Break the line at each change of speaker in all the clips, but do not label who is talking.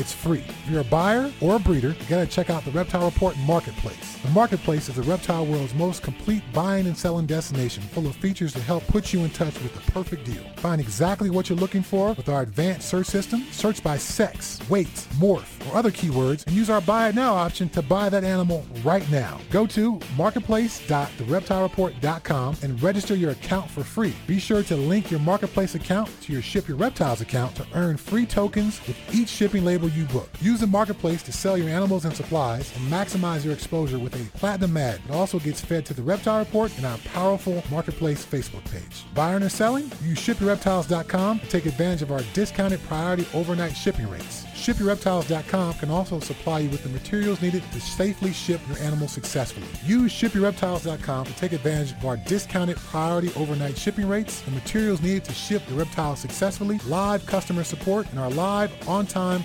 it's free. If you're a buyer or a breeder, you gotta check out the Reptile Report Marketplace. The Marketplace is the reptile world's most complete buying and selling destination, full of features to help put you in touch with the perfect deal. Find exactly what you're looking for with our advanced search system. Search by sex, weight, morph, or other keywords, and use our Buy It Now option to buy that animal right now. Go to marketplace.thereptilereport.com and register your account for free. Be sure to link your Marketplace account to your Ship Your Reptiles account to earn free tokens with each shipping label you book. Use the Marketplace to sell your animals and supplies and maximize your exposure with a platinum ad. It also gets fed to the Reptile Report and our powerful Marketplace Facebook page. Buying or selling? Use shipyourreptiles.com to take advantage of our discounted priority overnight shipping rates. ShipYourReptiles.com can also supply you with the materials needed to safely ship your animals successfully. Use ShipYourReptiles.com to take advantage of our discounted priority overnight shipping rates, the materials needed to ship your reptiles successfully, live customer support, and our live, on-time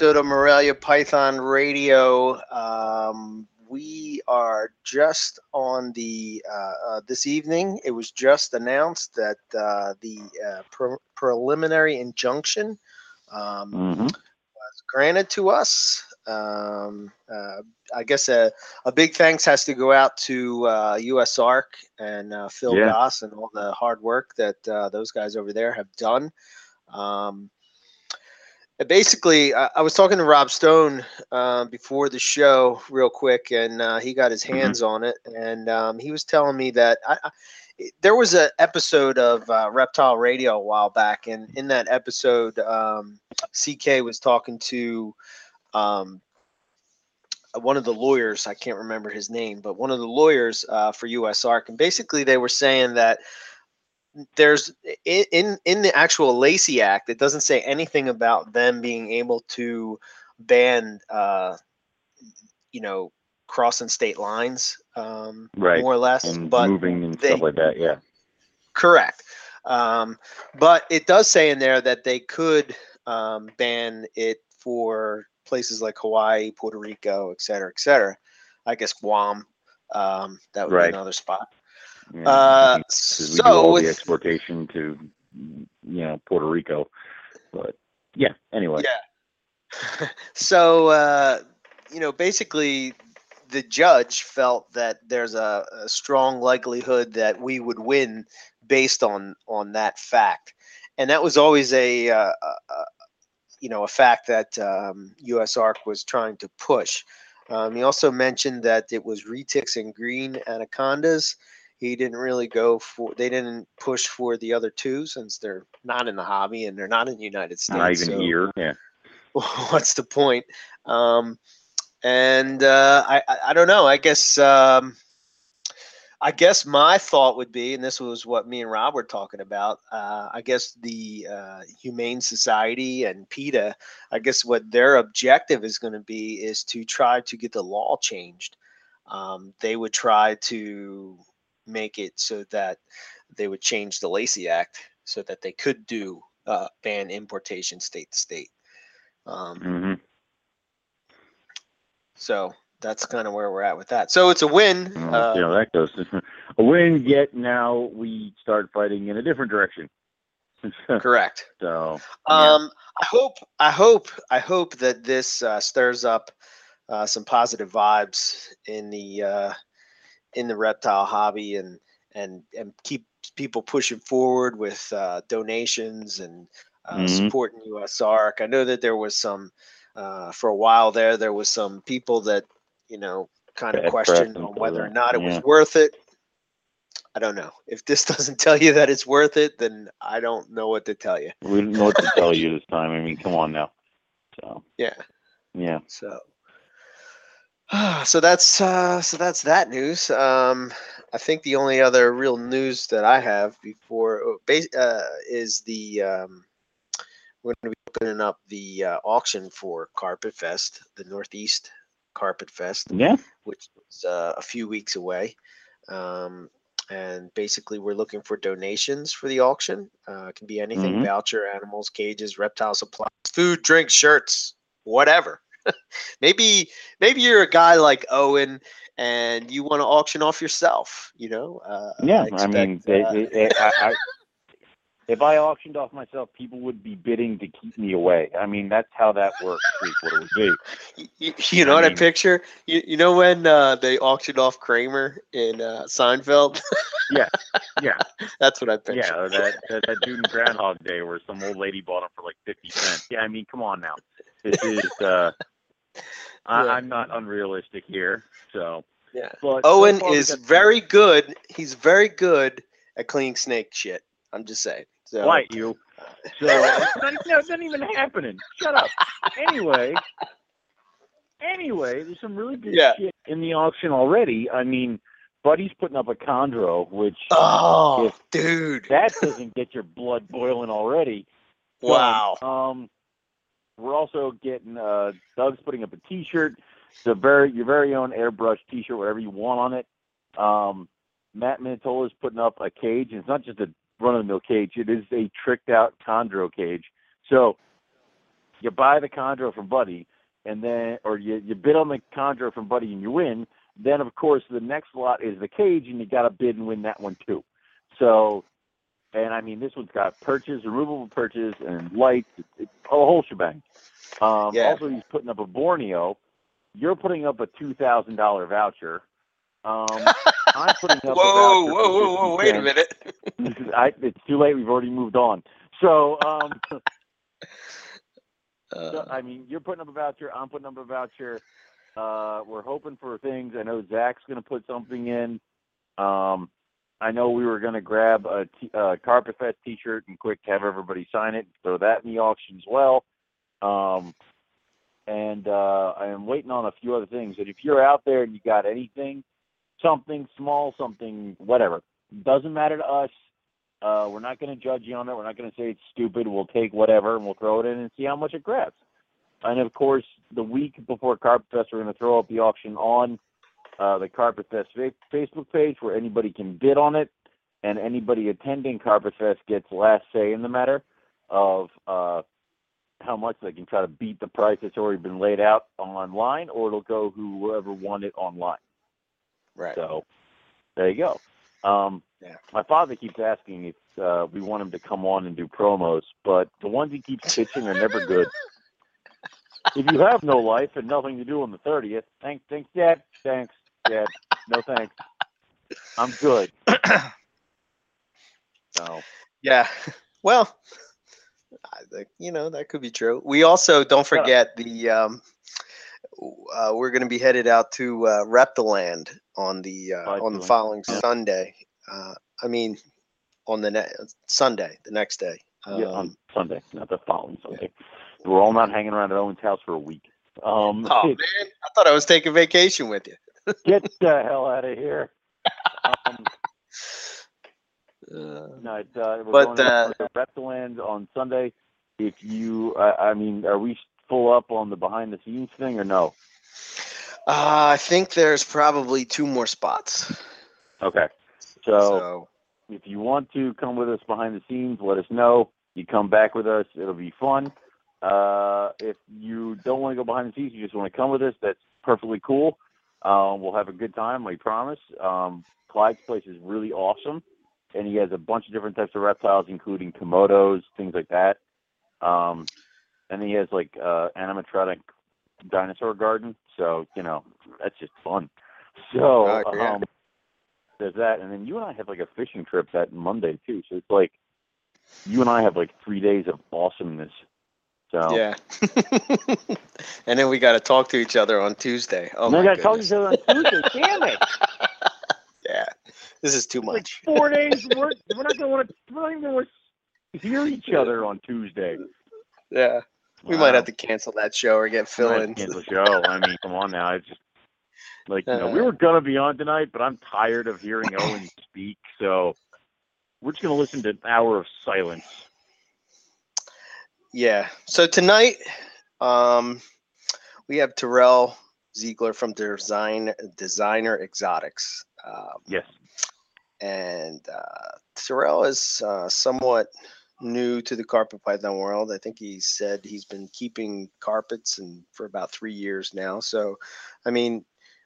Episode of Morelia Python Radio. Um, we are just on the uh, uh, this evening. It was just announced that uh, the uh, pre- preliminary injunction um, was granted to us. Um, uh, I guess a, a big thanks has to go out to uh, USARK and uh, Phil
Yeah.
Goss and all the hard work that uh, those guys over there have done. Um, uh, basically, I, I was talking to Rob Stone uh, before the show, real quick, and uh, he got his
Mhm.
hands on it, and um, he was telling me that I, I, there was an episode of uh, Reptile Radio a while back, and in that episode, um, CK was talking to um, one of the lawyers. I can't remember his name, but one of the lawyers uh, for USARK, and basically they were saying that there's in in the actual Lacey Act, it doesn't say anything about them being able to ban, uh, you know, crossing state lines, um,
Right.
more or less.
and
but
moving and
they-
stuff like that. Yeah.
Correct. Um, but it does say in there that they could um, ban it for places like Hawaii, Puerto Rico, et cetera, et cetera. I guess Guam, um, that would
Right.
be another spot. Uh,
because we do all
with-
the exportation to, you know, Puerto Rico. But yeah, anyway.
Yeah. so uh, you know, basically, the judge felt that there's a, a strong likelihood that we would win based on on that fact, and that was always a, uh, a, a you know a fact that um, USARK was trying to push. Um, he also mentioned that it was retics and green anacondas. He didn't really go for. They didn't push for the other two since they're not in the hobby and they're not in the United States.
Not even
so-
here. Yeah.
what's the point? Um, and uh, I, I I don't know. I guess um, I guess my thought would be, and this was what me and Rob were talking about. Uh, I guess the uh, Humane Society and PETA. I guess what their objective is going to be is to try to get the law changed. Um, they would try to make it so that they would change the Lacey Act so that they could do uh, ban importation state to state. Um,
hmm
so that's kind of where we're at with that. So it's a win.
Well,
Uh,
that goes. a win, yet now we start fighting in a different direction.
correct.
so yeah.
Um, I hope, I hope, I hope that this uh, stirs up uh, some positive vibes in the uh, in the reptile hobby and and and keep people pushing forward with uh, donations and uh,
Mhm.
supporting USARK. I know that there was some uh, for a while there. There was some people that you know kind of
Bad
questioned on whether or not it
yeah.
was worth it. I don't know. If this doesn't tell you that it's worth it, then I don't know what to tell you.
we don't know what to tell you this time. I mean, come on now. So
Yeah.
yeah.
So, so that's uh, so that's that news. Um, I think the only other real news that I have before oh, uh, is the um, we're going to be opening up the uh, auction for Carpet Fest, the Northeast Carpet Fest,
Yeah.
which is uh, a few weeks away. Um, and basically, we're looking for donations for the auction. Uh, it can be anything:
Mhm.
voucher, animals, cages, reptile supplies, food, drinks, shirts, whatever. Maybe, maybe you're a guy like Owen, and you want to auction off yourself. You know? Uh,
Yeah. I, mean,
expect,
they,
uh,
they, they- I, I, if I auctioned off myself, people would be bidding to keep me away. I mean, that's how that works. What it would be.
you, you know
I
what I picture? You, you know when uh, they auctioned off Kramer in uh, Seinfeld?
Yeah. Yeah.
That's what I picture.
Yeah, that, that that dude in Groundhog Day where some old lady bought him for like fifty cents. Yeah, I mean, come on now. This is uh I,
Yeah.
I'm not unrealistic here. So
Yeah.
but
Owen
we
is very good. He's very good at cleaning snake shit. I'm just saying. So,
you. So not, no, it's not even happening. Shut up. Anyway. Anyway, there's some really good
Yeah.
shit in the auction already. I mean, Buddy's putting up a chondro, which
Oh,
If
dude.
that doesn't get your blood boiling already. So,
Wow.
Um, we're also getting uh, Doug's putting up a T-shirt. The very your very own airbrush T-shirt, whatever you want on it. Um, Matt is putting up a cage, it's not just a run-of-the-mill cage. It is a tricked-out chondro cage. So you buy the chondro from Buddy, and then or you you bid on the chondro from Buddy and you win. Then of course the next lot is the cage, and you got to bid and win that one too. So and I mean, this one's got perches, removable perches, and lights, a whole shebang. Um,
Yeah.
Also, he's putting up a Borneo. You're putting up a two thousand dollar voucher. Um, I'm putting up.
Whoa,
a
whoa, whoa, whoa!
50
Wait a minute.
Is, I, it's too late. We've already moved on. So, um, so,
Uh,
I mean, you're putting up a voucher. I'm putting up a voucher. Uh, we're hoping for things. I know Zach's going to put something in. Um, I know we were going to grab a t- uh, Carpet Fest T-shirt and quick have everybody sign it. Throw that in the auction as well. Um, and uh, I am waiting on a few other things. And if you're out there and you got anything, something small, something whatever, doesn't matter to us. Uh, we're not going to judge you on it. We're not going to say it's stupid. We'll take whatever and we'll throw it in and see how much it grabs. And of course, the week before Carpet Fest, we're going to throw up the auction on uh, the Carpet Fest Facebook page where anybody can bid on it, and anybody attending Carpet Fest gets last say in the matter of uh, how much they can try to beat the price that's already been laid out online, or it'll go whoever won it online.
Right.
So there you go. Um,
Yeah.
My father keeps asking if uh, we want him to come on and do promos, but the ones he keeps pitching are never good. if you have no life and nothing to do on the thirtieth, thanks, thanks, Dad. Thanks, Dad. No thanks. I'm good. So
Yeah. Well, I think you know that could be true. We also don't forget the um, uh, we're going to be headed out to uh, Reptiland on the uh, on the following
yeah.
Sunday. Uh, I mean, on the ne- Sunday, the next day.
yeah, on
Um,
Sunday, not the following Sunday. We're all not hanging around at Owen's house for a week. Um,
oh man, I thought I was taking vacation with you.
Get the hell out of here. Um,
Uh,
No, it's, uh, we're
But,
going
uh,
to Reptiland on Sunday. If you, I I mean, are we full up on the behind the scenes thing or no?
uh, I think there's probably two more spots.
Okay. So,
So
if you want to come with us behind the scenes, let us know. You come back with us, it'll be fun. Uh, if you don't want to go behind the scenes, you just want to come with us, that's perfectly cool. Um, we'll have a good time, I promise. Um, Clyde's place is really awesome, and he has a bunch of different types of reptiles, including komodos, things like that. Um, and he has like uh, animatronic dinosaur garden, so you know that's just fun. So
Oh, yeah.
um, there's that, and then you and I have like a fishing trip that Monday too. So it's like you and I have like three days of awesomeness. So
yeah. and then we got to talk to each other on Tuesday. Oh
I
my
got to talk to each other on Tuesday. Damn it!
Yeah. This is too much.
Like four days. We're, we're not gonna want to. We're not even gonna want to hear each other on Tuesday.
Yeah. We might have to cancel that show or get Phil in.
cancel the show. I mean, come on now. It's just like you know, we
Uh.
were gonna be on tonight, but I'm tired of hearing Owen speak, so we're just gonna listen to an hour of silence.
Yeah. So tonight, um, we have Terrell Ziegler from Design Designer Exotics. Um,
Yes.
and uh, Terrell is uh, somewhat new to the carpet python world. I think he said he's been keeping carpets and for about three years now. So, I mean,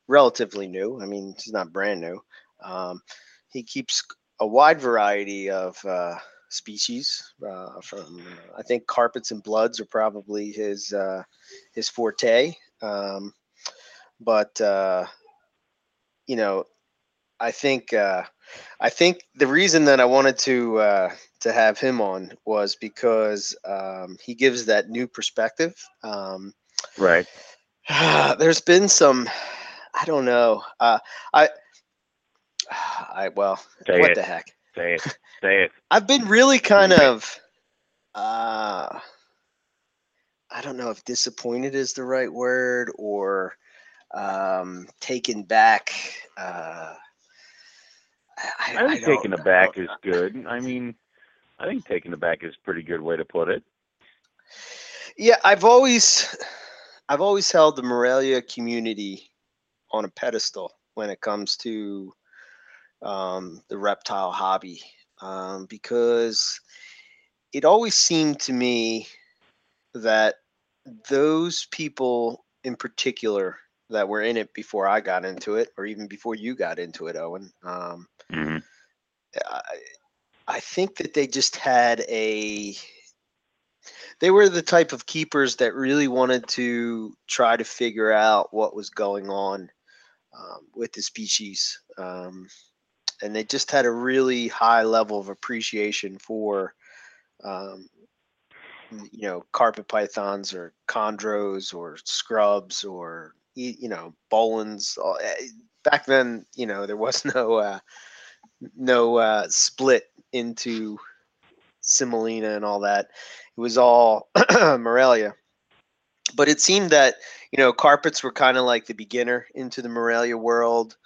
relatively new. I mean, he's not brand new. Um, he keeps a wide variety of uh, species. Uh, from I think carpets and bloods are probably his uh, his forte. Um, but uh, you know, I think uh, I think the reason that I wanted to uh, to have him on was because um, he gives that new perspective. Um,
Right.
there's been some, I don't know. Uh, I, I well, what
it.
the heck?
Say it. Say it.
I've been really kind of, uh, I don't know if disappointed is the right word or um, taken back. Uh, I,
I think
don't
taken aback is good. I mean, I think taken aback is a pretty good way to put it.
Yeah, I've always, I've always held the Morelia community on a pedestal when it comes to um, the reptile hobby, um, because it always seemed to me that those people in particular that were in it before I got into it, or even before you got into it, Owen, um,
hmm
I, I think that they just had a they were the type of keepers that really wanted to try to figure out what was going on um, with the species um, and they just had a really high level of appreciation for um, you know carpet pythons or chondros or scrubs or you know boelens eh, back then you know there was no uh, no uh, split into Simalia and all that. It was all Morelia. But it seemed that, you know, carpets were kind of like the beginner into the Morelia world.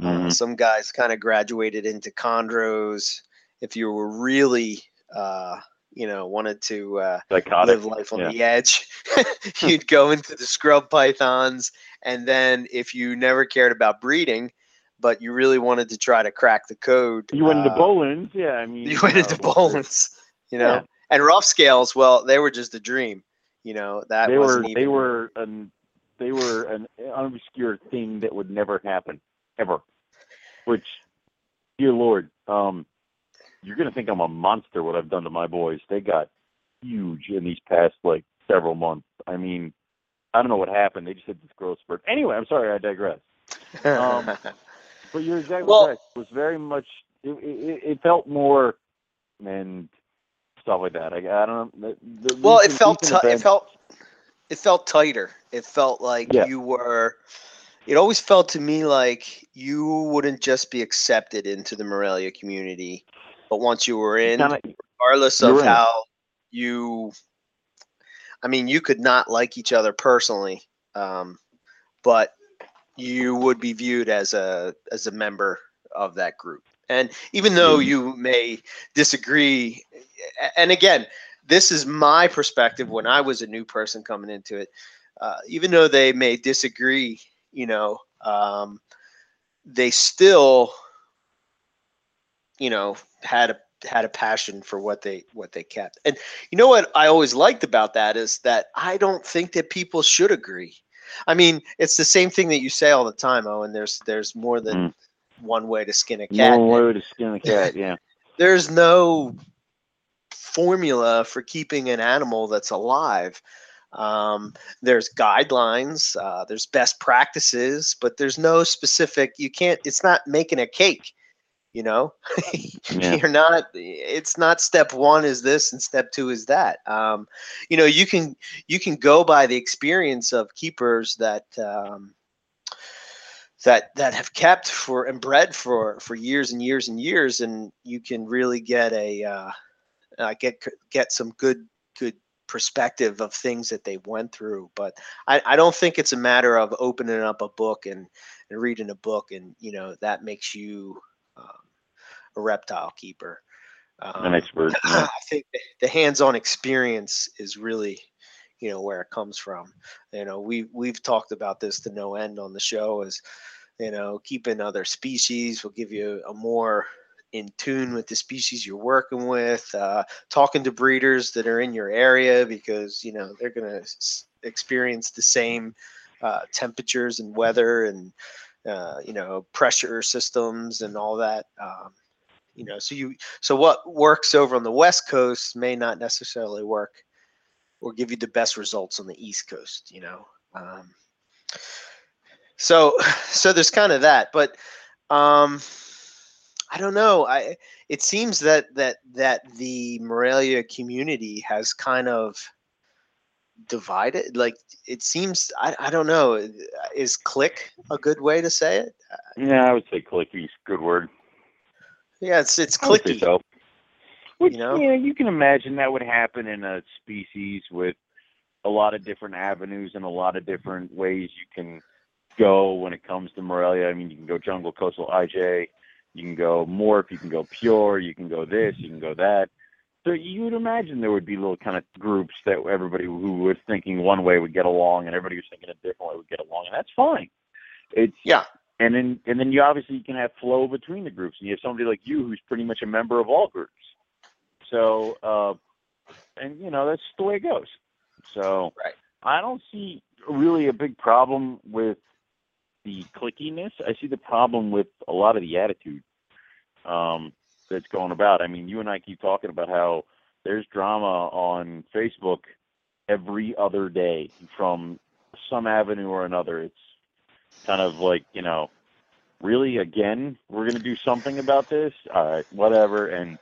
Uh,
Mhm.
some guys kind of graduated into chondros. If you were really, uh, you know, wanted to uh, live life on
yeah.
the edge, you'd go into the scrub pythons. And then if you never cared about breeding, but you really wanted to try to crack the code,
You went into
uh,
Boelens, yeah. I mean,
you went into Boelens, you know,
Yeah.
and rough scales. Well, they were just a dream. You know that
they were
even.
they were an they were an unobscure thing that would never happen ever. Which, dear Lord, um, you're gonna think I'm a monster. What I've done to my boys, they got huge in these past like several months. I mean, I don't know what happened. They just hit this growth spurt. Anyway, I'm sorry, I digress. um, But you're exactly
Well-
correct. It was very much. It, it, it felt more and stuff like that. I, I don't know. The, the
well, it felt
recent
ti- it felt it felt tighter. It felt like
Yeah.
you were. It always felt to me like you wouldn't just be accepted into the Morelia community, but once you were in, regardless of
in.
how you i mean you could not like each other personally um, but you would be viewed as a as a member of that group and even though you may disagree and again this is my perspective when i was a new person coming into it uh, even though they may disagree you know um, they still you know had a had a passion for what they what they kept and you know what i always liked about that is that i don't think that people should agree i mean it's the same thing that you say all the time oh and there's there's more than
Mm.
one way to skin a cat
no way to skin a cat. Yeah.
there's no formula for keeping an animal that's alive. Um, there's guidelines, uh, there's best practices, but there's no specific. You can't. It's not making a cake. You know,
Yeah.
you're not. It's not step one is this and step two is that. Um, you know, you can you can go by the experience of keepers that. Um, that that have kept for and bred for for years and years and years and you can really get a uh, uh, get get some good good perspective of things that they went through but I, I don't think it's a matter of opening up a book and, and reading a book and you know that makes you um, a reptile keeper um,
An expert. Yeah.
I think the- the hands-on experience is really, you know, where it comes from. You know, we we've talked about this to no end on the show. Is you know, keeping other species will give you a more in tune with the species you're working with. Uh, talking to breeders that are in your area because you know they're going to s- experience the same uh, temperatures and weather and uh, you know pressure systems and all that. Um, you know, so you so what works over on the west coast may not necessarily work or give you the best results on the east coast. You know, um, so so there's kind of that, but um, I don't know. I it seems that that that the Morelia community has kind of divided. Like it seems, I, I don't know. Uh, is click a good way to say it?
Uh, yeah, I would say clicky is a good word.
Yeah, it's it's
I would say
clicky.
so. Which,
You know?
yeah, you can imagine that would happen in a species with a lot of different avenues and a lot of different ways you can go when it comes to Morelia. I mean, you can go jungle, coastal, IJ. You can go morph. You can go pure. You can go this. You can go that. So you would imagine there would be little kind of groups that everybody who was thinking one way would get along, and everybody who's thinking a different way would get along, and that's fine. It's
Yeah.
and then and then you obviously can have flow between the groups, and you have somebody like you who's pretty much a member of all groups. So, uh, and you know that's the way it goes. So,
Right.
I don't see really a big problem with the clickiness. I see the problem with a lot of the attitude um, that's going about. I mean, you and I keep talking about how there's drama on Facebook every other day from some avenue or another. It's kind of like, you know, really again, we're going to do something about this. All right, whatever. And,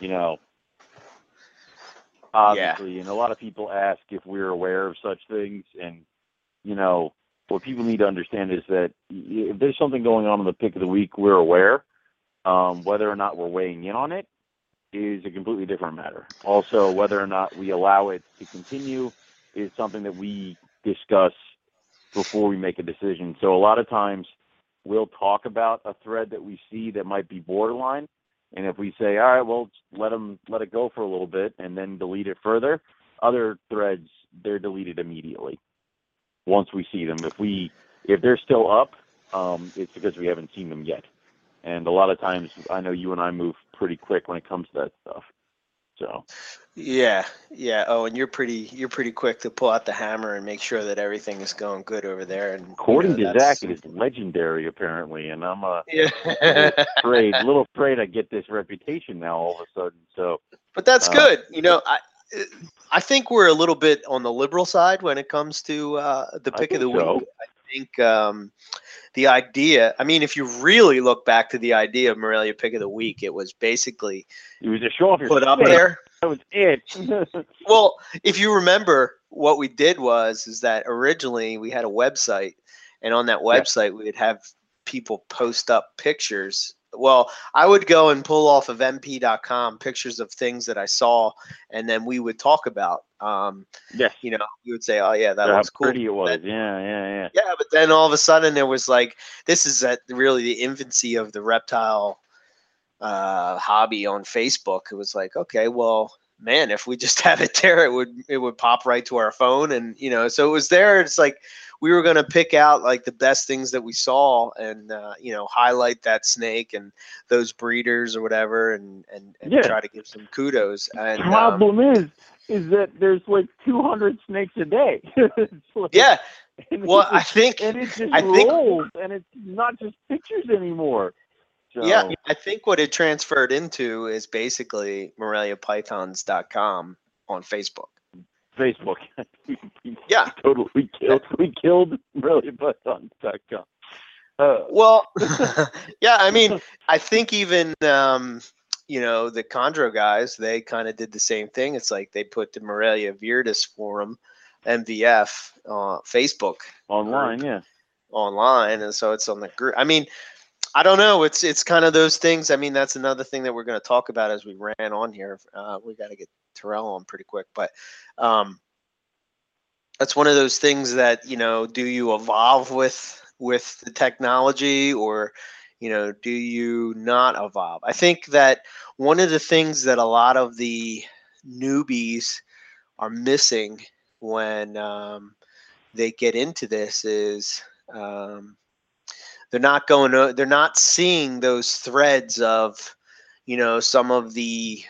you know, obviously, and a lot of people ask if we're aware of such things. And, you know, what people need to understand is that if there's something going on in the pick of the week, we're aware. Um, whether or not we're weighing in on it is a completely different matter. Also, whether or not we allow it to continue is something that we discuss before we make a decision. So a lot of times we'll talk about a thread that we see that might be borderline, and if we say, all right, well, let them let it go for a little bit and then delete it further, other threads they're deleted immediately once we see them. If we if they're still up, um, it's because we haven't seen them yet. And a lot of times, I know you and I move pretty quick when it comes to that stuff. So
Yeah, yeah. Oh, and you're pretty you're pretty quick to pull out the hammer and make sure that everything is going good over there. And you
According
know,
to
that's-
Zach, it is legendary apparently, and I'm uh,
Yeah.
afraid, a little afraid I get this reputation now all of a sudden. So
But that's
Uh,
good. You know, I I think we're a little bit on the liberal side when it comes to uh, the pick of the
so.
week. I think um, the idea. I mean, if you really look back to the idea of Morelia pick of the week, it was basically
it was a show off your
put up there.
That was it.
Well, if you remember, what we did was is that originally we had a website, and on that website we would have people post up pictures. Well, I would go and pull off of mp.com pictures of things that I saw, and then we would talk about. Um,
yes.
you know, you would say, "Oh yeah, that
how
looks cool."
pretty it was.
Then-
Yeah, yeah, yeah.
yeah, but then all of a sudden there was like, this is at really the infancy of the reptile uh, hobby on Facebook. It was like, okay, well, man, if we just have it there, it would it would pop right to our phone, and you know, so it was there. It's like we were gonna pick out like the best things that we saw, and uh, you know, highlight that snake and those breeders or whatever, and and, and
Yeah.
try to give some kudos. And um,
Problem is, is that there's like 200 snakes a day. Like-
yeah, well, I think
and it just
I think-
rolls, and it's not just pictures anymore. So,
Yeah, I think what it transferred into is basically MoreliaPythons.com on Facebook.
Facebook.
Yeah.
totally. We killed. We killed brilliantpythons.com. Uh,
Well, yeah, I mean, I think even um, you know the Chondro guys, they kind of did the same thing. It's like they put the Morelia Viridis forum, MVF, uh, Facebook
online, yeah.
online, and so it's on the group. I mean, I don't know. It's it's kind of those things. I mean, that's another thing that we're going to talk about as we ran on here. Uh, we got to get Terrell on pretty quick, but um, that's one of those things that you know. Do you evolve with with the technology, or you know, do you not evolve? I think that one of the things that a lot of the newbies are missing when um, they get into this is um, they're not going to they're not seeing those threads of you know some of the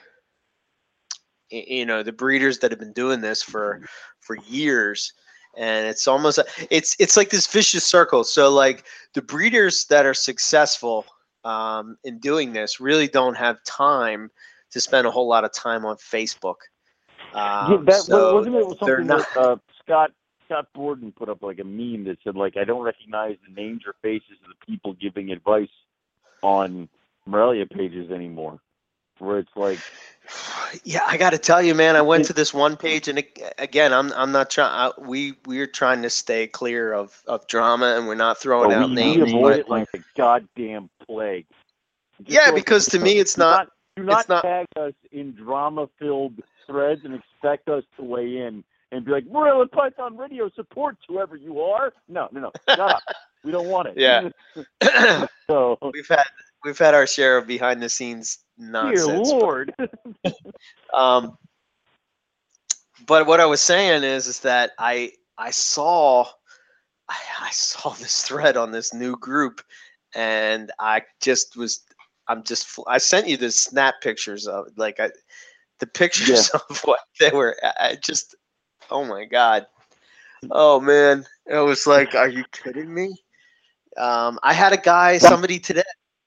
you know the breeders that have been doing this for for years. And it's almost it's it's like this vicious circle. So like the breeders that are successful um, in doing this really don't have time to spend a whole lot of time on facebook. Um,
yeah, that
so
wasn't it something
not
that uh, Scott Scott Borden put up like a meme that said like I don't recognize the names or faces of the people giving advice on Morelia pages anymore. Where it's like
Yeah, I got to tell you, man. I went to this one page, and again, I'm I'm not trying. We we're trying to stay clear of of drama, and we're not throwing
oh,
out
we, we
names.
avoid
but-
it like the goddamn plague. Just
yeah,
so
because to me, it's
do
not.
do not
it's not-
tag us in drama-filled threads and expect us to weigh in and be like, Morelia Python Radio supports whoever you are. No, no, no, shut up. We don't want it.
Yeah.
so,
we've had we've had our share of behind the scenes
dear
nonsense. but-
Lord.
Um, but what I was saying is, is that I I saw I, I saw this thread on this new group, and I just was I'm just I sent you the snap pictures of like I the pictures of what they were. I just oh my god, oh man, it was like, are you kidding me? Um, I had a guy, somebody today.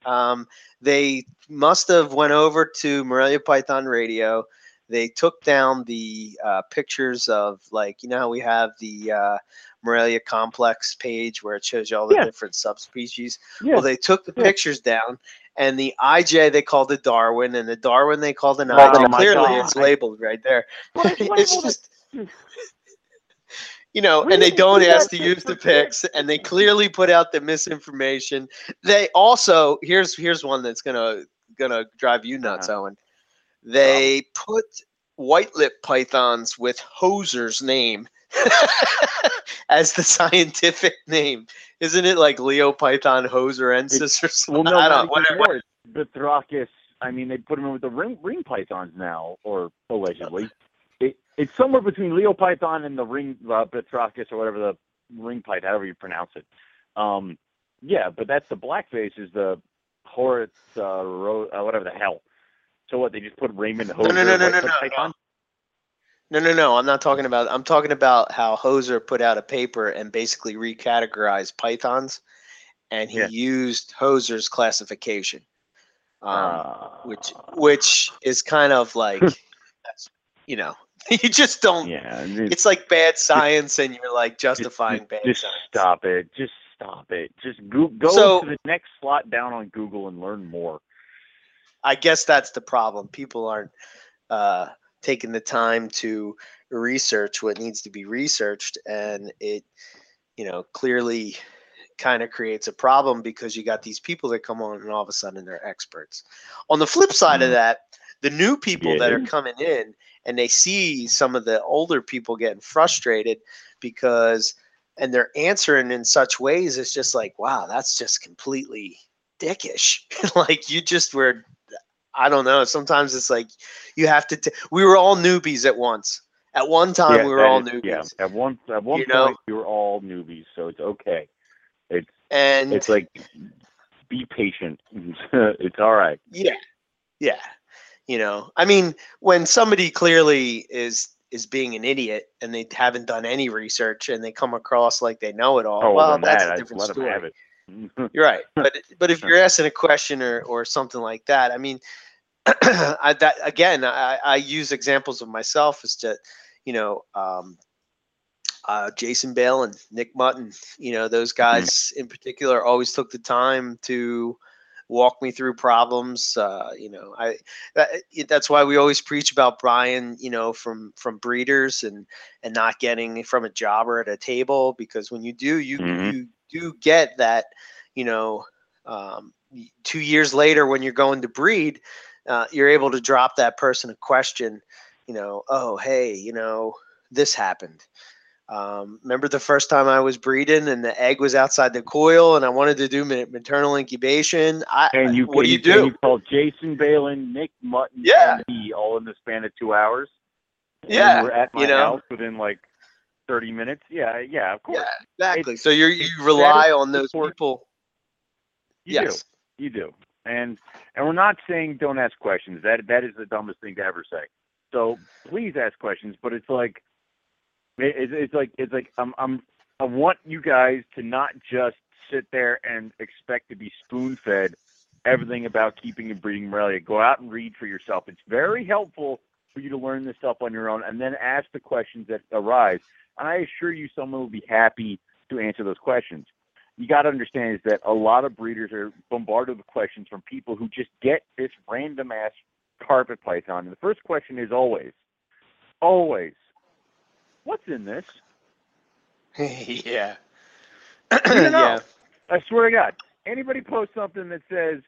Um, they must have went over to Morelia Python Radio. They took down the uh, pictures of like you know how we have the uh, Morelia complex page where it shows you all the
Yeah.
different subspecies.
yeah.
Well, they took the
Yeah.
pictures down, and the IJ they called it Darwin, and the Darwin they called an
Oh
IJ. Clearly, it's labeled right there.
It's
it's just, you know, and they don't ask to use the
for kids?
pics, and they clearly put out the misinformation. They also here's here's one that's gonna gonna drive you nuts,
Uh-huh.
Owen. They put white lip pythons with Hoser's name as the scientific name. Isn't it like Leiopython hoserensis or something?
Well, no,
I
not
don't
even
whatever.
more. I mean, they put them in with the ring, ring pythons now, or allegedly. It, it's somewhere between Leiopython and the ring uh, Bethrachus or whatever the ring python, however you pronounce it. Um, yeah, but that's the blackface is the Horace, uh, Ro- uh, whatever the hell. So what? They just put Raymond Hoser
no, no, no, no,
foot
no. No, no, no. I'm not talking about. I'm talking about how Hoser put out a paper and basically recategorized pythons, and he
Yeah.
used Hoser's classification, um,
Uh,
which which is kind of like, you know, you just don't.
yeah,
It's like bad science, and you're like justifying bad
just
science.
stop it. Just stop it. Just go, go
So-
to the next slot down on Google and learn more.
I guess that's the problem. People aren't uh, taking the time to research what needs to be researched, and it, you know, clearly kind of creates a problem because you got these people that come on and all of a sudden they're experts. On the flip side of
Mhm.
that, the new people that are coming in and they see some of the older people getting frustrated because and they're answering in such ways it's just like wow that's just completely dickish like you just were i don't know sometimes it's like you have to t- we were all newbies at once at one time
Yeah,
we were all
is-
newbies
Yeah, at one at one
You
point
know?
we were all newbies, so it's okay. It's
and
it's like be patient. it's all right.
Yeah. Yeah. You know, I mean, when somebody clearly is is being an idiot and they haven't done any research and they come across like they know it all,
Oh,
well,
well,
that's
that,
a different story.
them have it.
You're right. But but if you're asking a question or or something like that, I mean, I that again, I, I use examples of myself as to, you know, um, uh, Jason Bale and Nick Mutton, you know, those guys in particular always took the time to walk me through problems. Uh, you know, I that, that's why we always preach about Brian, you know, from from breeders and and not getting from a jobber at a table because when you do, you
Mhm.
you do get that, you know, um, two years later when you're going to breed, uh, you're able to drop that person a question. You know, oh hey, you know, this happened. Um, remember the first time I was breeding and the egg was outside the coil and I wanted to do maternal incubation. I,
And you
what do you
and
do?
You called Jason Balin, Nick Mutton,
Yeah.
and me all in the span of two hours. And
Yeah,
we're at my
you know?
house within like thirty minutes. Yeah, yeah, of course.
Yeah, exactly.
It's-
so you're, you rely on those people.
You
yes.
do. You do. And and we're not saying don't ask questions. That that is the dumbest thing to ever say. So please ask questions, but it's like it's- it's like it's like I'm I'm I want you guys to not just sit there and expect to be spoon fed everything about keeping and breeding Morelia. Go out and read for yourself. It's very helpful for you to learn this stuff on your own and then ask the questions that arise. And I assure you someone will be happy to answer those questions you got to understand is that a lot of breeders are bombarded with questions from people who just get this random ass carpet python. And the first question is always, always, what's in this?
yeah.
You know.
yeah.
I swear to God, anybody post something that says,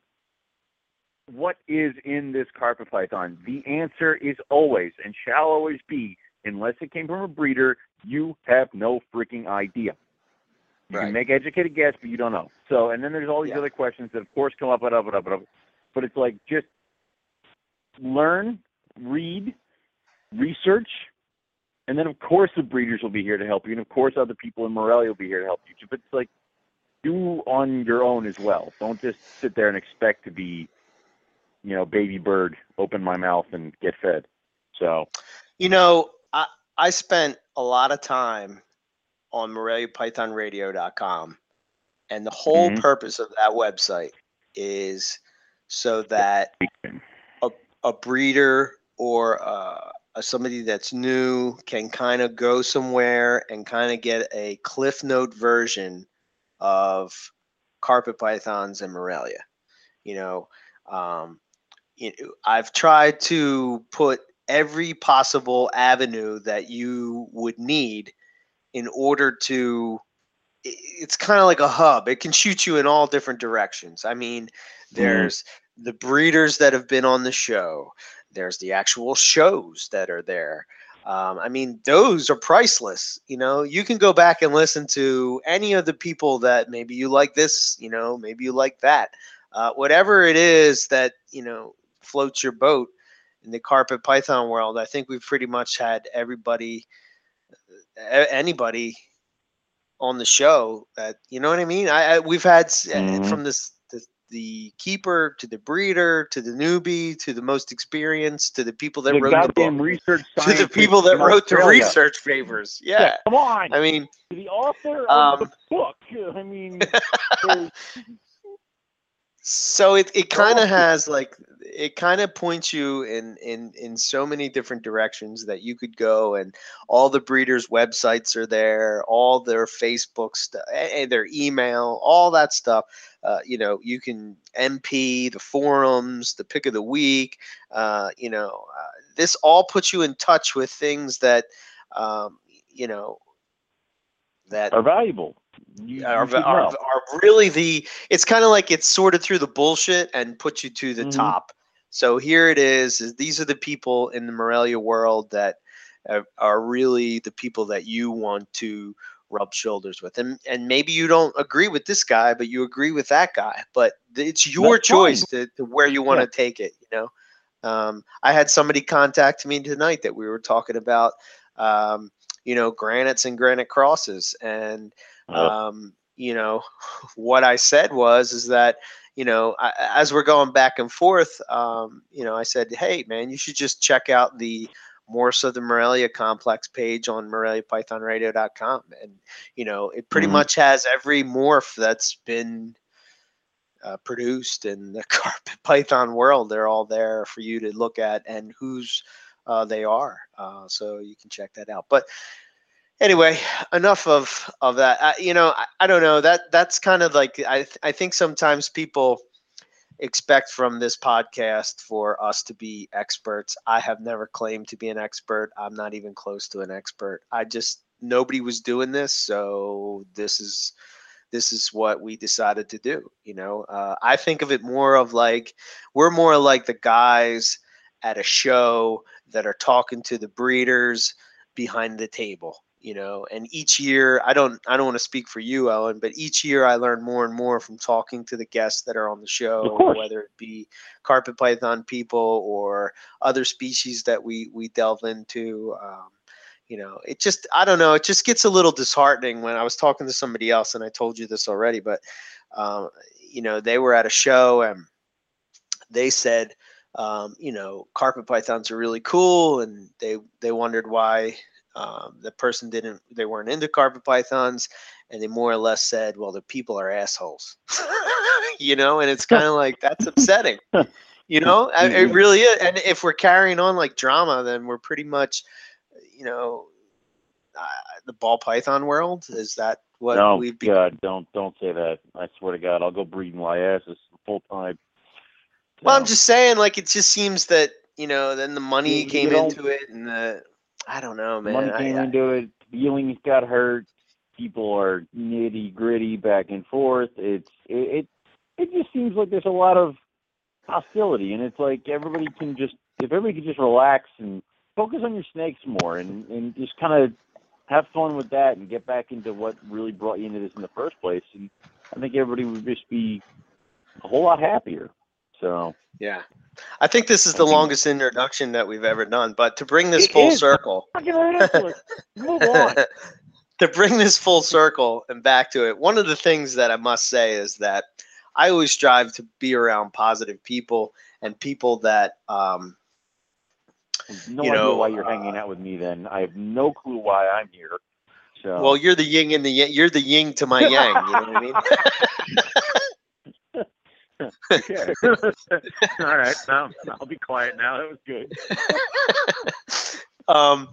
what is in this carpet python? The answer is always and shall always be, unless it came from a breeder, you have no freaking idea. You
Right.
can make educated guess, but you don't know. So, and then there's all these
Yeah.
other questions that, of course, come up, up, up, up, up. But it's like just learn, read, research, and then of course the breeders will be here to help you, and of course other people in Morelia will be here to help you. But it's like do on your own as well. Don't just sit there and expect to be, you know, baby bird, open my mouth and get fed. So
You know, I, I spent a lot of time on MoreliaPythonRadio.com, and the whole
Mhm.
purpose of that website is so that a, a breeder or uh, somebody that's new can kind of go somewhere and kind of get a cliff note version of carpet pythons and Morelia. You know, um, you know, I've tried to put every possible avenue that you would need in order to it's kind of like a hub. It can shoot you in all different directions. I mean there's the breeders that have been on the show there's the actual shows that are there. Um, i mean those are priceless you know? You can go back and listen to any of the people that maybe you like this you know maybe you like that. Uh, whatever it is that you know floats your boat in the carpet python world i think we've pretty much had everybody a- anybody on the show that you know what i mean? I, I we've had uh,
Mhm.
from this the, keeper to the breeder to the newbie to the most experienced to the people that
the
wrote the book
research
to the people that wrote the research papers. Yeah,
Come on,
I mean,
the author of
Um,
the book. I mean,
so it, it kind of has like it kind of points you in in in so many different directions that you could go and all the breeders websites are there all their facebook stuff their email all that stuff uh, you know you can mp the forums the pick of the week uh, you know uh, this all puts you in touch with things that um, you know that
are valuable. You,
are,
you
are, are really the it's kind of like it's sorted through the bullshit and put you to the
Mhm.
top. So here it is, is these are the people in the morelia world that uh, are really the people that you want to rub shoulders with. And and maybe you don't agree with this guy but you agree with that guy. But it's your
That's
choice to, to where you want to
Yeah.
take it you know? Um, i had somebody contact me tonight that we were talking about um, you know granites and granite crosses. And um, you know what i said was is that you know I, as we're going back and forth um, you know i said hey man you should just check out the morphs of the morelia complex page on moreliapythonradio.com and you know it pretty
Mhm.
much has every morph that's been uh, produced in the carpet python world. They're all there for you to look at and whose uh, they are. Uh, so you can check that out. But anyway enough of of that. I, you know I, I don't know. That that's kind of like i th- i think sometimes people expect from this podcast for us to be experts. I have never claimed to be an expert. I'm not even close to an expert. I just nobody was doing this so this is this is what we decided to do you know? Uh, i think of it more of like we're more like the guys at a show that are talking to the breeders behind the table you know and each year i don't i don't want to speak for you ellen but each year i learn more and more from talking to the guests that are on the show whether it be carpet python people or other species that we we delve into um, you know it just i don't know it just gets a little disheartening when i was talking to somebody else and i told you this already but um, you know they were at a show and they said um, you know carpet pythons are really cool and they they wondered why um, the person didn't they weren't into carpet pythons and they more or less said well the people are assholes you know and it's kind of like that's upsetting you know I- it really is and if we're carrying on like drama then we're pretty much you know uh, the ball python world is that what
no,
we've be-
God, don't don't say that. I swear to God, I'll go breeding Liasis full time.
well i'm just saying like it just seems that you know then the money
You- you
came
don't-
into it and the i don't know man
money came
I-
into it. Feelings got hurt. People are nitty gritty back and forth. It's it, it it just seems like there's a lot of hostility, and it's like everybody can just if everybody could just relax and focus on your snakes more, and and just kind of have fun with that, and get back into what really brought you into this in the first place. And I think everybody would just be a whole lot happier. So
Yeah. I think this is the longest introduction that we've ever done, but to bring this
It
full
is.
circle.
Move on.
to bring this full circle and back to it, one of the things that I must say is that I always strive to be around positive people and people that, um,
No
You
idea
know,
why you're hanging out with me. Then I have no clue why I'm here. So
well, you're the yin and the yang, you're the yin to my yang. You know what I mean?
All right, now I'll be quiet now. That was good.
um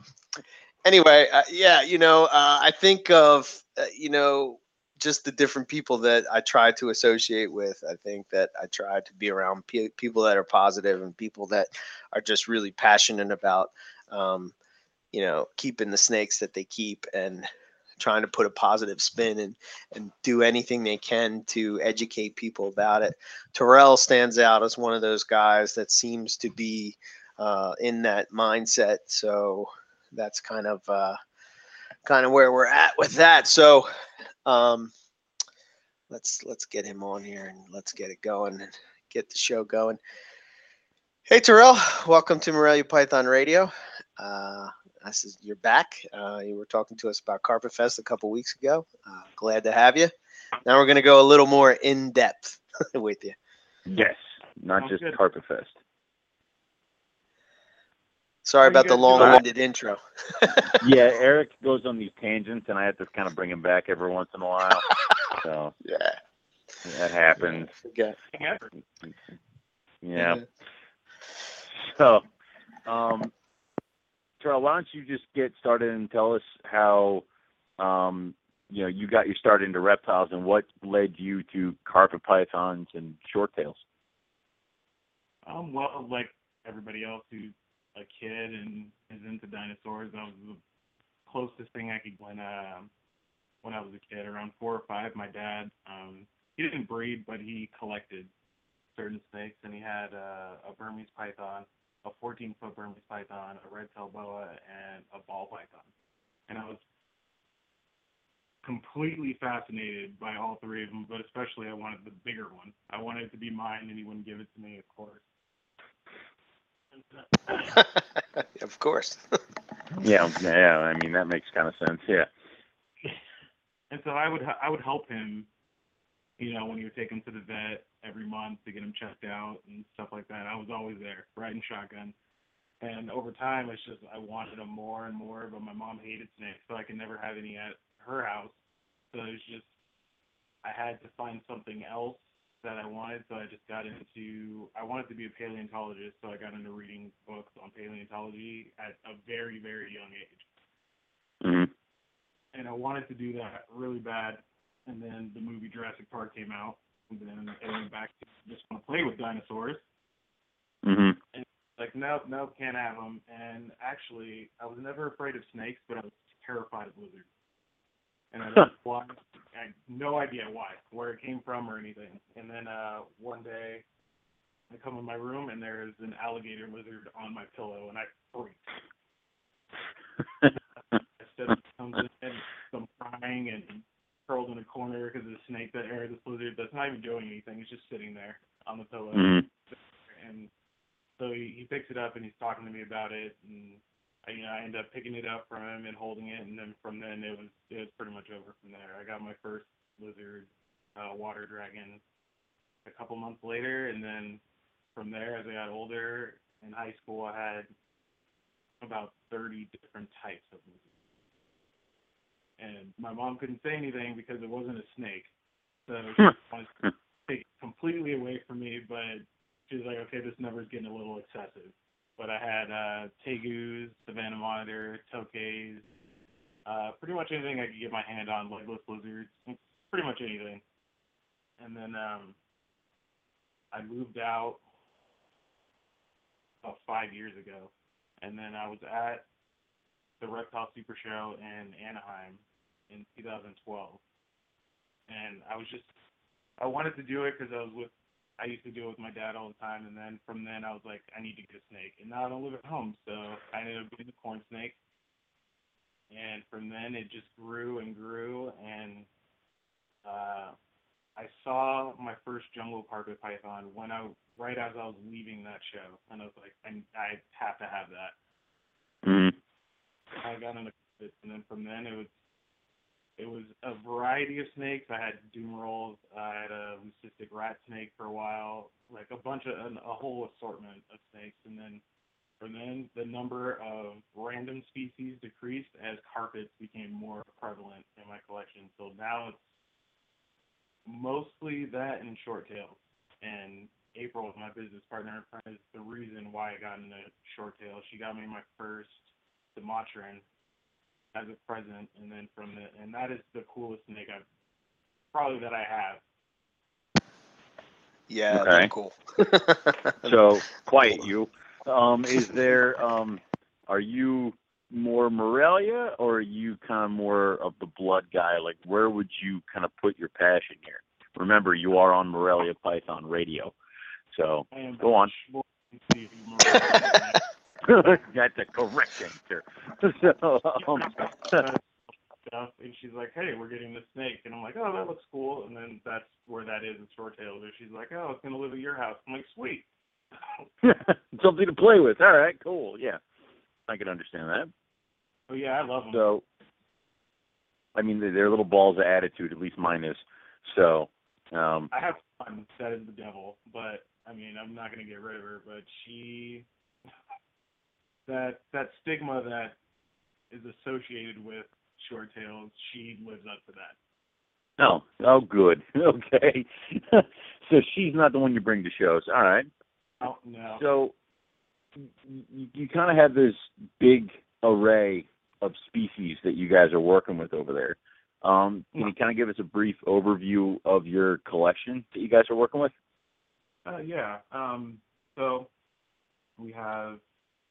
anyway uh, yeah you know uh, i think of uh, you know just the different people that i try to associate with i think that i try to be around pe- people that are positive and people that are just really passionate about um you know keeping the snakes that they keep and trying to put a positive spin and and do anything they can to educate people about it terrell stands out as one of those guys that seems to be uh, in that mindset. So that's kind of uh, kind of where we're at with that. So um, let's let's get him on here and let's get it going and get the show going. Hey Terrell, welcome to Morelia Python Radio. Uh, this said, you're back. Uh, you were talking to us about Carpet Fest a couple weeks ago. Uh, glad to have you. Now we're going to go a little more in depth with you.
Yes, not
Sounds
just
good.
Carpet Fest.
Sorry about the long-winded intro.
yeah, Eric goes on these tangents, and I have to kind of bring him back every once in a while. so
Yeah.
that happens.
Okay.
Ever.
Yeah. So, um, Terrell, why don't you just get started and tell us how, um, you know, you got your start into reptiles and what led you to carpet pythons and short tails?
Um, well, like everybody else who's a kid and is into dinosaurs, that was the closest thing I could when uh, when I was a kid, around four or five. My dad, um, he didn't breed, but he collected certain snakes, and he had uh, a Burmese python, a 14-foot Burmese python, a red-tailed boa, and a ball python. And I was completely fascinated by all three of them, but especially I wanted the bigger one. I wanted it to be mine, and he wouldn't give it to me, of course.
of course.
Yeah, yeah. I mean, that makes kind of sense. Yeah.
and so I would I would help him, you know, when he would take him to the vet every month to get him checked out and stuff like that. I was always there, riding shotgun. And over time, it's just I wanted them more and more, but my mom hated snakes, so I could never have any at her house. So it was just I had to find something else that I wanted, so I just got into I wanted to be a paleontologist, so I got into reading books on paleontology at a very very young age
hmm
and I wanted to do that really bad. And then the movie Jurassic Park came out, and then I went back to just want to play with dinosaurs.
hmm
Like, nope, nope, can't have them. And actually, I was never afraid of snakes, but I was terrified of lizards. And I don't why. I had no idea why, where it came from or anything. And then uh, one day, I come in my room and there's an alligator lizard on my pillow, and I freaked. Instead of comes in and I'm crying and curled in a corner because of the snake that or this lizard that's not even doing anything. It's just sitting there on the pillow.
hmm
And so he, he picks it up and he's talking to me about it and I, you know, I end up picking it up from him and holding it and then from then it was it was pretty much over from there. I got my first lizard uh, water dragon a couple months later and then from there as I got older in high school I had about 30 different types of lizards. And my mom couldn't say anything because it wasn't a snake. So she wanted to take it completely away from me, but she was like, okay, this number's getting a little excessive. But I had uh, tegus, Savannah monitor, tokays, uh, pretty much anything I could get my hand on, legless lizards, pretty much anything. And then um, I moved out about five years ago, and then I was at the Reptile Super Show in Anaheim in 2012, and I was just I wanted to do it because I was with I used to do it with my dad all the time, and then from then I was like I need to get a snake, and now I don't live at home, so I ended up getting the corn snake, and from then it just grew and grew, and uh, I saw my first jungle carpet python when I right as I was leaving that show, and I was like I I have to have that.
hmm
I got into it, and then from then it was it was a variety of snakes. I had Dumerils. I had a leucistic rat snake for a while, like a bunch of a whole assortment of snakes, and then from then the number of random species decreased as carpets became more prevalent in my collection. So now it's mostly that and short tails. And April, my business partner, is the reason why I got into short tails. She got me my first Sumatran as a present, and then from the and that is the coolest snake I've probably that I have.
Yeah,
Okay.
they're cool.
So, quiet you. Um, is there, um, are you more Morelia or are you kind of more of the blood guy? Like, where would you kind of put your passion here? Remember, you are on Morelia Python Radio. So, Go on.
We'll see if you remember.
that's a correct answer. So, um,
stuff, and she's like, "Hey, we're getting this snake," and I'm like, "Oh, that looks cool." And then that's where that is in short tails. Or she's like, "Oh, it's gonna live at your house." I'm like, "Sweet."
something to play with. All right, cool. Yeah, I can understand that.
Oh yeah, I love them.
So, I mean, they're, they're little balls of attitude. At least mine is. So, um,
I have one that is the devil, but I mean, I'm not gonna get rid of her. But she, that that stigma that is associated with short tails, she lives up to that.
Oh, oh, good. Okay. so she's not the one you bring to shows. All right.
Oh no.
So you, you kind of have this big array of species that you guys are working with over there. Um, can you kind of give us a brief overview of your collection that you guys are working with?
Uh, yeah. Um, so we have,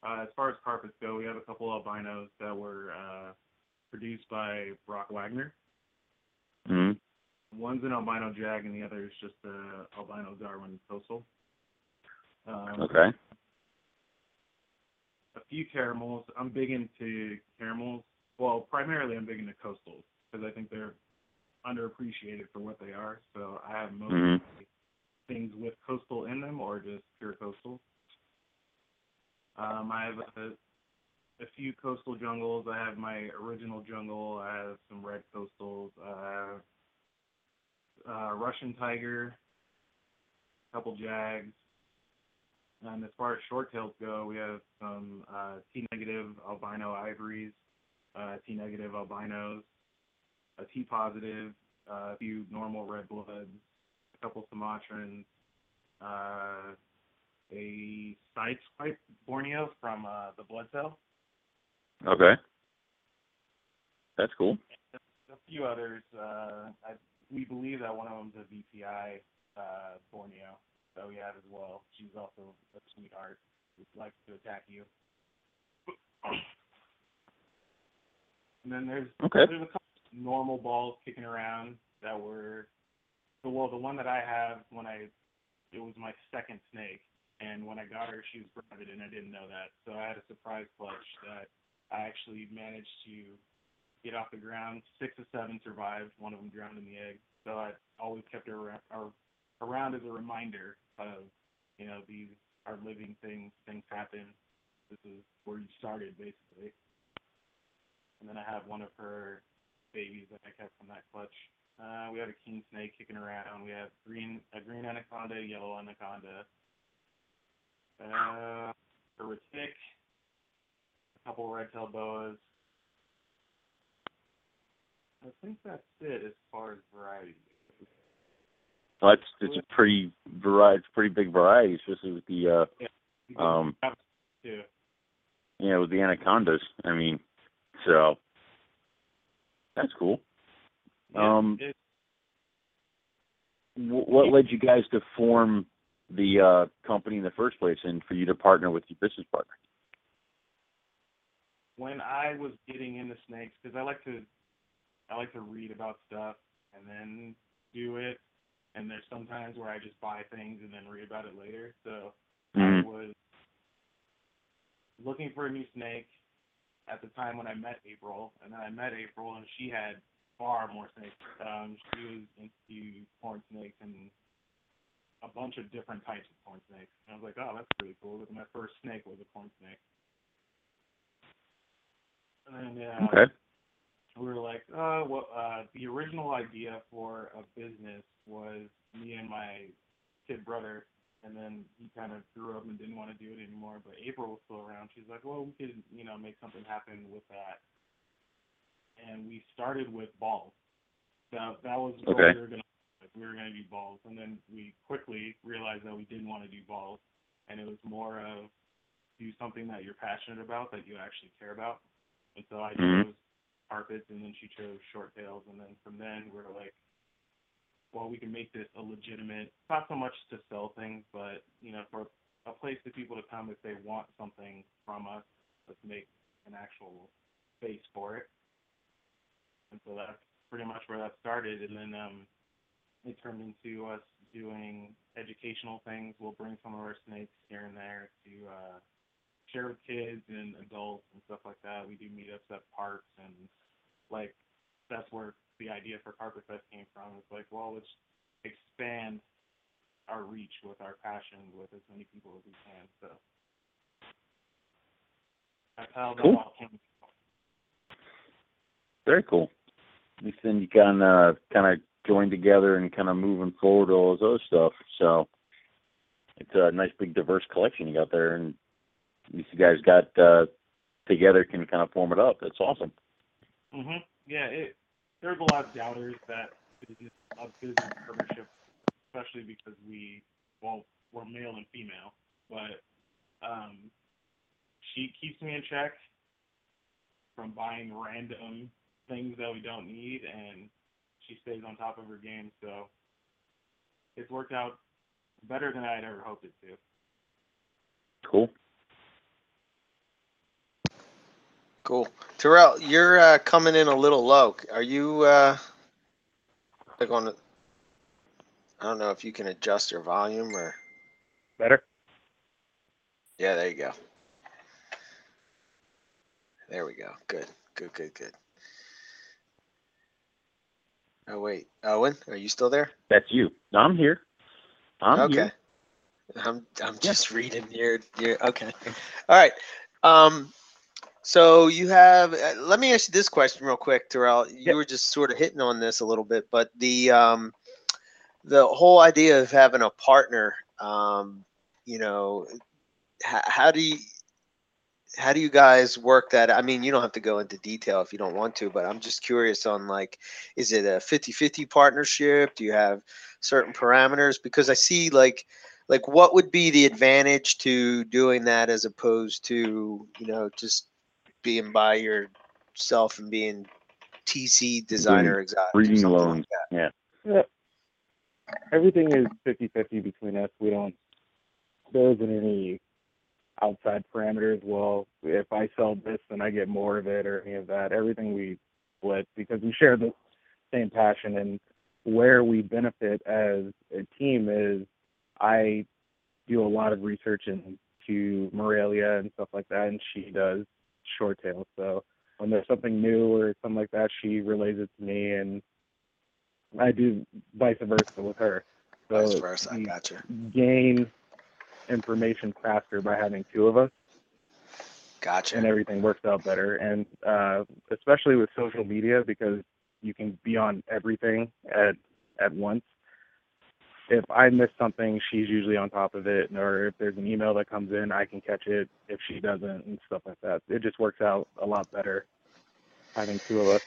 uh, as far as carpets go, we have a couple albinos that were uh, produced by Brock Wagner.
hmm
One's an albino jag, and the other is just a albino Darwin coastal. Um,
Okay.
A few caramels. I'm big into caramels. Well, primarily I'm big into coastals because I think they're underappreciated for what they are. So I have most
Mhm.
things with coastal in them or just pure coastal. Um, I have a, a few coastal jungles. I have my original jungle. I have some red coastals. I have uh, Russian tiger, a couple jags. And as far as short tails go, we have some uh, T negative albino ivories, uh, T negative albinos, a T positive, uh, a few normal red bloods, a couple Sumatrans, uh, a side swipe Borneo from uh, the blood cell,
Okay. That's cool.
a few others. Uh, I, we believe that one of them's a VPI uh, Borneo that we have as well. She's also a sweetheart who likes to attack you. And then there's
Okay.
there's a couple normal balls kicking around that were well the one that I have when I it was my second snake and when I got her she was private and I didn't know that. So I had a surprise clutch that I actually managed to get off the ground. Six of seven survived, one of them drowned in the egg. So I always kept her around, as a reminder of, you know, these are living things, things happen. This is where you started basically. And then I have one of her babies that I kept from that clutch. Uh, we have a king snake kicking around. We have green a green anaconda, yellow anaconda, uh, a retic, a couple red tail boas. I think that's it as far as variety.
Well, that's it's a pretty variety, pretty big variety, especially with the uh,
We
Um,
too.
you know, with the anacondas. I mean, so that's cool.
Yeah,
um, what led you guys to form the uh, company in the first place, and for you to partner with your business partner?
when I was getting into snakes, because I like to, I like to read about stuff and then do it. And there's sometimes where I just buy things and then read about it later. So I
Mhm.
was looking for a new snake at the time when I met April, and then I met April, and she had far more snakes. Um, she was into corn snakes and a bunch of different types of corn snakes. And I was like, oh, that's pretty cool. Because my first snake was a corn snake. And then uh,
Okay.
we were like, uh, well, uh, the original idea for a business was me and my kid brother, and then he kind of grew up and didn't want to do it anymore. But April was still around. She's like, well, we could, you know, make something happen with that. And we started with balls. That that was what
Okay.
we were gonna. Like, we were gonna do balls, and then we quickly realized that we didn't want to do balls, and it was more of do something that you're passionate about that you actually care about. And so I
Mhm.
chose carpets, and then she chose short tails, and then from then we're like, well, we can make this a legitimate, not so much to sell things, but you know, for a place for people to come if they want something from us. Let's make an actual space for it. And so that's pretty much where that started, and then um, it turned into us doing educational things. We'll bring some of our snakes here and there to uh, share with kids and adults and stuff like that. We do meetups at parks and like that's where the idea for Carpet Fest came from. It's like, well, let's expand our reach with our passion with as many people as we can. So that's how that
Cool.
all came.
Very cool. Least then you can uh, kind of joined together and kind of moving forward all this other stuff. So it's a nice big diverse collection you got there, and these guys got uh, together can kind of form it up. That's awesome.
Mhm. Yeah, it, there's a lot of doubters that business of business partnership, especially because we well we're male and female, but um, she keeps me in check from buying random things that we don't need, and she stays on top of her game. So it's worked out better than I had ever hoped it to.
Cool.
Cool. Terrell, you're uh, coming in a little low. Are you uh, like on? the- I don't know if you can adjust your volume or.
Better?
Yeah, there you go. There we go. Good. Good. Good. Good. Oh wait, Owen, are you still there?
That's you. I'm here. I'm
okay.
here.
I'm I'm just reading your your okay. All right. Um so you have uh, let me ask you this question real quick, Terrell. You
Yep.
were just sort of hitting on this a little bit, but the um the whole idea of having a partner, um, you know, how, how do you how do you guys work that? I mean, you don't have to go into detail if you don't want to, but I'm just curious on like, is it a 50-50 partnership? Do you have certain parameters? Because I see like, like what would be the advantage to doing that as opposed to, you know, just being by yourself and being TC designer exotic.
Reading
something like
loans.
that?
Yeah.
Everything is 50-50 between us. We don't, there isn't any outside parameters. Well, if I sell this, then I get more of it or any of that. Everything we split because we share the same passion and where we benefit as a team is I do a lot of research into Morelia and stuff like that, and she does short tail. So when there's something new or something like that, she relays it to me, and I do vice versa with her. So
Vice versa. I gotcha.
gain information faster by having two of us,
Gotcha.
and everything works out better. And uh, especially with social media, because you can be on everything at at once. If I miss something, she's usually on top of it, or if there's an email that comes in, I can catch it if she doesn't, and stuff like that. It just works out a lot better having two of us.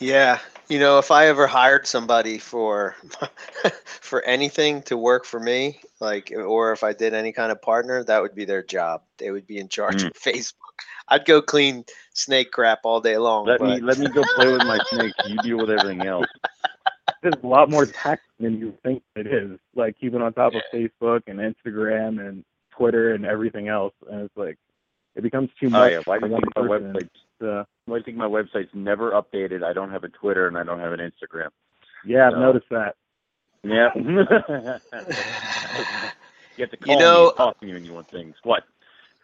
Yeah, you know, if I ever hired somebody for for anything to work for me, like, or if I did any kind of partner, that would be their job. They would be in charge
Mm.
of Facebook. I'd go clean snake crap all day long.
Let me let me go play with my snakes. You deal with everything else.
There's a lot more tax than you think it is. Like keeping on top of Facebook and Instagram and Twitter and everything else, and it's like it becomes too
Oh
much
yeah. Why do
for
you
one
think my
person.
Website's
Uh,
why do you think my website's never updated? I don't have a Twitter and I don't have an Instagram.
yeah, I've
So-
noticed that.
Yeah. you have to call me
know-
and talk to me when you want things. What?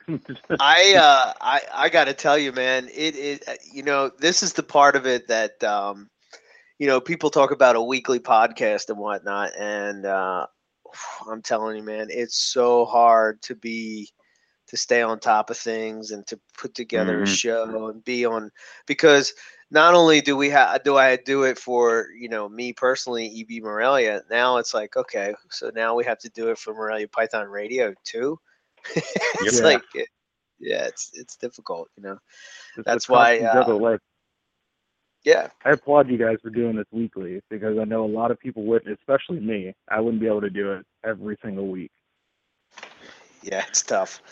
I uh I I got to tell you man it is you know this is the part of it that um you know people talk about a weekly podcast and whatnot and uh I'm telling you man it's so hard to be to stay on top of things and to put together a
Mhm.
show and be on because not only do we have do I do it for you know me personally EB Morelia now it's like okay so now we have to do it for Morelia Python Radio too it's
Yeah.
like it, yeah it's it's difficult you know
It's
That's why, uh, yeah
I applaud you guys for doing this weekly because I know a lot of people would, especially me. I wouldn't be able to do it every single week.
yeah it's tough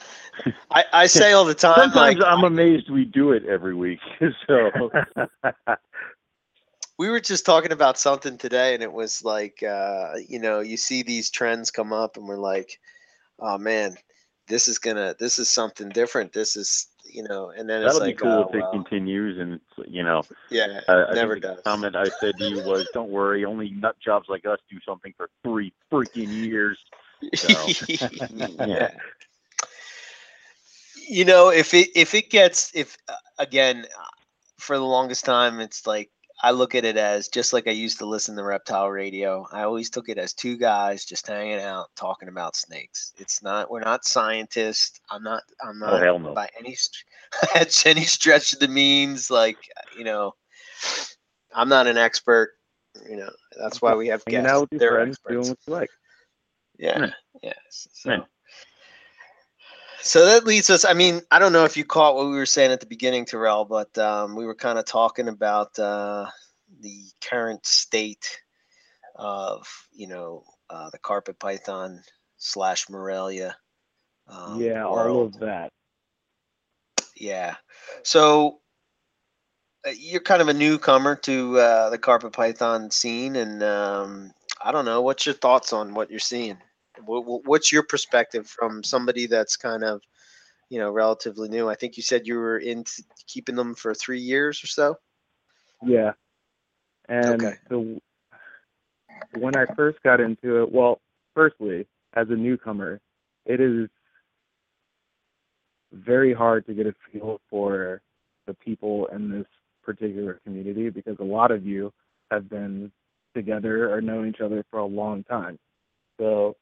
I I say all the time
Sometimes
like
I'm amazed we do it every week. so
we were just talking about something today and it was like uh you know you see these trends come up and we're like oh man this is gonna this is something different this is you know and then it's
that'll
like
be cool
oh,
if it continues. And you know,
yeah
uh,
never does
comment I said to you was, "Don't worry, only nut jobs like us do something for three freaking years." So,
yeah. You know, if it if it gets if uh, again uh, for the longest time it's like I look at it as just like I used to listen to reptile radio. I always took it as two guys just hanging out talking about snakes. It's not we're not scientists. I'm not I'm
Oh
not
hell no!
by any at any stretch of the means like you know I'm not an expert You know, that's why we have
Hanging
guests.
out with your
They're
friends,
experts.
doing what you like.
Yeah.
Right.
Yes. So.
Right.
so that leads us. I mean, I don't know if you caught what we were saying at the beginning, Terrell, but um, we were kind of talking about uh, the current state of, you know, uh, the carpet python slash Morelia. Um,
yeah, all of that.
Yeah. So uh, you're kind of a newcomer to uh, the carpet python scene, and um, I don't know. What's your thoughts on what you're seeing? What, what- what's your perspective from somebody that's kind of, you know, relatively new? I think you said you were into keeping them for three years or so.
Yeah. And
Okay.
the when I first got into it, well, firstly, as a newcomer, it is very hard to get a feel for the people in this particular community because a lot of you have been together or know each other for a long time. So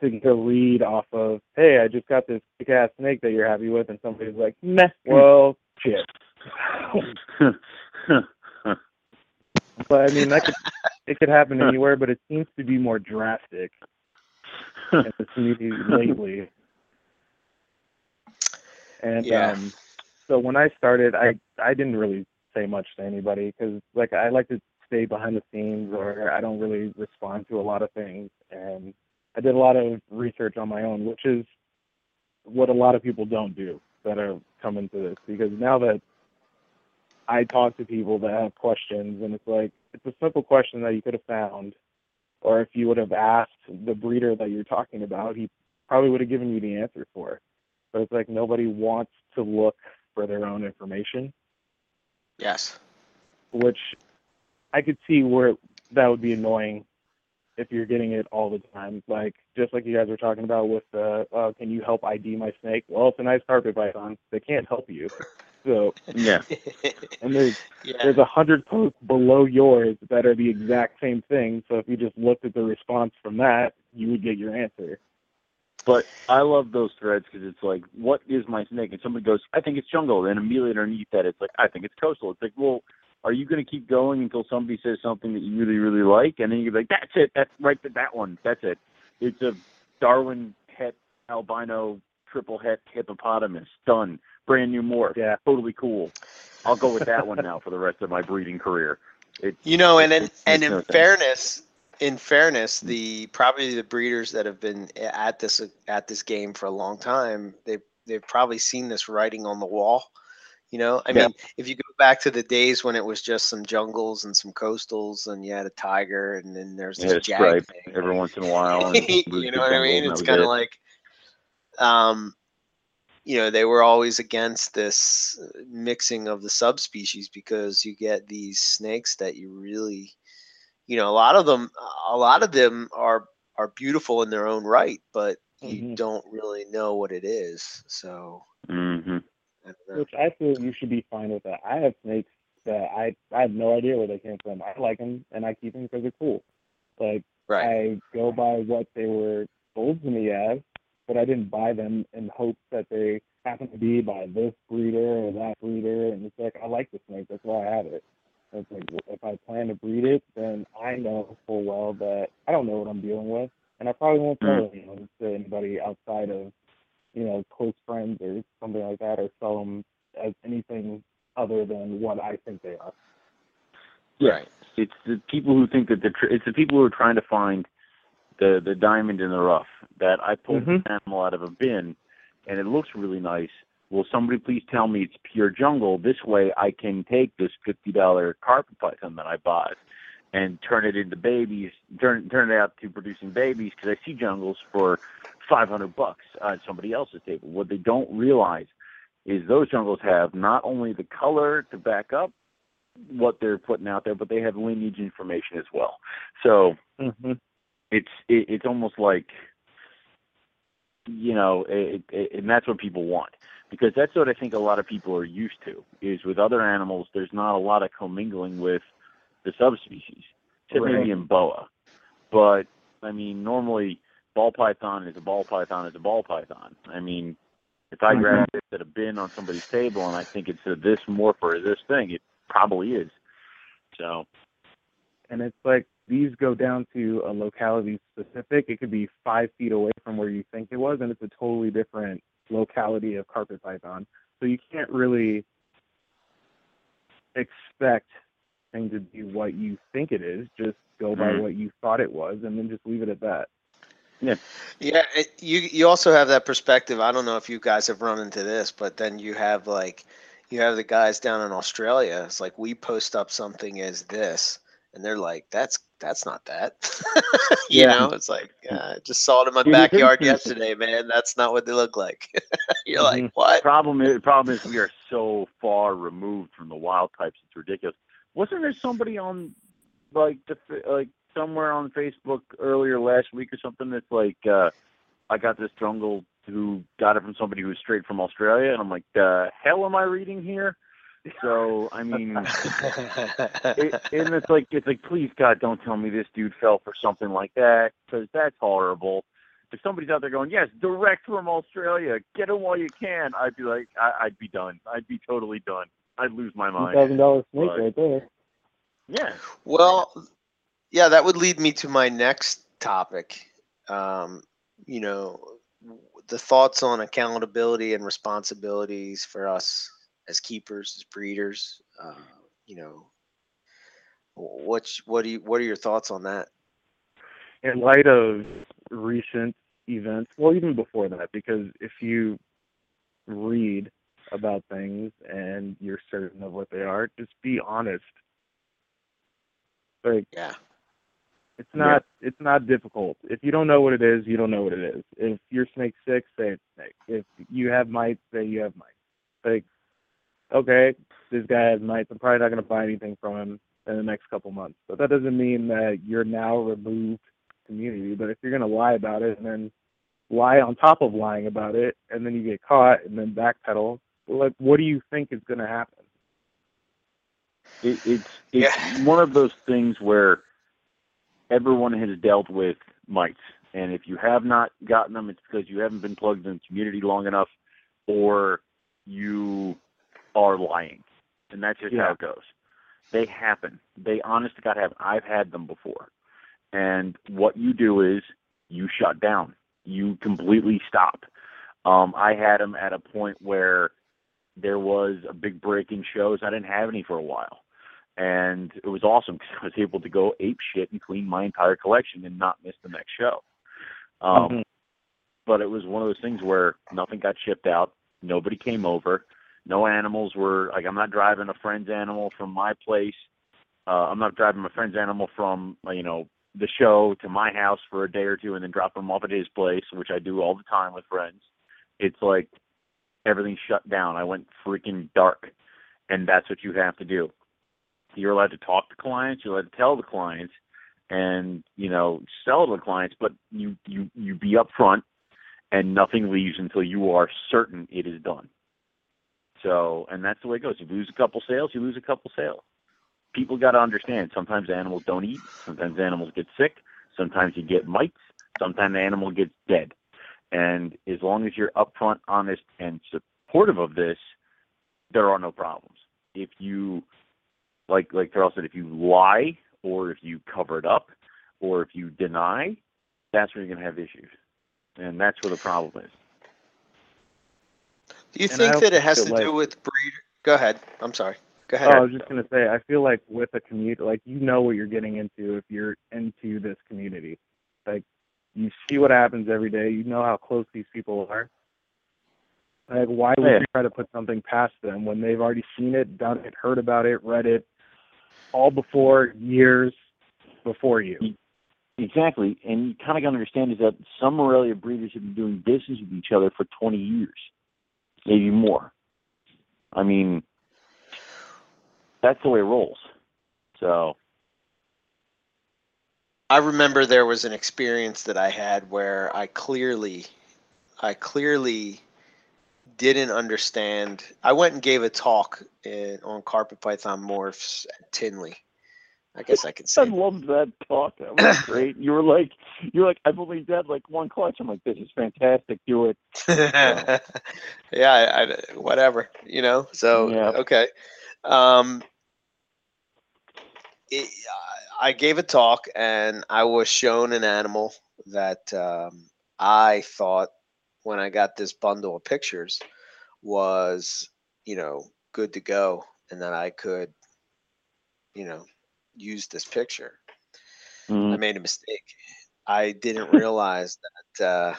to get a read off of, hey, I just got this big ass snake that you're happy with, and somebody's like, meh, well, shit. But I mean, that could it could happen anywhere, but it seems to be more drastic in the community lately. And
Yeah.
um, so when I started, I I didn't really say much to anybody because like I like to stay behind the scenes, or I don't really respond to a lot of things. And I did a lot of research on my own, which is what a lot of people don't do that are coming to this because now that I talk to people that have questions, and it's like it's a simple question that you could have found, or if you would have asked the breeder that you're talking about, he probably would have given you the answer for. it. But it's like nobody wants to look for their own information,
Yes.
which I could see where that would be annoying if you're getting it all the time. Like just like you guys were talking about with uh, uh can you help ID my snake? Well, it's a nice carpet python. They can't help you. So
yeah.
and there's
yeah.
there's a hundred posts below yours that are the exact same thing. So if you just looked at the response from that, you would get your answer.
But I love those threads because it's like, what is my snake? And somebody goes, I think it's jungle. And immediately underneath that, it's like, I think it's coastal. It's like, well, are you going to keep going until somebody says something that you really, really like? And then you're like, that's it. That's right. That, that one. That's it. It's a Darwin het albino triple het hippopotamus. Done. Brand new morph.
Yeah.
Totally cool. I'll go with that one now for the rest of my breeding career. It,
You know, and
It-
in,
it
and
makes
in
sense.
fairness, in fairness, the probably the breeders that have been at this at this game for a long time, they they've probably seen this writing on the wall. You know, I
Yeah.
mean, if you go back to the days when it was just some jungles and some coastals, and you had a tiger, and then there's
yeah,
this
it's
jag
stripe
thing.
every once in a while.
You know what I mean? It's
kind
of like, um, you know, they were always against this uh, mixing of the subspecies because you get these snakes that you really, you know, a lot of them, a lot of them are are beautiful in their own right, but you
Mhm.
don't really know what it is. So,
hmm
I.
Which I feel you should be fine with that. I have snakes that I I have no idea where they came from. I like them and I keep them because they're cool. Like
right?
I go by what they were sold to me as, but I didn't buy them in hopes that they happen to be by this breeder or that breeder. And it's like I like the snake, that's why I have it. It's like if I plan to breed it, then I know full well that I don't know what I'm dealing with, and I probably won't sell them to anybody outside of you know close friends or something like that, or sell them as anything other than what I think they are.
Yeah.
Right.
It's the people who think that the tr- it's the people who are trying to find the the diamond in the rough. That I pulled
Mhm.
an animal out of a bin, and it looks really nice. Will somebody please tell me it's pure jungle? This way, I can take this fifty dollar carpet python that I bought and turn it into babies. Turn turn it out to producing babies because I see jungles for five hundred bucks on somebody else's table. What they don't realize is those jungles have not only the color to back up what they're putting out there, but they have lineage information as well. So
Mm-hmm.
it's it, it's almost like you know, it, it, and that's what people want because that's what I think a lot of people are used to is with other animals. There's not a lot of commingling with the subspecies, except
Right.
maybe in boa. But I mean, normally ball python is a ball python is a ball python. I mean, if I
Mhm.
grab it at a bin on somebody's table and I think it's a this morph or this thing, it probably is. So
and it's like these go down to a locality specific. It could be five feet away from where you think it was, and it's a totally different locality of carpet python. So you can't really expect thing to be what you think it is. Just go by
Mhm.
what you thought it was, and then just leave it at that.
Yeah, it, you you also have that perspective. I don't know if you guys have run into this, but then you have like you have the guys down in Australia. It's like we post up something as this, and they're like, "That's that's not that." you
Yeah.
know, it's like uh, just saw it in my
Dude, the thing
backyard yesterday, man. That's not what they look like. You're like,
Mhm.
what?
problem is problem is we are so far removed from the wild types. It's ridiculous. Wasn't there somebody on like the f- like somewhere on Facebook earlier last week or something that's like uh I got this jungle who got it from somebody who was straight from Australia and I'm like the hell am I reading here? So I mean it, and it's like it's like please God don't tell me this dude fell for something like that because that's horrible. If somebody's out there going yes direct from Australia get him while you can, I'd be like I, I'd be done. I'd be totally done. I'd lose my
Two
mind.
thousand dollars snake
Right.
right there.
Yeah.
Well, yeah, that would lead me to my next topic. Um, you know, the thoughts on accountability and responsibilities for us as keepers, as breeders. Uh, you know, wh- what's what do you what are your thoughts on that?
in light of recent events, well, even before that, because if you read about things and you're certain of what they are, just be honest. Like
Yeah,
it's not it's not difficult. If you don't know what it is, you don't know what it is. If your snake's sick, say it's sick. If you have mites, say you have mites. Like, okay, this guy has mites. I'm probably not going to buy anything from him in the next couple months. But that doesn't mean that you're now removed community. But if you're going to lie about it and then lie on top of lying about it, and then you get caught and then backpedal, like, what do you think is going to happen?
It, it's it's
Yeah.
one of those things where everyone has dealt with mites, and if you have not gotten them, it's because you haven't been plugged in the community long enough, or you are lying, and that's just
Yeah.
how it goes. They happen. They honest to God happen. I've had them before, and what you do is you shut down. You completely stop. Um, I had them at a point where there was a big break in shows. I didn't have any for a while. And it was awesome because I was able to go ape shit and clean my entire collection and not miss the next show. Um,
Mhm.
But it was one of those things where nothing got shipped out. Nobody came over. No animals were like I'm not driving a friend's animal from my place. Uh, I'm not driving my friend's animal from uh, you know the show to my house for a day or two and then drop them off at his place, which I do all the time with friends. It's like everything shut down. I went freaking dark, and that's what you have to do. You're allowed to talk to clients. You're allowed to tell the clients, and you know sell to the clients. But you you you be upfront, and nothing leaves until you are certain it is done. So, and that's the way it goes. You lose a couple sales, you lose a couple sales. People got to understand. Sometimes animals don't eat. Sometimes animals get sick. Sometimes you get mites. Sometimes the animal gets dead. And as long as you're upfront, honest, and supportive of this, there are no problems. If you, like like Terrell said, if you lie or if you cover it up or if you deny, that's where you're going to have issues. And that's where the problem is.
do you
And
think that it has to
like-
do with breeder? Go ahead. I'm sorry. Go ahead.
Oh, I was just gonna say, I feel like with a community, like you know what you're getting into if you're into this community. Like you see what happens every day. You know how close these people are. Like why would
Yeah.
you try to put something past them when they've already seen it, done it, heard about it, read it, all before years before you?
Exactly, and you kind of got to understand is that some Morelia breeders have been doing business with each other for 20 years, maybe more. I mean, that's the way it rolls. So,
I remember there was an experience that I had where I clearly, I clearly didn't understand. I went and gave a talk in, on carpet python morphs at Tinley. I guess I could
I
say.
loved that talk. That was great. you were like, you're like, I've only had like one clutch. I'm like, this is fantastic. Do it.
yeah, I, I- whatever, you know. So
Yeah.
okay, um, it, I gave a talk and I was shown an animal that um, I thought when I got this bundle of pictures was, you know, good to go and that I could, you know, use this picture. I
Mhm.
made a mistake. I didn't realize that, uh,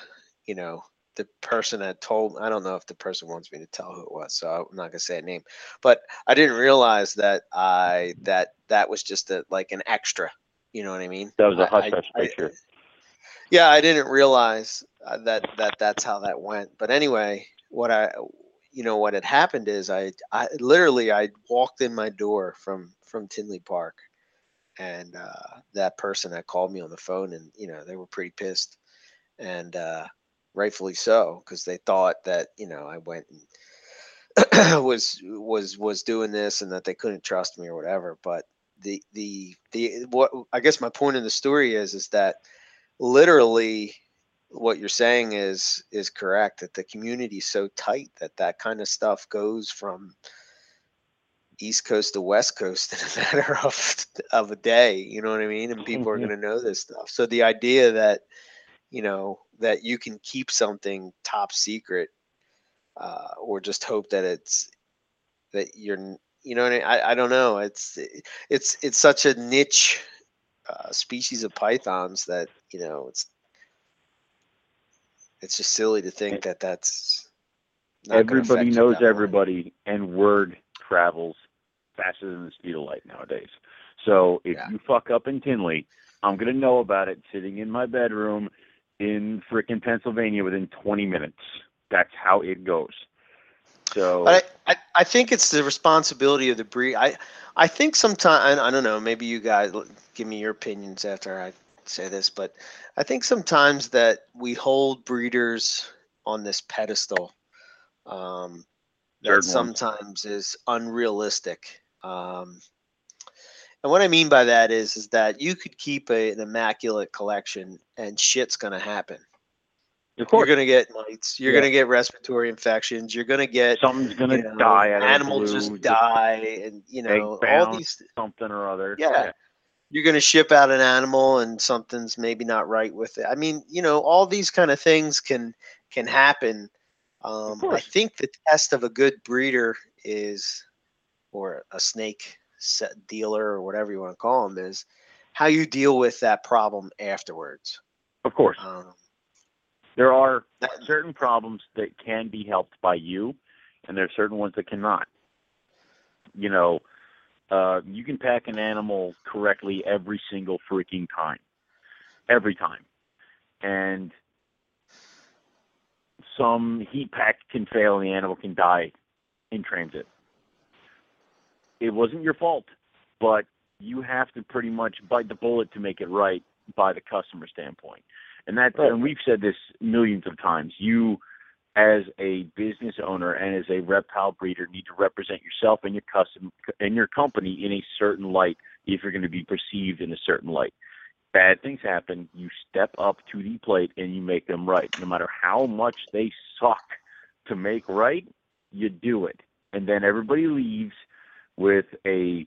you know, the person that told, I don't know if the person wants me to tell who it was, so I'm not gonna say a name, but I didn't realize that I, that, that was just a, like an extra, you know what I mean?
That was a hush hush
I-
picture.
yeah, I didn't realize uh, that that that's how that went. But anyway, what I you know what had happened is I I literally I walked in my door from from Tinley Park, and uh, that person that called me on the phone, and you know they were pretty pissed, and uh, rightfully so because they thought that you know I went and was was was doing this and that they couldn't trust me or whatever. But the the the what I guess my point in the story is is that literally what you're saying is is correct that the community is so tight that that kind of stuff goes from east coast to west coast in a matter of of a day you know what i mean and people are
Mhm.
going to know this stuff so the idea that you know that you can keep something top secret uh, or just hope that it's that you're you know what I, mean? I i don't know it's it's it's such a niche uh, species of pythons that you know it's it's just silly to think that that's not
Everybody knows
down the line.
everybody, and word travels faster than the speed of light nowadays. So if
Yeah.
you fuck up in Tinley, I'm gonna know about it sitting in my bedroom in frickin' Pennsylvania within 20 minutes. That's how it goes. So
But I, I, I think it's the responsibility of the breed. I, I think sometimes I don't know. Maybe you guys give me your opinions after I say this, but I think sometimes that we hold breeders on this pedestal um, that sometimes is unrealistic. Um, and what I mean by that is, is that you could keep a, an immaculate collection and shit's gonna happen. You're gonna get mites. You're
Yeah.
gonna get respiratory infections. You're gonna get
something's gonna
you know,
die
animals
blue,
just die, and you know all these.
something or other.
Yeah. You're gonna ship out an animal, and something's maybe not right with it. I mean, you know, all these kind of things can can happen. Um, I think the test of a good breeder is, or a snake dealer, or whatever you want to call them, is how you deal with that problem afterwards.
Of course.
Um,
There are certain problems that can be helped by you, and there are certain ones that cannot. You know, uh, you can pack an animal correctly every single freaking time, every time, and some heat pack can fail and the animal can die in transit. It wasn't your fault, but you have to pretty much bite the bullet to make it right by the customer standpoint. And that
Right.
and we've said this millions of times. You as a business owner and as a reptile breeder need to represent yourself and your custom and your company in a certain light if you're going to be perceived in a certain light. Bad things happen, you step up to the plate and you make them right. No matter how much they suck to make right, you do it. And then everybody leaves with a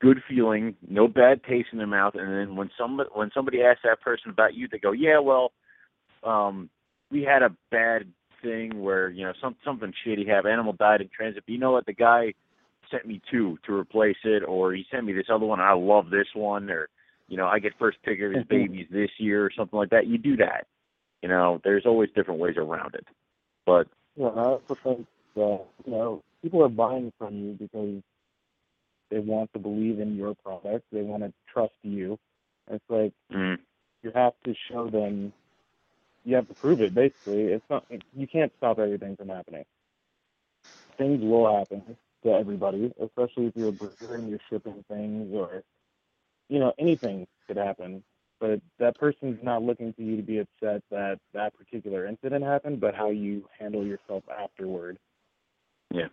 good feeling, no bad taste in their mouth, and then when somebody when somebody asks that person about you, they go, "Yeah, well, um, we had a bad thing where you know some something shitty happened. Animal died in transit. But you know what? The guy sent me two to replace it, or he sent me this other one. I love this one, or you know, I get first pick of his babies this year, or something like that. You do that. You know, there's always different ways around it. But
Yeah, I also think that you know people are buying from you because they want to believe in your product. They want to trust you. It's like
mm,
you have to show them. You have to prove it. Basically, it's not. You can't stop everything from happening. Things will happen to everybody, especially if you're a breeder and you're shipping things, or you know anything could happen. But that person's not looking for you to be upset that that particular incident happened, but how you handle yourself afterward.
yeah.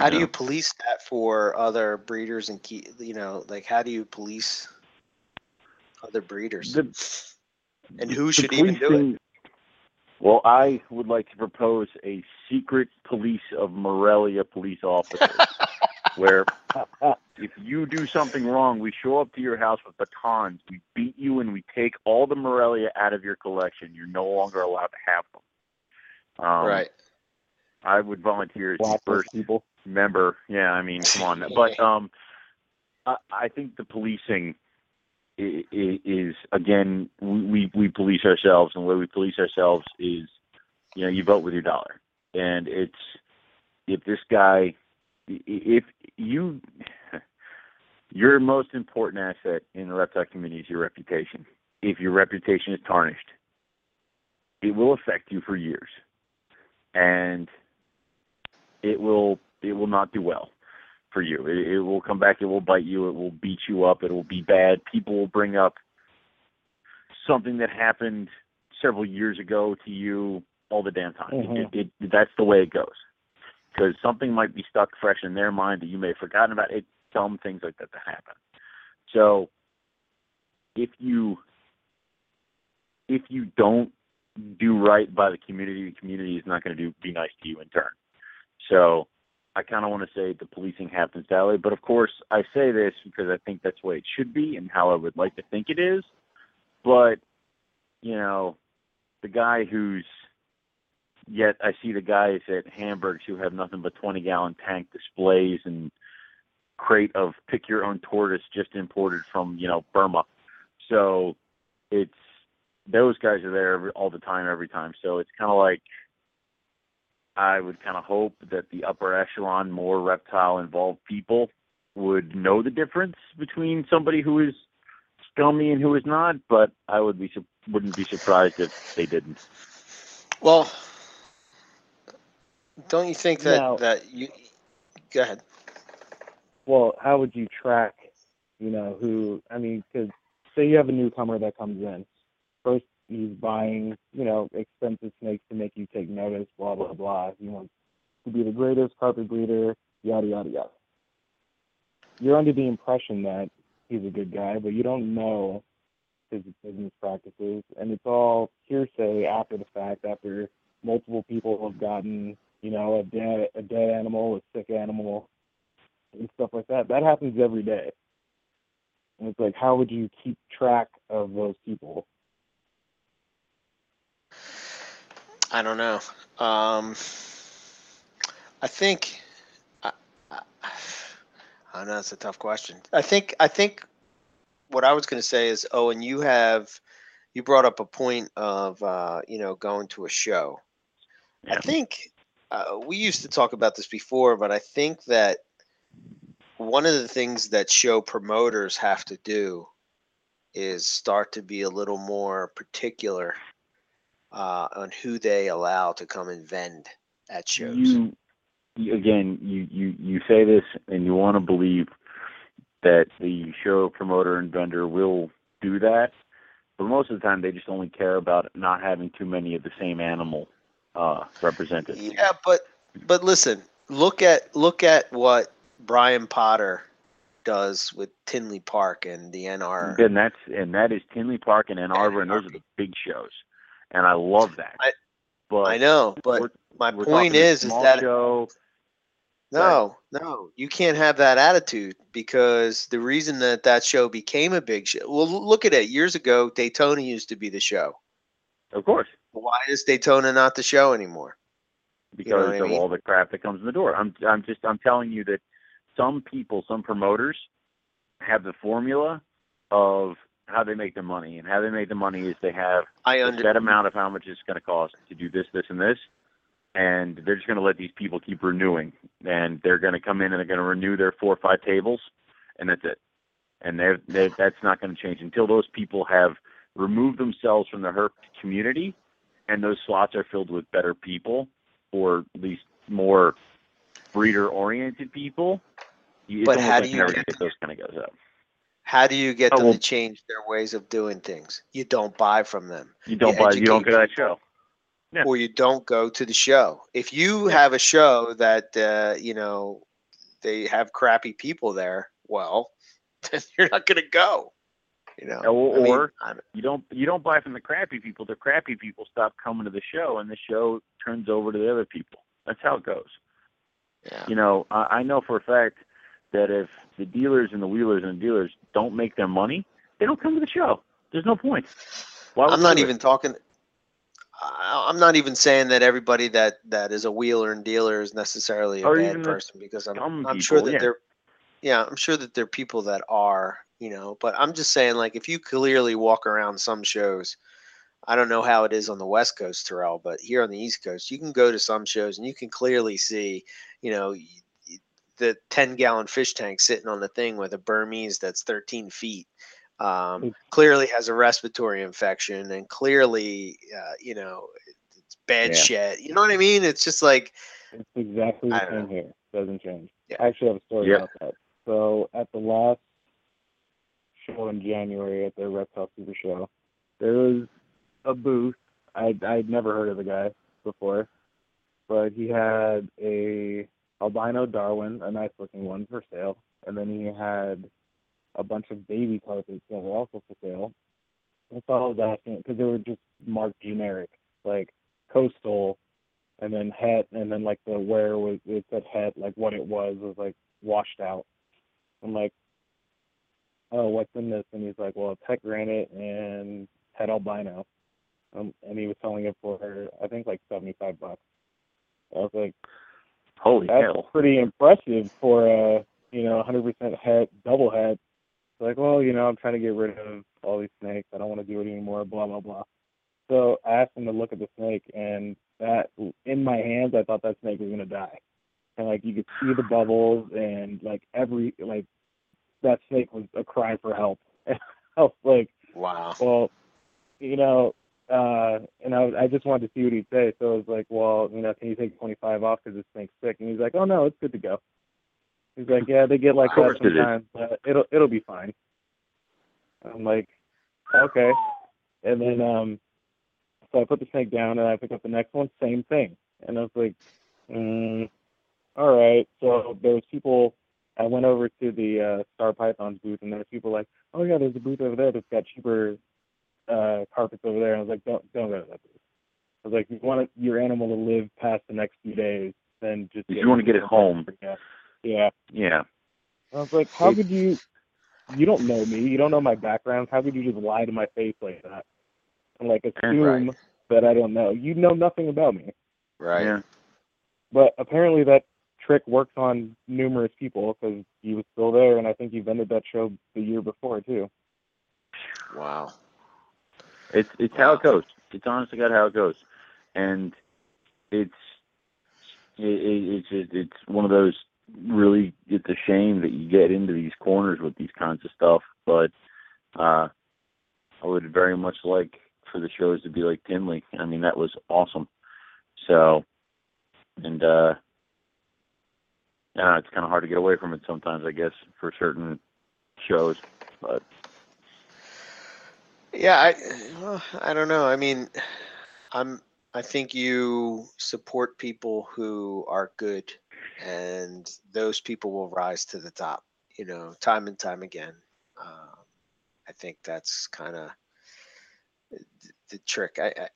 How do
Yeah.
you police that for other breeders and key? You know, like how do you police other breeders?
The-
and who
the
should even do it?
Well, I would like to propose a secret police of Morelia police officers. where if you do something wrong, we show up to your house with batons, we beat you, and we take all the Morelia out of your collection. You're no longer allowed to have them. Um,
right.
I would volunteer as the first
people.
Member. Yeah, I mean, come on. But um, I, I think the policing is, is again, we we police ourselves, and the way we police ourselves is, you know, you vote with your dollar, and it's if this guy, if you, your most important asset in the reptile community is your reputation. If your reputation is tarnished, it will affect you for years, and it will it will not do well for you. It, it will come back. It will bite you. It will beat you up. It will be bad. People will bring up something that happened several years ago to you all the damn time.
Mhm.
It, it, that's the way it goes. Because something might be stuck fresh in their mind that you may have forgotten about. It dumb things like that that happen. So if you if you don't do right by the community, the community is not going to do be nice to you in turn. So I kind of want to say the policing happens that way, but of course I say this because I think that's the way it should be and how I would like to think it is. But you know, the guy who's yet I see the guys at Hamburg's who have nothing but 20 gallon tank displays and crate of pick your own tortoise just imported from you know Burma. So it's those guys are there every, all the time, every time. So it's kind of like I would kind of hope that the upper echelon, more reptile involved people would know the difference between somebody who is scummy and who is not. But I would be su- wouldn't be surprised if they didn't.
Well, don't you think that
Now-
that you? Go ahead.
Well, how would you track, you know, who, I mean, because say you have a newcomer that comes in. First, he's buying, you know, expensive snakes to make you take notice, blah, blah, blah. He wants to be the greatest carpet breeder, yada, yada, yada. You're under the impression that he's a good guy, but you don't know his business practices. And it's all hearsay after the fact, after multiple people have gotten, you know, a dead, a dead animal, a sick animal, and stuff like that. That happens every day. And it's like, how would you keep track of those people?
I don't know. Um, I think. I, I, I don't know. It's a tough question. I think. I think. What I was going to say is, oh, and you have, you brought up a point of, uh, you know, going to a show. I think uh, we used to talk about this before, but I think that one of the things that show promoters have to do is start to be a little more particular uh, on who they allow to come and vend at shows.
You, you again, you, you you say this and you want to believe that the show promoter and vendor will do that, but most of the time they just only care about not having too many of the same animal uh, represented.
Yeah, but but listen, look at look at what Brian Potter does with Tinley Park and the NR.
And that's and that is Tinley Park and Ann Arbor, and those are the big shows, and I love that.
I-
but
I know, but
we're-
my
we're
point is is that
show.
no, no, you can't have that attitude because the reason that that show became a big show. Well, look at it. Years ago, Daytona used to be the show.
Of course,
Why is Daytona not the show anymore?
because
what I
of
mean?
all the crap that comes in the door. I'm I'm just I'm telling you that some people, some promoters, have the formula of how they make their money, and how they make the money is they have
I
a
under
set amount of how much it's going to cost to do this, this, and this, and they're just going to let these people keep renewing, and they're going to come in and they're going to renew their four or five tables, and that's it, and they're, they that's not going to change until those people have removed themselves from the herp community, and those slots are filled with better people, or at least more breeder-oriented people. It's
But how do you
never
get
get those kind of guys up.
How do you get
Oh,
them
well-
to change their ways of doing things? You don't buy from them.
You don't
You
buy, you don't go to that show. Yeah.
or you don't go to the show. If you
Yeah.
have a show that uh, you know they have crappy people there, well, then you're not going to go. You know,
Or-
I mean,
or-
I don't-
you don't you don't buy from the crappy people. The crappy people stop coming to the show, and the show turns over to the other people. That's how it goes.
yeah,
You know, I, I know for a fact that if the dealers and the wheelers and the dealers don't make their money, they don't come to the show. There's no point. Why
I'm not even talking. I- I'm not even saying that everybody that that is a wheeler and dealer is necessarily a
Or
bad person because I'm I'm sure that
yeah.
they're yeah I'm sure that there are people that are you know but I'm just saying like if you clearly walk around some shows I don't know how it is on the West Coast, Terrell, but here on the East Coast, you can go to some shows and you can clearly see, you know, the 10 gallon fish tank sitting on the thing with a Burmese that's 13 feet. Um,
Mm.
clearly has a respiratory infection and clearly, uh, you know, it's bad
Yeah.
shit. You know what I mean? It's just like,
It's exactly the same here. Doesn't change.
Yeah.
I actually have a story
Yeah.
about that. So at the last show in January at the Reptile Super Show, there was a booth. I I'd never heard of the guy before, but he had a albino Darwin, a nice looking one for sale, and then he had a bunch of baby carpets that were also for sale. That's all I was asking because they were just marked generic, like coastal and then het, and then like the where was it said het, like what it was was like washed out. I'm like, oh, what's in this? And he's like, well, it's het granite and het albino. Um, and he was selling it for her, I think like seventy five bucks. I was like,
Holy
that's
hell!
pretty impressive for a you know 100% het double het. It's like, well, you know, I'm trying to get rid of all these snakes. I don't want to do it anymore. Blah blah blah. So I asked him to look at the snake, and that in my hands, I thought that snake was gonna die. And like you could see the bubbles, and like every like that snake was a cry for help. And I was like,
wow.
well, you know, uh, and I, I just wanted to see what he'd say. So I was like, well, you know, can you take 25 off because this snake's sick? And he's like, oh no, it's good to go. He's like, yeah, they get like that
course it
sometimes, but it'll it'll be fine. I'm like, okay. And then um, so I put the snake down and I pick up the next one, same thing. And I was like, mm, all right. So there was people. I went over to the uh, Star Python's booth, and there was people like, oh yeah, there's a booth over there that's got cheaper uh, carpets over there. And I was like, don't don't go to that booth. I was like, you want your animal to live past the next few days, then just
If you wanna get it home.
Yeah. Yeah.
Yeah,
I was like, how
It-
could you? You don't know me. You don't know my background. How could you just lie to my face like that? And like assume
Right.
that I don't know. You know nothing about me.
Right.
yeah.
But apparently that trick works on numerous people because he was still there, and I think he vended that show the year before too.
Wow.
It's it's how it goes. It's honestly got how it goes, and it's it, it, it's just, it's one of those really. It's a shame that you get into these corners with these kinds of stuff, but uh, I would very much like for the shows to be like Tinley. I mean, that was awesome. So, and uh, yeah, it's kind of hard to get away from it sometimes, I guess, for certain shows, but.
Yeah, I well, I don't know. I mean, I'm I think you support people who are good and those people will rise to the top, you know, time and time again. Um, I think that's kind of the trick. I, I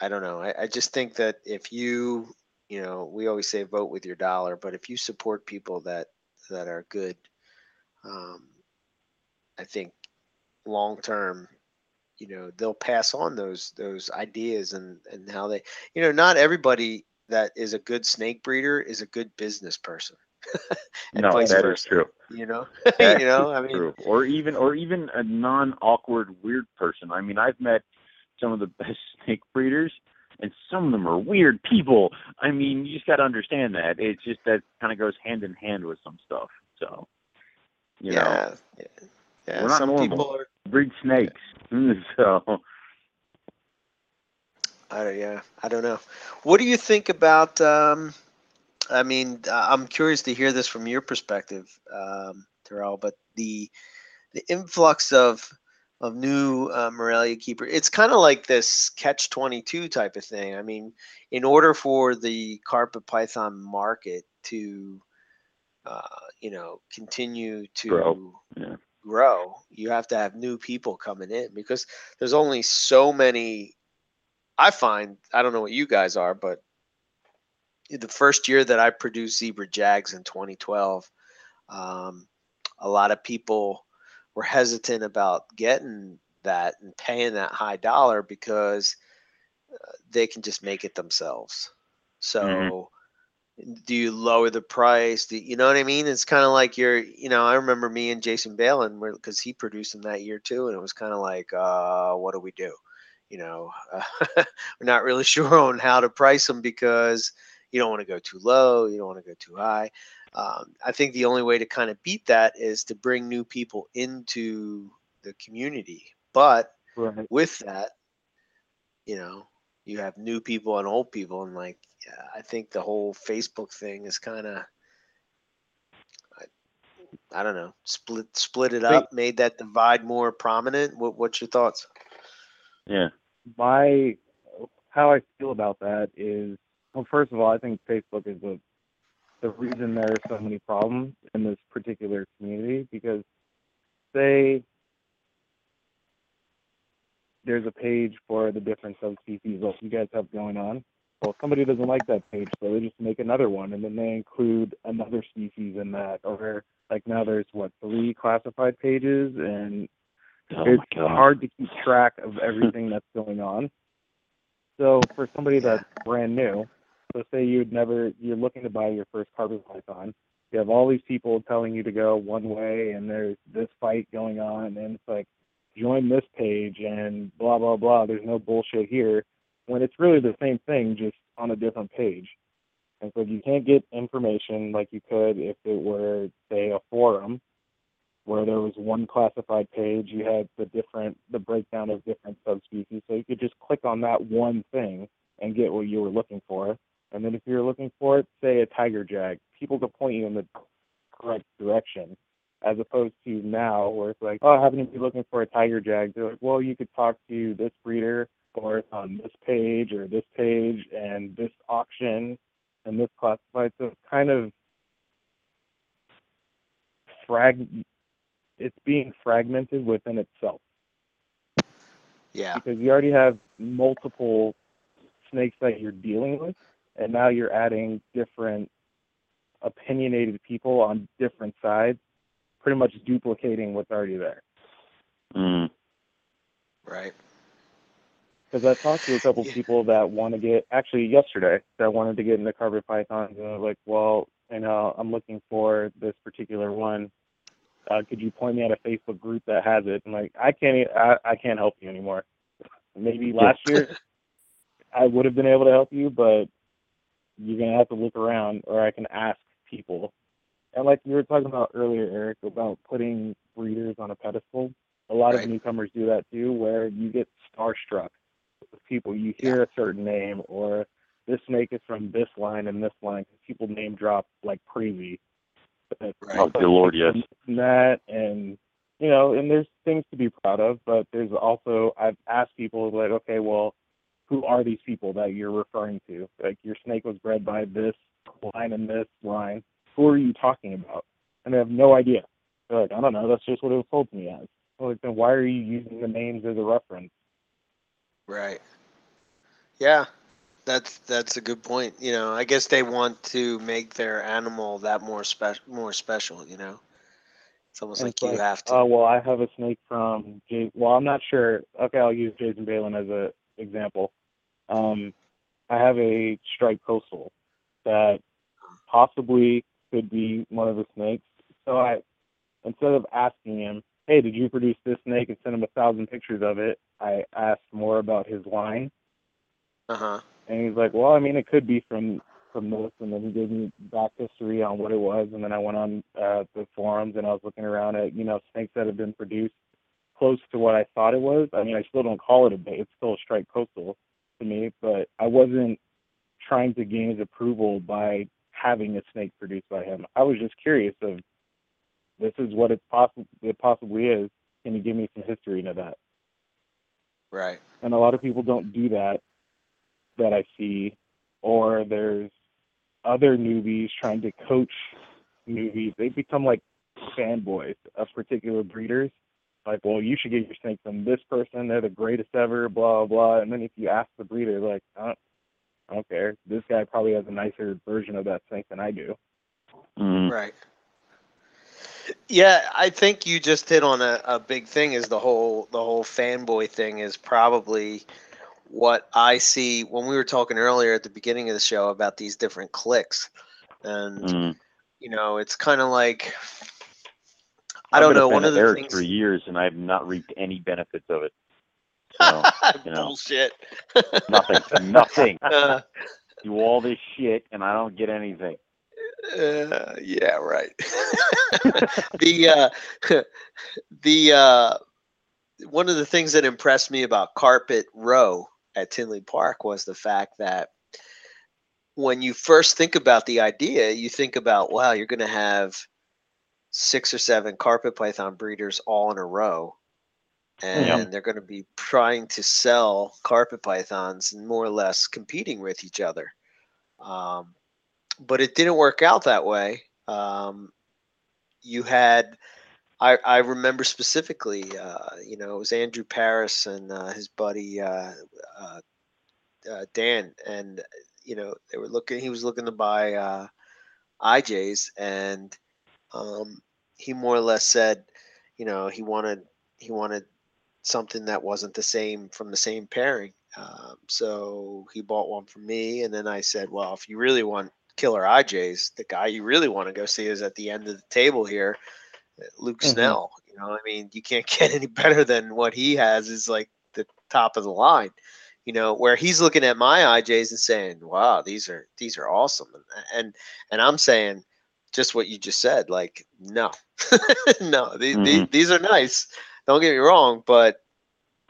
I don't know. I, I just think that if you, you know, we always say vote with your dollar, but if you support people that that are good, um, I think long term, you know, they'll pass on those those ideas and and how they, you know, not everybody that is a good snake breeder is a good business person.
no, that is
versa.
true.
You know, you know, I mean,
true. or even or even a non-awkward weird person. I mean, I've met some of the best snake breeders, and some of them are weird people. I mean, you just got to understand that. It's just that kind of goes hand in hand with some stuff. So, you know,
yeah, yeah, yeah.
We're not
Some
normal.
people are.
Breed snakes. so,
I don't, yeah, I don't know. What do you think about? Um, I mean, I'm curious to hear this from your perspective, um, Terrell. But the the influx of of new uh, Morelia keeper, it's kind of like this catch twenty two type of thing. I mean, in order for the carpet python market to, uh, you know, continue to
Grow, yeah.
Grow, you have to have new people coming in because there's only so many. I find I don't know what you guys are, but the first year that I produced zebra jags in 2012, Um, a lot of people were hesitant about getting that and paying that high dollar because uh, they can just make it themselves. So, mm-hmm. Do you lower the price? Do, you know what I mean? It's kind of like you're, you know, I remember me and Jason Balin because he produced them that year too, and it was kind of like, uh, what do we do? You know, uh, we're not really sure on how to price them because you don't want to go too low, you don't want to go too high. Um, I think the only way to kind of beat that is to bring new people into the community. But right. with that, you know, you have new people and old people, and like, yeah, I think the whole Facebook thing is kind of, I, I, don't know, split split it up, Wait. made that divide more prominent. What, what's your thoughts?
Yeah, my how I feel about that is, well, first of all, I think Facebook is a the reason there are so many problems in this particular community because say there's a page for the different subspecies that you guys have going on. Well, somebody doesn't like that page, so they just make another one, and then they include another species in that. Or like now, there's what three classified pages, and oh it's hard to keep track of everything that's going on. So for somebody that's brand new, so say you'd never you're looking to buy your first carpet python. You have all these people telling you to go one way, and there's this fight going on, and it's like join this page and blah blah blah. There's no bullshit here, when it's really the same thing, just on a different page. And so you can't get information like you could if it were, say, a forum where there was one classified page, you had the different the breakdown of different subspecies. So you could just click on that one thing and get what you were looking for. And then if you're looking for it, say a tiger jag, people could point you in the correct direction. As opposed to now, where it's like, oh, I happen to be looking for a tiger jag. They're like, well, you could talk to this breeder, or it's on this page or this page, and this auction, and this classified. So it's kind of frag. It's being fragmented within itself.
Yeah.
Because you already have multiple snakes that you're dealing with and now you're adding different opinionated people on different sides, pretty much duplicating what's already there.
Mm.
Right.
Because I talked to a couple yeah. people that want to get, actually yesterday, that wanted to get into carpet pythons, and they're like, well, you know, I'm looking for this particular one. Uh, could you point me at a Facebook group that has it? I'm like, I can't, I, I can't help you anymore. Maybe last year I would have been able to help you, but you're gonna have to look around, or I can ask people. And like you were talking about earlier, Eric, about putting breeders on a pedestal. A lot right. of newcomers do that too, where you get starstruck with people. You hear yeah. a certain name, or this snake is from this line and this line. People name drop like crazy.
Right. Oh, good lord, yes.
That and you know, and there's things to be proud of, but there's also I've asked people like, okay, well, who are these people that you're referring to? Like your snake was bred by this line and this line. Who are you talking about? And they have no idea. They're like, I don't know. That's just what it was told to me as. Well, like, then why are you using the names as a reference?
Right. Yeah, that's that's a good point. You know, I guess they want to make their animal that more special, more special. You know, it's almost like, like, you have to.
Oh uh, well, I have a snake from. J- well, I'm not sure. Okay, I'll use Jason Balin as an example. Um, I have a striped coastal that possibly could be one of the snakes. So I, instead of asking him, "Hey, did you produce this snake?" and send him a thousand pictures of it, I asked more about his line.
Uh huh.
And he's like, "Well, I mean, it could be from from this," and then he gave me back history on what it was, and then I went on uh, the forums and I was looking around at you know snakes that have been produced close to what I thought it was. I mean, I still don't call it a bay; it's still a striped coastal to me, but I wasn't trying to gain his approval by having a snake produced by him. I was just curious of this is what it possibly it possibly is. Can you give me some history into that?
Right.
And a lot of people don't do that that I see, or there's other newbies trying to coach newbies. They become like fanboys of particular breeders like, well, you should get your snake from this person. They're the greatest ever, blah, blah. And then if you ask the breeder, like, I don't, I don't care. This guy probably has a nicer version of that snake than I do.
Mm.
Right. Yeah, I think you just hit on a, a big thing is the whole the whole fanboy thing is probably what I see when we were talking earlier at the beginning of the show about these different clicks. And
Mm.
you know, it's kind of like I don't
been a
know,
fan
one of the
Eric
things
for years, and I have not reaped any benefits of it. So, you know.
bullshit.
nothing, nothing.
Uh,
Do all this shit, and I don't get anything.
Uh, yeah, right. the uh, the uh, one of the things that impressed me about Carpet Row at Tinley Park was the fact that when you first think about the idea, you think about wow, you're going to have six or seven carpet python breeders all in a row. And
Yeah.
they're going to be trying to sell carpet pythons and more or less competing with each other. Um, but it didn't work out that way. Um, you had, I, I remember specifically, uh, you know, it was Andrew Paris and uh, his buddy uh, uh, uh, Dan, and you know they were looking. He was looking to buy uh, IJs, and um, he more or less said, you know, he wanted he wanted something that wasn't the same from the same pairing. Um, so he bought one for me, and then I said, well, if you really want killer IJs, the guy you really want to go see is at the end of the table here, uh, Luke
Mhm.
Snell. You know, I mean, you can't get any better than what he has. Is like the top of the line. You know, where he's looking at my IJs and saying, "Wow, these are these are awesome," and and, and I'm saying just what you just said. Like, no, no, the, the,
Mhm.
these are nice. Don't get me wrong, but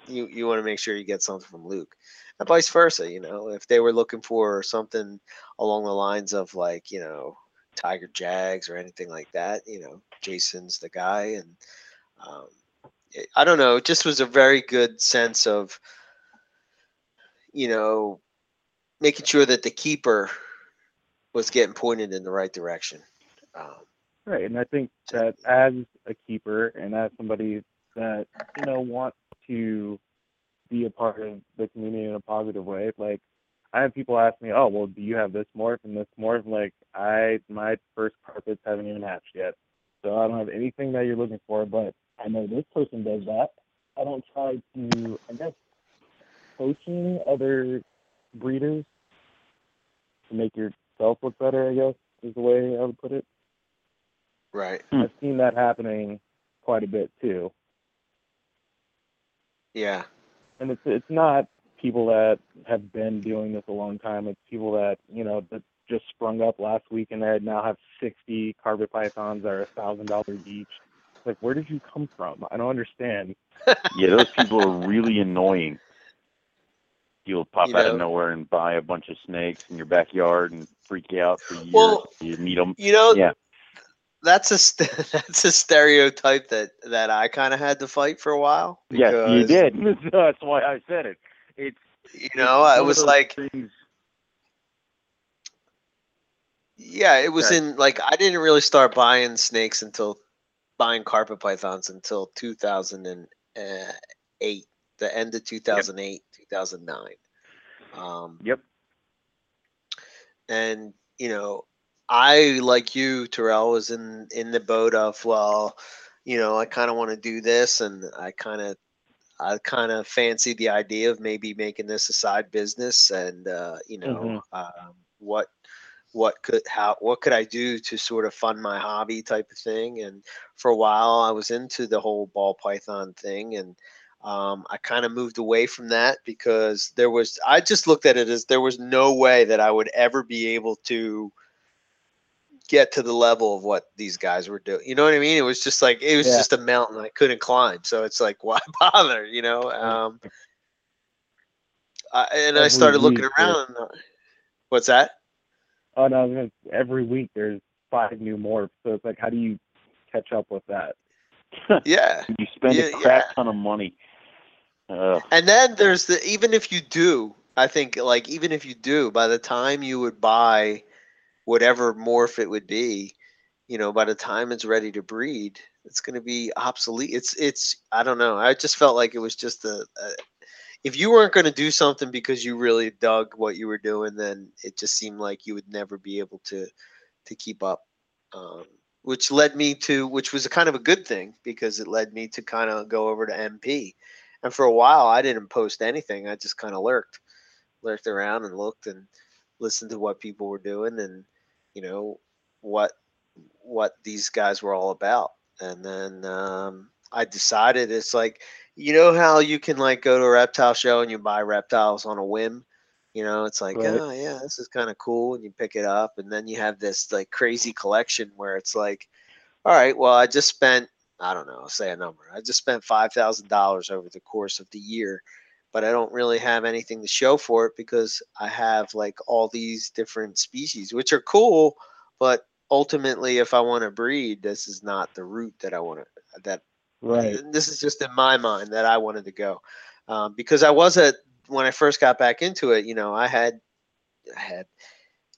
you you want to make sure you get something from Luke, and vice versa. You know, if they were looking for something along the lines of like you know Tiger Jags or anything like that, you know, Jason's the guy, and um, it- I don't know. It just was a very good sense of you know making sure that the keeper was getting pointed in the right direction. Um,
Right, and I think that as a keeper and as somebody that you know wants to be a part of the community in a positive way, like I have people ask me, "Oh, well, do you have this morph and this morph?" Like I, my first carpets haven't even hatched yet, so I don't have anything that you're looking for. But I know this person does that. I don't try to, I guess, coaching other breeders to make yourself look better. I guess is the way I would put it.
right.
Hmm.
I've seen that happening quite a bit too.
Yeah.
And it's it's not people that have been doing this a long time. It's people that you know that just sprung up last week and they now have 60 carpet pythons that are a thousand dollars each. Like, where did you come from? I don't understand.
Yeah, those people are really annoying. You'll pop
You
out
know-
of nowhere and buy a bunch of snakes in your backyard and freak you out for years.
Well,
you meet them.
You know,
Yeah.
That's a st- that's a stereotype that that I kind of had to fight for a while.
Yes, you did. That's why I said it. It's
You know, I was like,
things-
yeah, it was
Right.
in like I didn't really start buying snakes until buying carpet pythons until 2008, the end of 2008, 2009. Um,
Yep.
and you know i like you terrell was in in the boat of well you know i kind of want to do this and i kind of i kind of fancy the idea of maybe making this a side business and uh you know um, what what could how what could i do to sort of fund my hobby type of thing and for a while i was into the whole ball python thing and um, I kind of moved away from that because there was, I just looked at it as there was no way that I would ever be able to get to the level of what these guys were doing. You know what I mean? It was just like, it was
Yeah.
just a mountain I couldn't climb. So it's like, why bother? You know? Um, I, and I started looking
week
around. and, uh, What's that?
Oh no, I was gonna- every week there's five new morphs, so it's like, how do you catch up with that?
Yeah.
you spend
Yeah,
a crap ton of money. Uh,
And then there's the even if you do, I think like even if you do, by the time you would buy whatever morph it would be, you know, by the time it's ready to breed, it's going to be obsolete. It's it's I don't know. I just felt like it was just a, a if you weren't going to do something because you really dug what you were doing, then it just seemed like you would never be able to to keep up um, which led me to which was a kind of a good thing because it led me to kind of go over to MP. And for a while, I didn't post anything. I just kind of lurked, lurked around and looked and listened to what people were doing and you know what what these guys were all about. And then um, I decided it's like you know how you can like go to a reptile show and you buy reptiles on a whim you know it's like
Right.
oh yeah this is kind of cool and you pick it up and then you have this like crazy collection where it's like all right well i just spent i don't know say a number i just spent $5000 over the course of the year but i don't really have anything to show for it because i have like all these different species which are cool but ultimately if i want to breed this is not the route that i want to that
Right.
this is just in my mind that I wanted to go um, because I was at when I first got back into it. You know, I had I had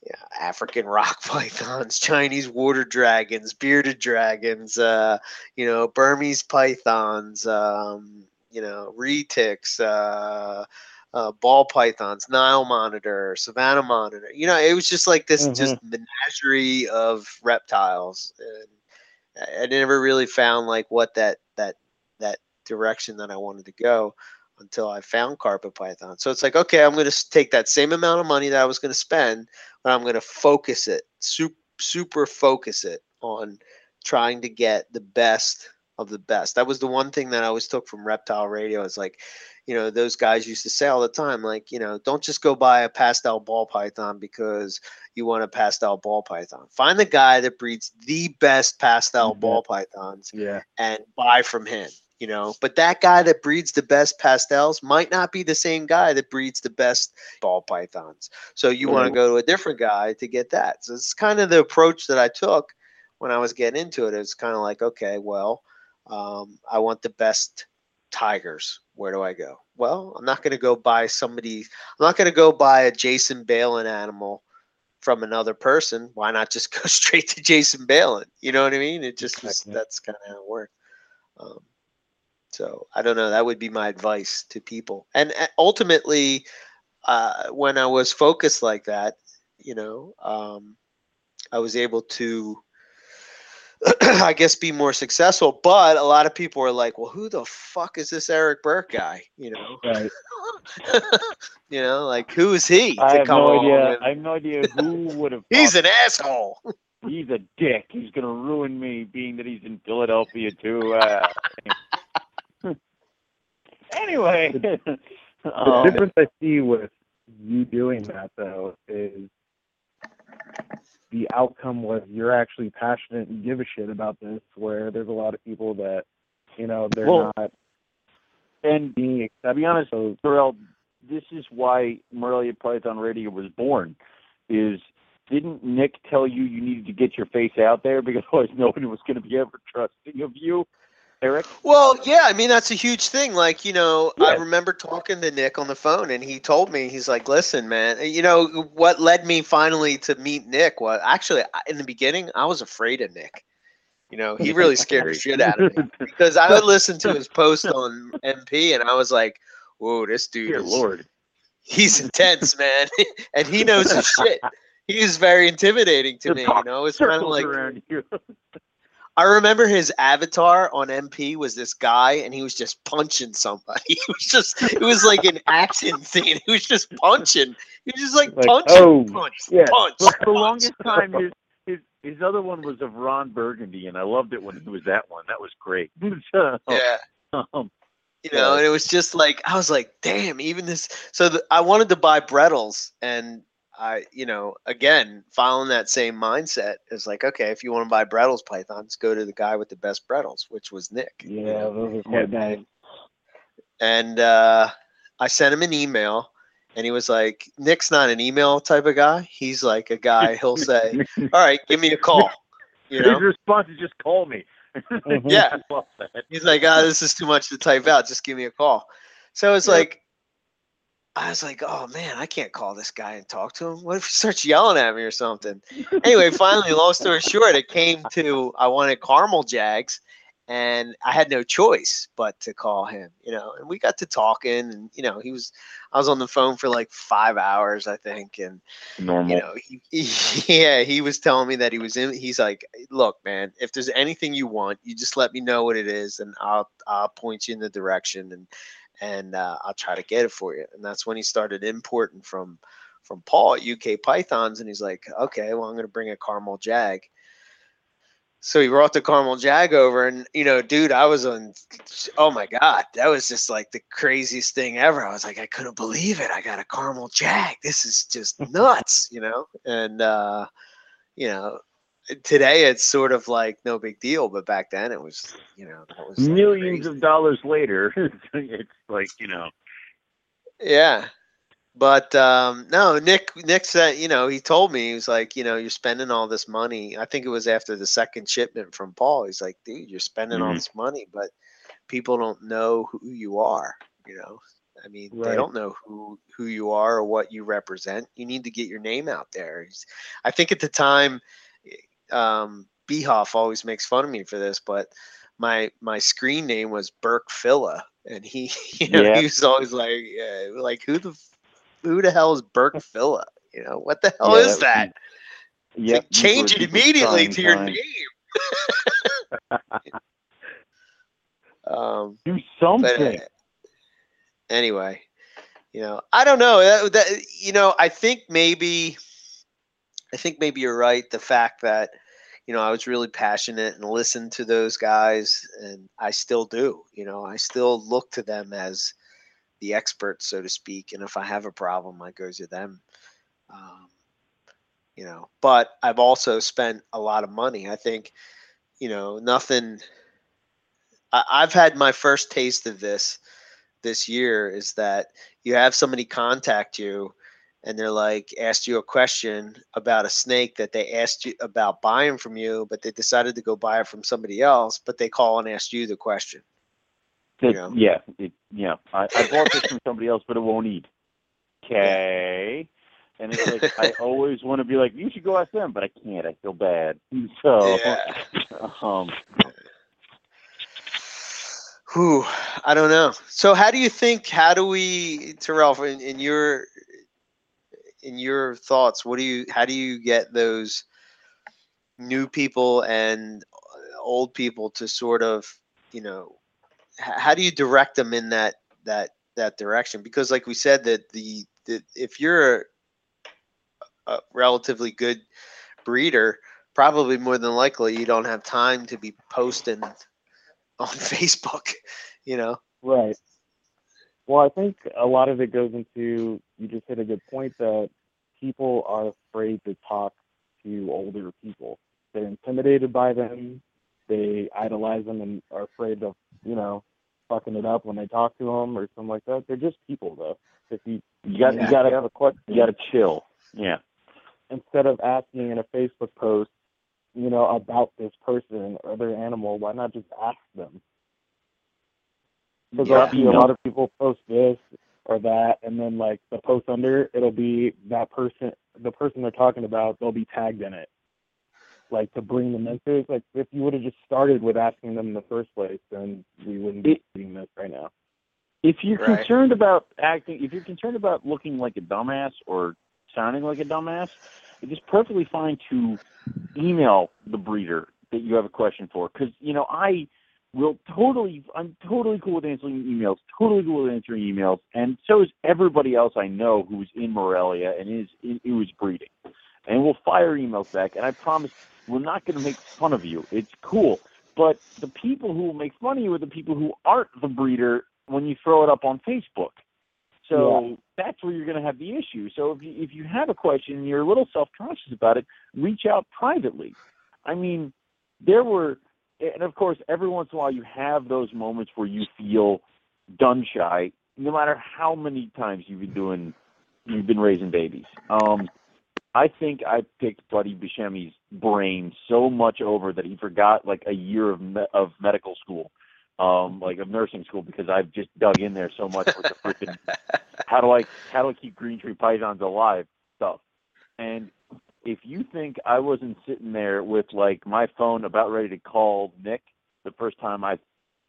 yeah, African rock pythons, Chinese water dragons, bearded dragons, uh, you know, Burmese pythons, um, you know, retics, uh, uh, ball pythons, Nile monitor, Savannah monitor. You know, it was just like this just menagerie of reptiles. And I I never really found like what that that that direction that I wanted to go until I found carpet python. So it's like, okay, I'm going to take that same amount of money that I was going to spend, but I'm going to focus it, super, super focus it on trying to get the best of the best. That was the one thing that I always took from Reptile Radio. It's like, you know, those guys used to say all the time, like, you know, don't just go buy a pastel ball python because you want a pastel ball python. Find the guy that breeds the best pastel
Mhm.
ball pythons
Yeah.
and buy from him you know but that guy that breeds the best pastels might not be the same guy that breeds the best ball pythons so you want to go to a different guy to get that so it's kind of the approach that i took when i was getting into it it's kind of like okay well um, i want the best tigers. Where do i go? Well i'm not going to go buy somebody i'm not going to go buy a jason balin animal from another person. Why not just go straight to jason balin? You know what i mean? It just was, that's kind of how it worked um, so I don't know. That would be my advice to people. And uh, ultimately, uh, when I was focused like that, you know, um, I was able to, I guess, be more successful. But a lot of people are like, "Well, who the fuck is this Eric Burke guy?" You know,
Right.
you know, like who is he to
I have
come
no idea.
and-
I have no idea who would have.
He's an asshole.
he's a dick. He's gonna ruin me, being that he's in Philadelphia too. Uh, anyway,
The
um,
difference I see with you doing that though is the outcome was you're actually passionate and give a shit about this where there's a lot of people that you know they're
Well,
not
and
being
to be honest,
so
Terrell, this is why Morelia Python Radio was born. Is didn't Nick tell you you needed to get your face out there because otherwise nobody was going to be ever trusting of you, Eric?
Well, yeah, I mean that's a huge thing. Like, you know, I remember talking to Nick on the phone and he told me he's like, "Listen, man, you know what led me finally to meet Nick was actually in the beginning I was afraid of Nick. You know, he really scared the shit out of me because I would listen to his post on MP and I was like, "Whoa, this dude
Dear
is
Lord.
he's intense, man." and he knows his shit. He is very intimidating to
The
me, you know. It's kind of like
around you.
I remember his avatar on MP was this guy, and he was just punching somebody. It was just, it was like an action scene. He was just punching. He was just like,
Like,
punching,
oh,
punch,
yeah.
punch.
For the
punch.
longest time, his, his his other one was of Ron Burgundy, and I loved it when it was that one. That was great. So,
Yeah,
um,
you know, and it was just like I was like, damn, even this. So the, I wanted to buy Bredl's, and I, you know, again, following that same mindset, is like, okay, if you want to buy Bredl's pythons, go to the guy with the best Bredl's, which was Nick.
yeah
know?
those are quite nice
and uh, I sent him an email, and he was like, "Nick's not an email type of guy. He's like a guy. He'll say, all right, give me a call.' You
his response is just call me.
Yeah.
I love that.
he's like, ah, this is too much to type out. Just give me a call.' So it's
Yep.
like." I was like, oh man, I can't call this guy and talk to him. What if he starts yelling at me or something? anyway, finally, long story short, it came to I wanted caramel jags, and I had no choice but to call him, you know. And we got to talking, and you know, he was, I was on the phone for like five hours, I think, and
Normal.
you know, he, he, yeah, he was telling me that he was in. He's like, look, man, if there's anything you want, you just let me know what it is, and I'll I'll point you in the direction, and and uh, I'll try to get it for you. And that's when he started importing from from Paul at UK Pythons, and he's like, okay, well, I'm gonna bring a caramel jag. So he brought the caramel jag over, and you know, dude, I was on. Oh my god, that was just like the craziest thing ever. I was like, I couldn't believe it. I got a caramel jag. This is just nuts, you know. And uh, you know, today it's sort of like no big deal, but back then it was, you know, was
Millions of dollars later, it's like you know.
Yeah. But um, no, Nick. Nick said, you know, he told me he was like, you know, you're spending all this money. I think it was after the second shipment from Paul. He's like, dude, you're spending all
Mhm.
this money, but people don't know who you are. You know, I mean, they don't know who who you are or what you represent. You need to get your name out there. I think at the time, um, Behoff always makes fun of me for this, but my my screen name was Burke Filla, and he, you know,
Yeah.
he was always like, uh, like who the who the hell is Burke Filla? You know, what the hell
Yeah,
is
that
that? It's like, change it
were- these were
immediately to your
times.
name. um,
Do
but
something.
uh, anyway, you know, I don't know. That, that, you know, I think maybe, I think maybe you're right. The fact that, you know, I was really passionate and listened to those guys, and I still do. You know, I still look to them as the experts, so to speak. And if I have a problem, I go to them. Um, you know, but I've also spent a lot of money. I think, you know, nothing. I, I've had my first taste of this this year is that you have somebody contact you and they're like asked you a question about a snake that they asked you about buying from you but they decided to go buy it from somebody else but they call and ask you the question
That-
know?
Yeah, it, yeah. I, I bought this from somebody else, but it won't eat. Okay. And it's like I always want to be like, you should go ask them, but I can't. I feel bad. So,
Yeah.
um,
Whew, I don't know. So how do you think how do we Terrell in, in your in your thoughts, what do you how do you get those new people and old people to sort of, you know, how do you direct them in that that that direction? Because like we said that the, if you're a relatively good breeder, probably more than likely you don't have time to be posting on Facebook, you know.
Right. Well, I think a lot of it goes into you just hit a good point that people are afraid to talk to older people. They're intimidated by them. They idolize them and are afraid of, you know, fucking it up when they talk to them or something like that. They're just people, though. If you
you got
Yeah.
you got
you have a question,
you got to chill. Yeah.
instead of asking in a Facebook post, you know, about this person or their animal, why not just ask them? Because
Yeah.
I'll see a lot of people post this or that, and then like the post under, it'll be that person, the person they're talking about, they'll be tagged in it, like to bring them into. Like if you would have just started with asking them in the first place, then we wouldn't be
It-
seeing this right now.
If you're
Right.
concerned about acting, if you're concerned about looking like a dumbass or sounding like a dumbass, it is perfectly fine to email the breeder that you have a question for. Because you know, I will totally, I'm totally cool with answering emails, totally cool with answering emails, and so is everybody else I know who's in Morelia and is who is breeding, and we'll fire emails back. And I promise, we're not going to make fun of you. It's cool. But the people who will make fun of you are the people who aren't the breeder when you throw it up on Facebook. So that's where you're going to have the issue. So if you, if you have a question and you're a little self conscious about it, reach out privately. I mean, there were, and of course, every once in a while you have those moments where you feel gun shy, no matter how many times you've been doing, you've been raising babies. Um, I think I picked Buddy Buscemi's brain so much over that he forgot like a year of me- of medical school, um, like of nursing school, because I've just dug in there so much with the freaking how do I how do I keep green tree pythons alive stuff. And if you think I wasn't sitting there with like my phone about ready to call Nick the first time I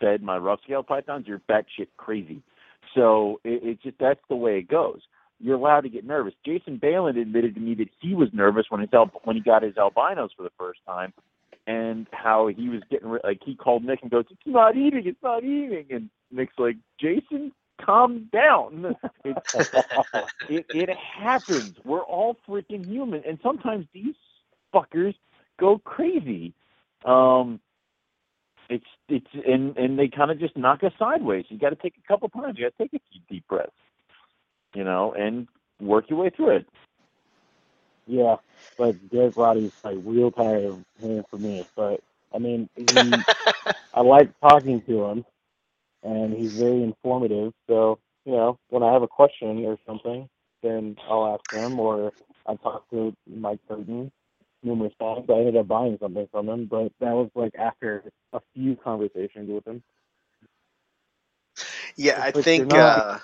fed my rough scale pythons, you're batshit crazy. So it, it just that's the way it goes. You're allowed to get nervous. Jason Balin admitted to me that he was nervous when his al- when he got his albinos for the first time, and how he was getting re- like he called Nick and goes, "It's not eating, it's not eating," and Nick's like, "Jason, calm down. It, it, it happens. We're all freaking human, and sometimes these fuckers go crazy. Um, it's it's and and they kind of just knock us sideways. You got to take a couple times. You got to take a few deep breaths, you know, and work your way through it.
Yeah, but Derek Roddy's like real tired of hearing from me. But I mean, he, I like talking to him, and he's very informative. So you know, when I have a question or something, then I'll ask him, or I talked to Mike Curtin numerous times. I ended up buying something from him, but that was like after a few conversations with him.
Yeah, I think
not-
uh,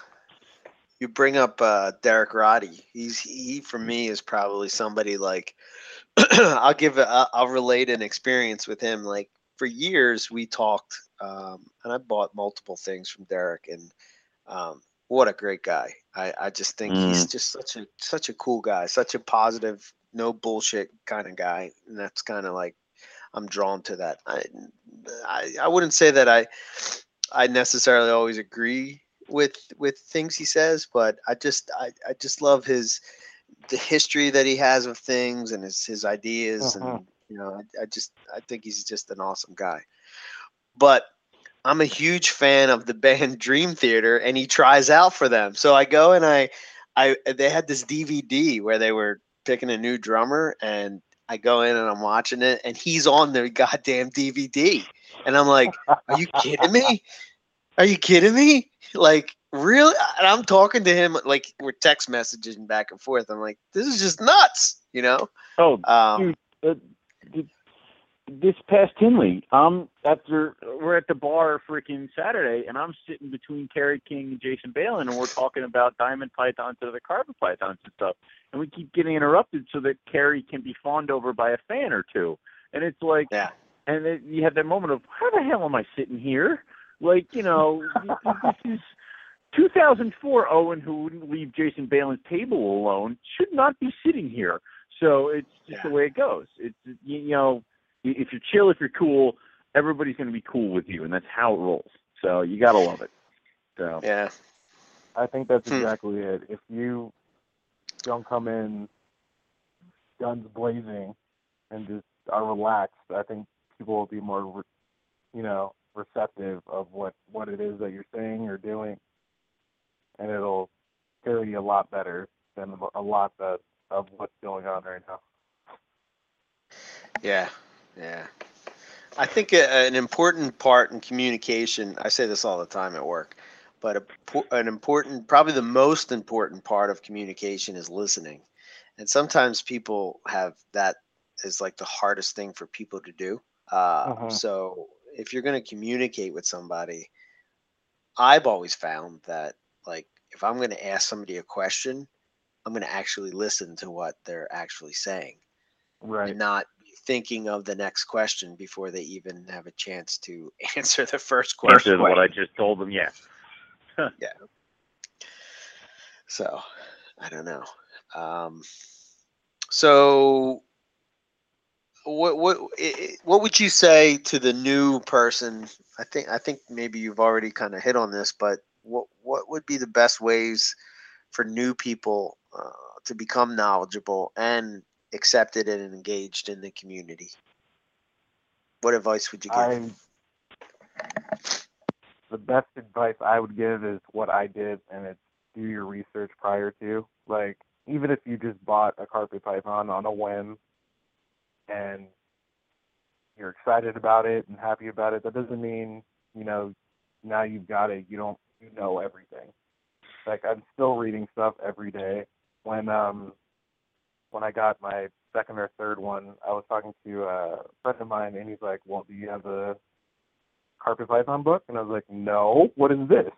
you bring up uh, Derek Roddy. He's he for me is probably somebody like I'll give. I'll, I'll relate an experience with him. Like for years we talked, um, and I bought multiple things from Derek, and um, what a great guy. I I just think he's just such a such a cool guy, such a positive, no bullshit kind of guy, and that's kind of like I'm drawn to that. I, I I wouldn't say that I I necessarily always agree with with things he says, but I just I, I just love his the history that he has of things and his his ideas
Uh-huh.
and you know I, I just I think he's just an awesome guy. But I'm a huge fan of the band Dream Theater and he tries out for them. So I go and I I they had this DVD where they were picking a new drummer and I go in and I'm watching it and he's on the goddamn DVD. And I'm like, are you kidding me? Are you kidding me? Like, really? And I'm talking to him like we're text messaging back and forth. I'm like, this is just nuts, you know?
Oh,
Um,
uh, th- this past Tinley, um, after we're at the bar freaking Saturday, and I'm sitting between Kerry King and Jason Balin, and we're talking about diamond pythons and the carbon pythons and stuff, and we keep getting interrupted so that Kerry can be fawned over by a fan or two, and it's like,
Yeah.
and it, you have that moment of, how the hell am I sitting here? Like, you know, this is 2004 Owen, who wouldn't leave Jason Balin's table alone, should not be sitting here. So it's just the way it goes. It's you, know, if you're chill, if you're cool, everybody's going to be cool with you, and that's how it rolls. So you gotta love it. So
yeah.
I think that's
Hmm.
exactly it. If you don't come in guns blazing and just are relaxed, I think people will be more, you know, receptive of what what it is that you're saying or doing, and it'll carry you a lot better than a lot that, of what's going on right now.
Yeah, yeah. I think a, an important part in communication, I say this all the time at work, but a, an important, probably the most important part of communication is listening. And sometimes people have that is like the hardest thing for people to do. Uh. So if you're going to communicate with somebody, I've always found that like if I'm going to ask somebody a question, I'm going to actually listen to what they're actually saying
Right.
and not thinking of the next question before they even have a chance to answer the first question.
what I just told them, yeah. Yeah.
So I don't know. Um, so what what what would you say to the new person? I think I think maybe you've already kind of hit on this, but what what would be the best ways for new people uh, to become knowledgeable and accepted and engaged in the community? What advice would you give?
I the best advice I would give is what I did, and it's do your research prior to. Like, even if you just bought a carpet python on a whim, and you're excited about it and happy about it, that doesn't mean you know now you've got it. You don't you know everything. Like I'm still reading stuff every day. When um when I got my second or third one, I was talking to a friend of mine, and he's like, "Well, do you have the Carpet Python book?" And I was like, "No. What is this?"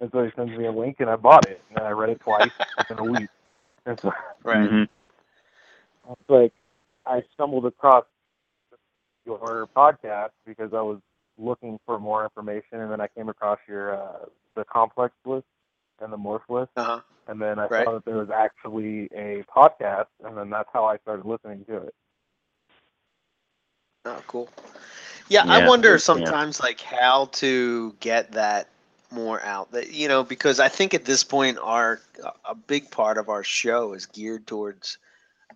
And so he sends me a link, and I bought it, and I read it twice within a week. And so
right.
Mhm.
it's like I stumbled across your podcast because I was looking for more information, and then I came across your uh, the complex list and the morph list,
Uh-huh.
and then I
Right.
saw that there was actually a podcast, and then that's how I started listening to it.
Oh, cool. Yeah, I
Yeah,
wonder
yeah.
sometimes like how to get that more out. That you know, because I think at this point our a big part of our show is geared towards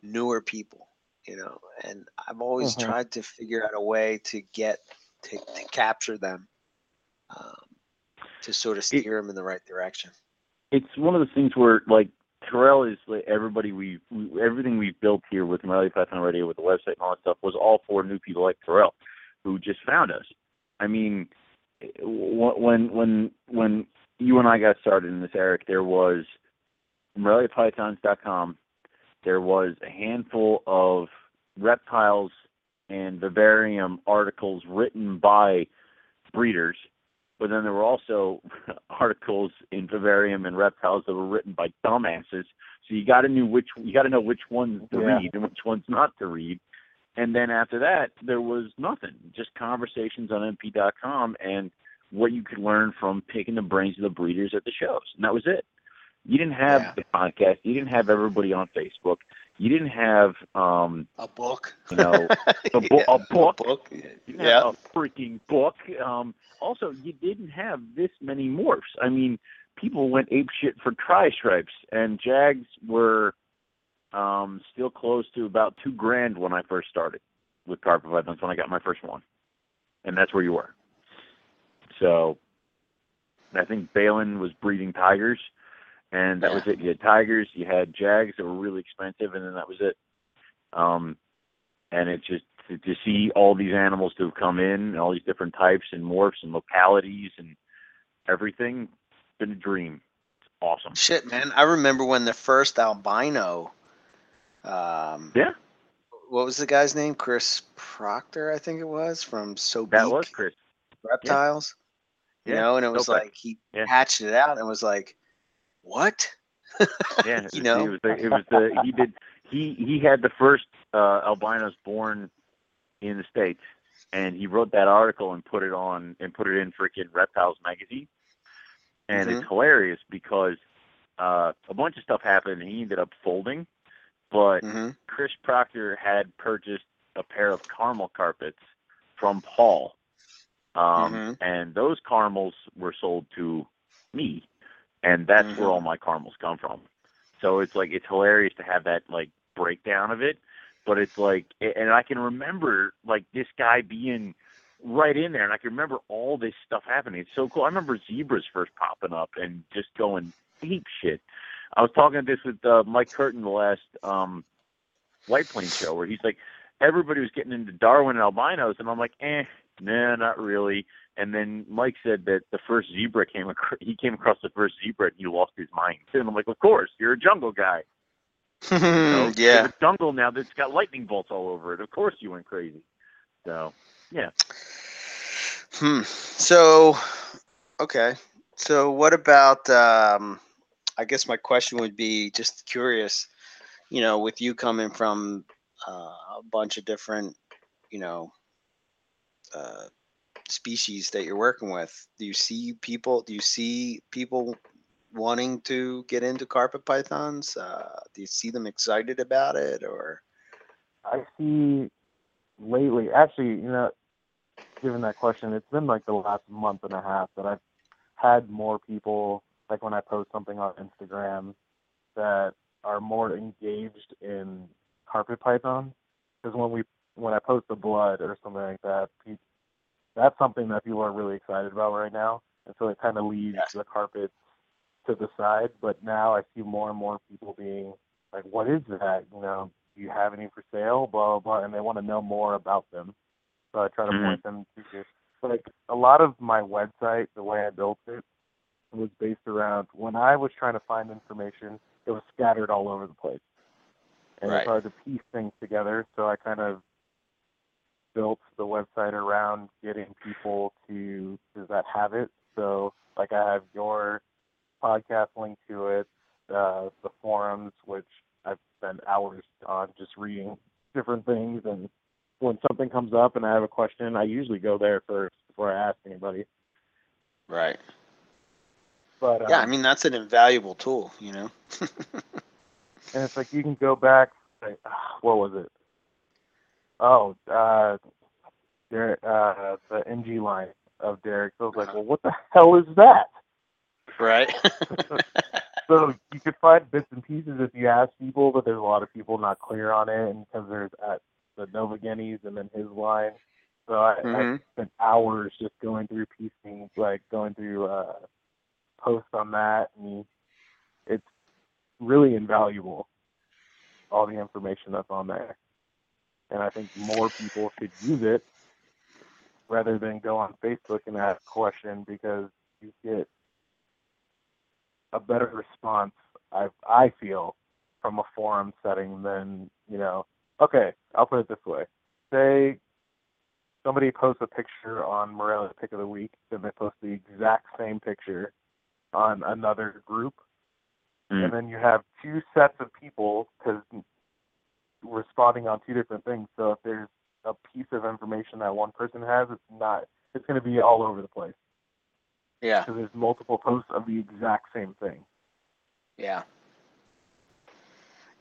newer people, you know, and I've always
Mhm.
tried to figure out a way to get to, to capture them, um, to sort of steer them in the right direction.
It's one of those things where like Terrell is like everybody we, we everything we've built here with Morelia Python Radio with the website and all that stuff was all for new people like Terrell who just found us. I mean, when when when you and I got started in this, Eric, there was MoreliaPythons.com. There was a handful of reptiles and vivarium articles written by breeders but then there were also articles in vivarium and reptiles that were written by dumbasses. So you got to know which you got to know which ones to
Yeah.
read and which ones not to read. And then after that, there was nothing, just conversations on MP.com and what you could learn from picking the brains of the breeders at the shows, and that was it. You didn't have
Yeah.
the podcast. You didn't have everybody on Facebook. You didn't have, um,
A book,
you know, a, bo-
Yeah,
a book.
book. Yeah.
a freaking book. Um, also, you didn't have this many morphs. I mean, people went ape shit for tri stripes, and Jags were um, still close to about two grand when I first started with carpet pythons when I got my first one, and that's where you were. So, I think Balin was breeding tigers, and that was it. You had tigers, you had Jags that were really expensive, and then that was it. Um, and it's just to, to see all these animals to have come in, and all these different types and morphs and localities and everything, it's been a dream. It's awesome.
Shit, man. I remember when the first albino. Um,
Yeah.
What was the guy's name? Chris Proctor, I think it was from Sobeek
That was Chris.
Reptiles. You
Yeah,
know, and it was like he
Yeah.
hatched it out and was like, "What?"
Yeah,
You know?
it was the, it was the he did he he had the first uh, albinos born in the states, and he wrote that article and put it on and put it in freaking Reptiles magazine, and it's hilarious because uh, a bunch of stuff happened and he ended up folding, but
hmm
Chris Proctor had purchased a pair of caramel carpets from Paul, um,
Mhm.
and those caramels were sold to me, and that's
Mhm.
where all my caramels come from. So it's like it's hilarious to have that like breakdown of it, but it's like, and I can remember like this guy being right in there, and I can remember all this stuff happening. It's so cool. I remember zebras first popping up and just going deep shit. I was talking this with uh, Mike Curtin the last um, White Plains show where he's like, everybody was getting into Darwin and albinos, and I'm like, eh, nah, not really. And then Mike said that the first zebra came across, he came across the first zebra and he lost his mind. And I'm like, of course, you're a jungle guy. You know,
yeah.
A jungle now that's got lightning bolts all over it. Of course you went crazy. So, yeah.
Hmm. So, okay. So, what about? Um, I guess my question would be just curious. You know, with you coming from uh, a bunch of different, you know, uh, species that you're working with, do you see people? Do you see people wanting to get into carpet pythons? Uh, do you see them excited about it, or?
I see lately, actually, you know, given that question, it's been like the last month and a half that I've had more people, like when I post something on Instagram, that are more engaged in carpet python. Because when we, when I post the blood or something like that, that's something that people are really excited about right now, and so it kind of leaves
Yes.
the carpets to the side. But now I see more and more people being like, "What is that? You know, do you have any for sale? Blah blah blah," and they want to know more about them. So I try to
Mhm.
point them to like a lot of my website, the way I built it, was based around when I was trying to find information, it was scattered all over the place, and
Right.
it's hard to piece things together. So I kind of built the website around getting people to does that have it. So like I have your podcast link to it, uh, the forums, which I've spent hours on just reading different things. And when something comes up and I have a question, I usually go there first before I ask anybody.
Right.
But um,
Yeah, I mean that's an invaluable tool, you know.
and it's like you can go back. Like, ah, what was it? Oh, uh, Derek, uh, the NG line of Derek. So I was like, well, what the hell is that?
right.
So you could find bits and pieces if you ask people, but there's a lot of people not clear on it, and because there's at the Nova Guineas and then his line. So I, I
Mhm.
spent hours just going through piecing, like going through uh, posts on that, and it's really invaluable. All the information that's on there, and I think more people should use it rather than go on Facebook and ask a question because you get a better response. I I feel from a forum setting than you know. Okay, I'll put it this way: say somebody posts a picture on Morelia's Pick of the Week, then they post the exact same picture on another group,
Mm.
and then you have two sets of people because responding on two different things. So if there's a piece of information that one person has, it's not. It's going to be all over the place
yeah.
because there's multiple posts of the exact same thing.
Yeah.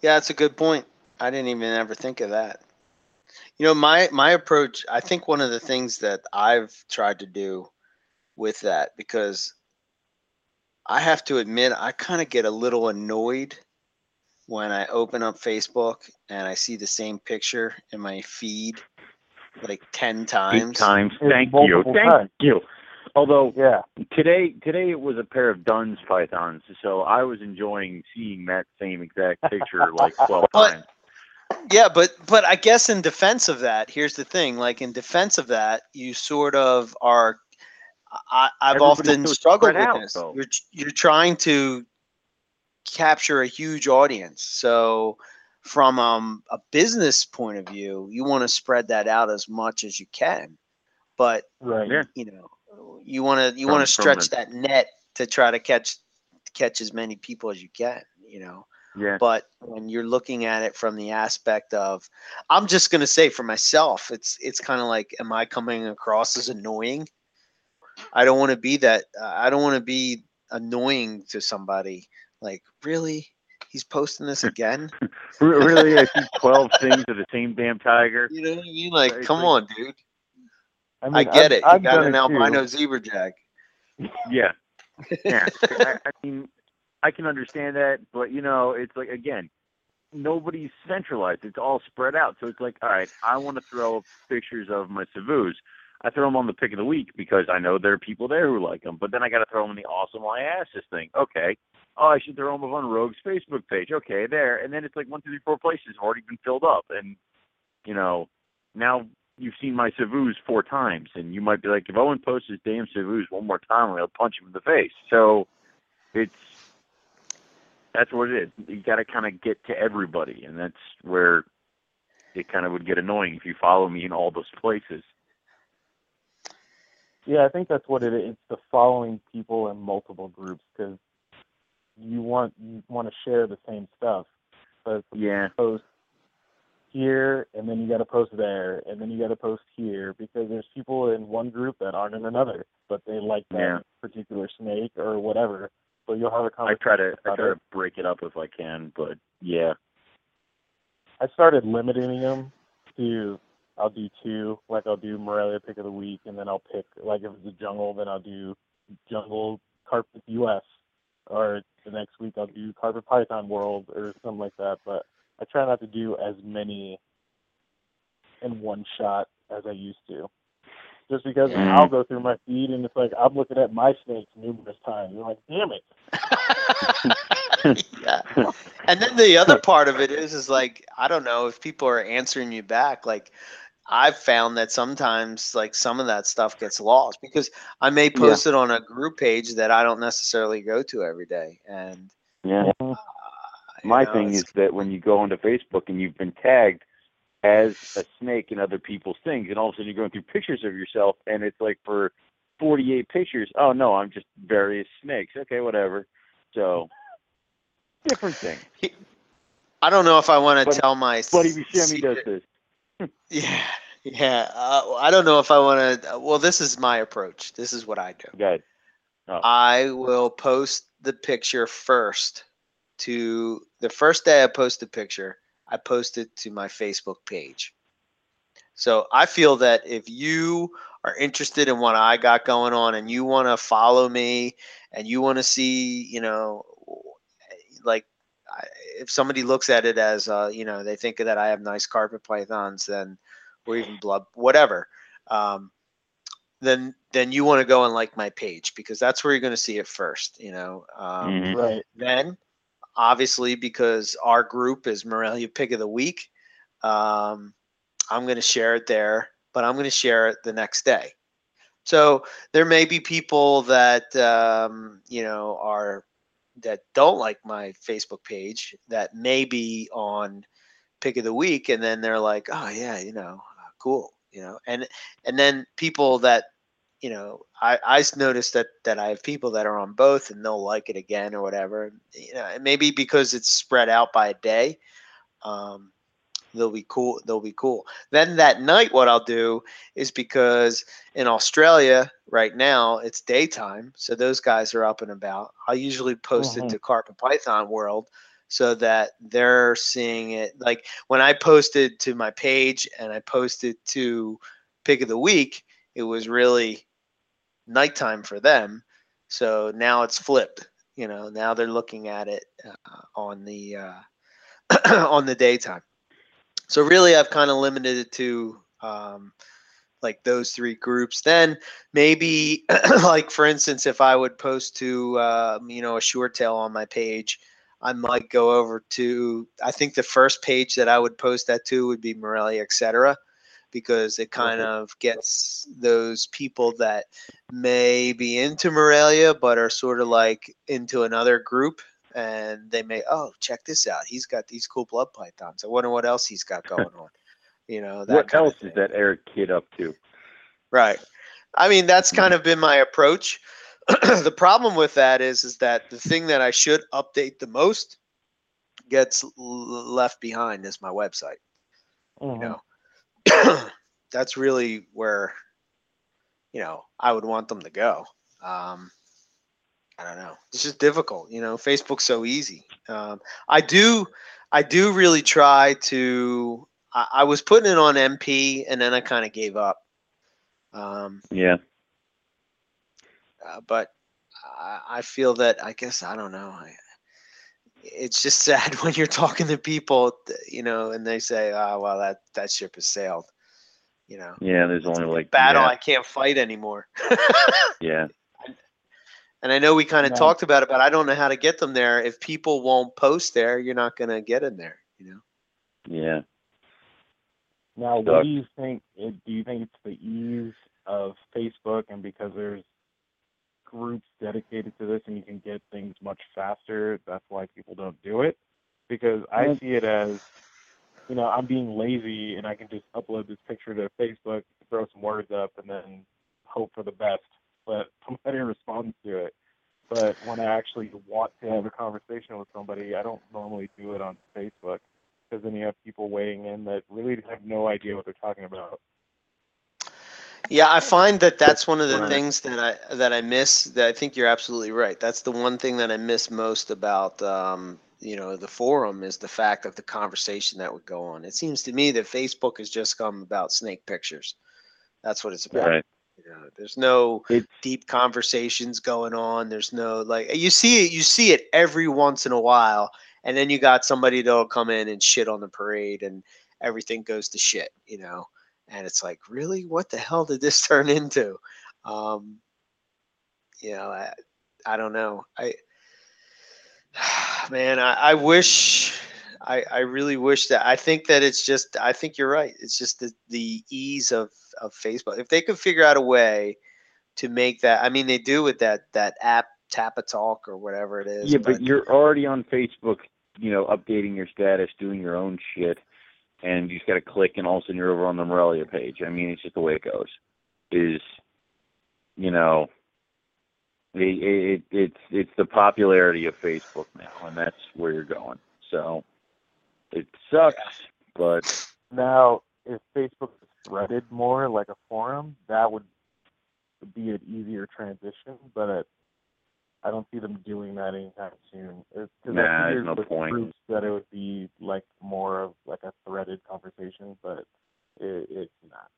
Yeah, that's a good point. I didn't even ever think of that. You know, my my approach, I think one of the things that I've tried to do with that because I have to admit I kind of get a little annoyed when I open up Facebook and I see the same picture in my feed like 10
Eight
times.
times. Thank you.
multiple
Thank
times.
you. Although
Yeah.
today today it was a pair of Dunn's pythons, so I was enjoying seeing that same exact picture like twelve
But-
times.
Yeah, but but I guess in defense of that, here's the thing. Like in defense of that, you sort of are. I, I've
Everybody's
often struggled with
out,
this.
though.
You're you're trying to capture a huge audience. So from um, a business point of view, you want to spread that out as much as you can. But
Right.
Yeah.
you know, you want to you want to stretch that net to try to catch catch as many people as you can. You know
Yeah.
but when you're looking at it from the aspect of i'm just going to say for myself it's it's kind of like am i coming across as annoying i don't want to be that uh, i don't want to be annoying to somebody like really he's posting this again
really, I see twelve things of the same damn tiger.
you know what i mean like come on dude
I,
i
mean,
get
I've,
it
I've
you got an
it too.
albino zebra jag.
Yeah. Yeah. I, I mean, I can understand that, but you know, it's like again, nobody's centralized. It's all spread out. So it's like, all right, I want to throw pictures of my Savus. I throw them on the pick of the week because I know there are people there who like them. But then I got to throw them in the awesome I asked this thing. Okay. Oh, I should throw them up on Rogue's Facebook page. Okay, there. And then it's like one, two, three, four places have already been filled up, and you know, now you've seen my Savus four times, and you might be like, if Owen posts his damn Savus one more time, I'll punch him in the face. So it's that's what it is. You got to kind of get to everybody, and that's where it kind of would get annoying if you follow me in all those places.
Yeah, I think that's what it is. It's the following people in multiple groups because you want you want to share the same stuff. But
Yeah,
post here and then you got to post there and then you got to post here because there's people in one group that aren't in another, but they like that
Yeah.
particular snake or whatever. So you'll have a
I
conversation.
try to I try
it.
to break it up if I can, but yeah,
I started limiting them to I'll do two, like I'll do Morelia pick of the week, and then I'll pick like if it's a jungle, then I'll do jungle carpet US, or the next week I'll do carpet python world or something like that. But I try not to do as many in one shot as I used to, just because
Mm.
I'll go through my feed and it's like I'm looking at my snakes numerous times. I'm like, damn it.
yeah. And then the other part of it is is like I don't know if people are answering you back like I've found that sometimes like some of that stuff gets lost because I may post it on a group page that I don't necessarily go to every day and
yeah.
uh,
My
know,
thing is that when you go onto Facebook and you've been tagged as a snake in other people's things, and all of a sudden you're going through pictures of yourself, and it's like for 48 pictures, oh no, I'm just various snakes. Okay, whatever. So, different thing.
I don't know if I want
But-
to tell my
Buddy Buscemi does this.
Yeah, Yeah, uh, I don't know if I want to. Well, this is my approach. This is what I do.
Good.
I will post the picture first to the first day I post the picture, I post it to my Facebook page. So I feel that if you are interested in what I got going on and you want to follow me and you want to see, you know, like if somebody looks at it as, uh, you know, they think that I have nice carpet pythons, then or even blood, whatever. Um, then then you want to go and like my page because that's where you're going to see it first. You know, um,
Mhm.
Right.
then obviously because our group is Morelia Pick of the Week, um, I'm going to share it there, but I'm going to share it the next day. So there may be people that um, you know are that don't like my Facebook page that may be on Pick of the Week, and then they're like, oh yeah, you know, uh, cool, you know, and and then people that you know, I I noticed that that I have people that are on both and they'll like it again or whatever. You know, maybe because it's spread out by a day, um, they'll be cool. They'll be cool. Then that night, what I'll do is because in Australia right now it's daytime, so those guys are up and about. I usually post it
Mhm.
to Carpet Python World so that they're seeing it. Like when I posted to my page and I posted to Pick of the Week, it was really nighttime for them. So now it's flipped. You know, now they're looking at it uh, on the uh, on the daytime. So really, I've kind of limited it to um, like those three groups. Then maybe, like for instance, if I would post to um, you know a short tail on my page, I might go over to. I think the first page that I would post that to would be Morelia, etc because it kind of gets those people that may be into Morelia but are sort of like into another group and they may oh check this out he's got these cool blood pythons I wonder what else he's got going on you know that
What else is that Eric kid up to?
Right. I mean, that's kind of been my approach. the problem with that is, is that the thing that I should update the most gets l- left behind is my website.
Mhm.
know, that's really where, you know, I would want them to go. Um, I don't know. It's just difficult. You know, Facebook's so easy. Um, I do, I do really try to. I, I was putting it on MP, and then I kind of gave up. Um,
Yeah.
uh, but I, I feel that I guess I don't know. I, it's just sad when you're talking to people, you know, and they say, "Oh, well, that that ship has sailed." You know,
Yeah. There's only like
battle
yeah,
I can't fight anymore.
yeah.
And I know we kind of
No.
talked about it, but I don't know how to get them there. If people won't post there, you're not going to get in there. You know.
Yeah.
Now, what do you think? Do you think it's the ease of Facebook, and because there's groups dedicated to this, and you can get things much faster, that's why people don't do it? Because I
Well-
see it as, you know, I'm being lazy, and I can just upload this picture to Facebook, throw some words up, and then hope for the best. But somebody responds to it. But when I actually want to have a conversation with somebody, I don't normally do it on Facebook because then you have people weighing in that really have no idea what they're talking about.
Yeah, I find that that's one of the things that I that I miss. That I think you're absolutely right. That's the one thing that I miss most about um, you know the forum is the fact of the conversation that would go on. It seems to me that Facebook has just come about snake pictures. That's what it's about.
Right.
Know, there's no
It's
deep conversations going on. There's no like you see it. You see it every once in a while, and then you got somebody that'll come in and shit on the parade, and everything goes to shit. You know, and it's like, really, what the hell did this turn into? Um, you know, I, I don't know. I, man, I, I wish. I, I really wish that I think that it's just I think you're right. It's just the, the ease of, of Facebook. If they could figure out a way to make that I mean they do with that that app Tapatalk or whatever it is.
yeah, but you're already on Facebook, you know, updating your status, doing your own shit, and you just got to click, and all of a sudden you're over on the Morelia page. I mean, it's just the way it goes. Is you know, it, it, it's it's the popularity of Facebook now, and that's where you're going. So it sucks, but
Now, if Facebook is threaded more like a forum, that would be an easier transition. But it, I don't see them doing that anytime soon. It's, 'cause
Nah, there's no point.
Groups that it would be like more of like a threaded conversation, but it, it's not.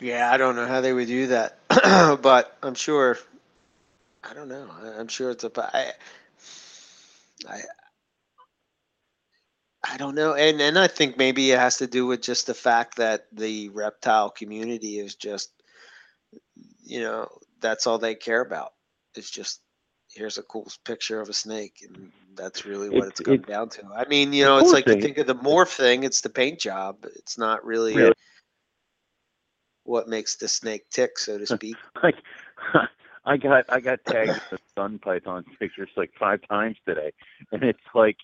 Yeah, I don't know how they would do that, but I'm sure. I don't know. I- I'm sure it's a. I, I, I don't know, and and I think maybe it has to do with just the fact that the reptile community is just, you know, that's all they care about. It's just here's a cool picture of a snake, and that's really what
It's-
it's, come
it's-
down to. I mean, you know, it's like you think of the morph thing. It's the paint job. It's not really.
Really.
What makes the snake tick, so to speak.
like I got I got tagged the sun python pictures like five times today, and it's like